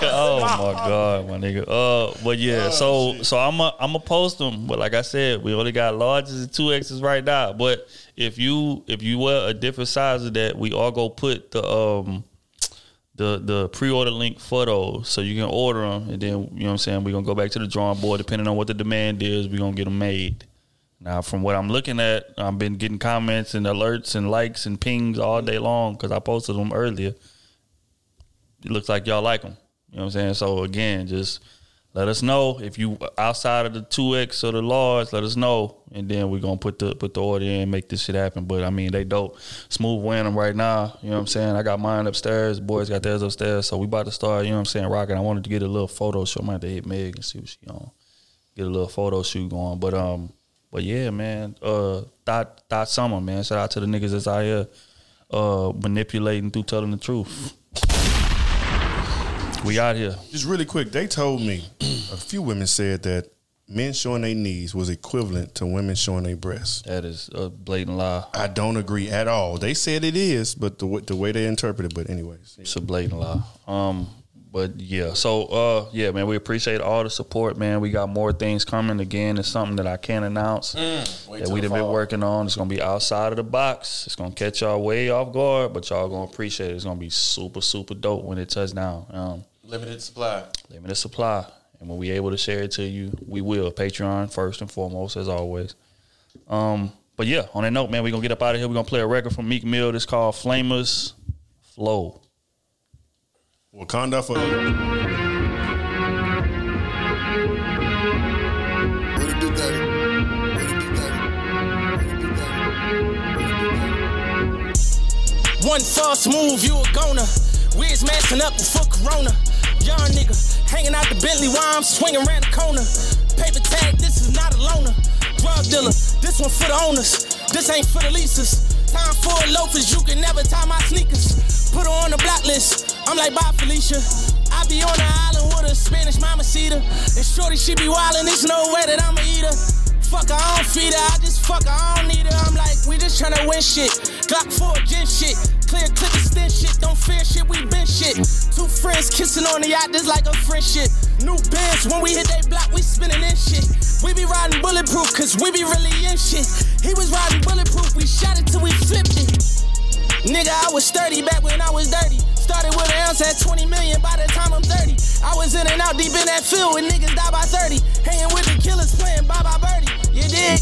Speaker 3: Oh my god, my nigga. Uh, but yeah, so so I'm a, I'm gonna post them. But like I said, we only got larges and two X's right now. But if you if you wear a different size of that, we all go put the um the the pre order link for those, so you can order them, and then you know what I'm saying. We're gonna go back to the drawing board, depending on what the demand is. We're gonna get them made. Now, from what I'm looking at, I've been getting comments and alerts and likes and pings all day long because I posted them earlier it looks like y'all like them. You know what I'm saying? So again, just let us know if you outside of the two X or the large. Let us know, and then we're gonna put the put the order in, make this shit happen. But I mean, they dope. Smooth wearing them right now. You know what I'm saying? I got mine upstairs. Boys got theirs upstairs. So we about to start. You know what I'm saying? Rocking. I wanted to get a little photo shoot. I might have to hit Meg and see what she on. Get a little photo shoot going. But um, but yeah, man. Uh, thought thought summer, man. Shout out to the niggas that's out here uh manipulating through telling the truth. We out here.
Speaker 4: Just really quick, they told me a few women said that men showing their knees was equivalent to women showing their breasts.
Speaker 3: That is a blatant lie.
Speaker 4: I don't agree at all. They said it is, but the way- the way they interpret it. But anyways,
Speaker 3: It's a blatant lie. Um, but yeah, so uh, yeah, man, we appreciate all the support, man. We got more things coming. Again, it's something that I can't announce
Speaker 6: Mm,
Speaker 3: that we've been working on. It's gonna be outside of the box. It's gonna catch y'all way off guard, but y'all gonna appreciate it. It's gonna be super, super dope when it touches down. Um,
Speaker 6: Limited supply.
Speaker 3: limited supply, and when we able to share it to you, we will. Patreon first and foremost, as always. Um, but yeah, on that note, man, we're gonna get up out of here. We're gonna play a record from Meek Mill. This called Flamerz Flow.
Speaker 4: Wakanda for
Speaker 13: One false move, you a goner. Wiz messing up before Corona. Young nigga hanging out the Bentley while I'm swinging around the corner. Paper tag, this is not a loner. Drug dealer, this one for the owners. This ain't for the leases. Time for loafers, you can never tie my sneakers. Put her on the block list. I'm like, bye, Felicia. I be on the island with a Spanish mama cedar. And shorty, she be wildin', there's no way that I'ma eat her. Fuck her, I don't feed her, I just fuck her, I don't need her. I'm like, we just tryna win shit. Glock 4, gen shit. Clear clip extend shit, don't fear shit, we been shit. Two friends kissing on the yacht, just like a friendship. New bands, when we hit they block, we spinning in shit. We be riding bulletproof, cause we be really in shit. He was riding bulletproof, we shot it till we flipped it. Nigga, I was 30 back when I was dirty. Started with an ounce at 20 million by the time I'm 30. I was in and out deep in that field when niggas die by 30. Hanging with the killers playing bye bye birdie. You dig?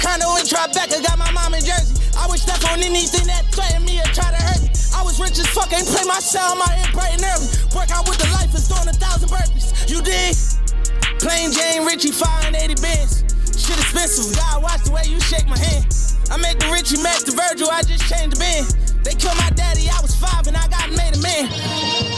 Speaker 13: Condo in Tribeca, got my mom in Jersey. I would step on anything that threatened me or try to hurt me. I was rich as fuck, ain't play my sound, my head bright and early. Work out with the life is doing a thousand burpees. You dig? Plain Jane Richie, 580 bands. Shit expensive, God watch the way you shake my hand. I make the Richie match the Virgil, I just changed the band. They killed my daddy, I was five and I got made a man.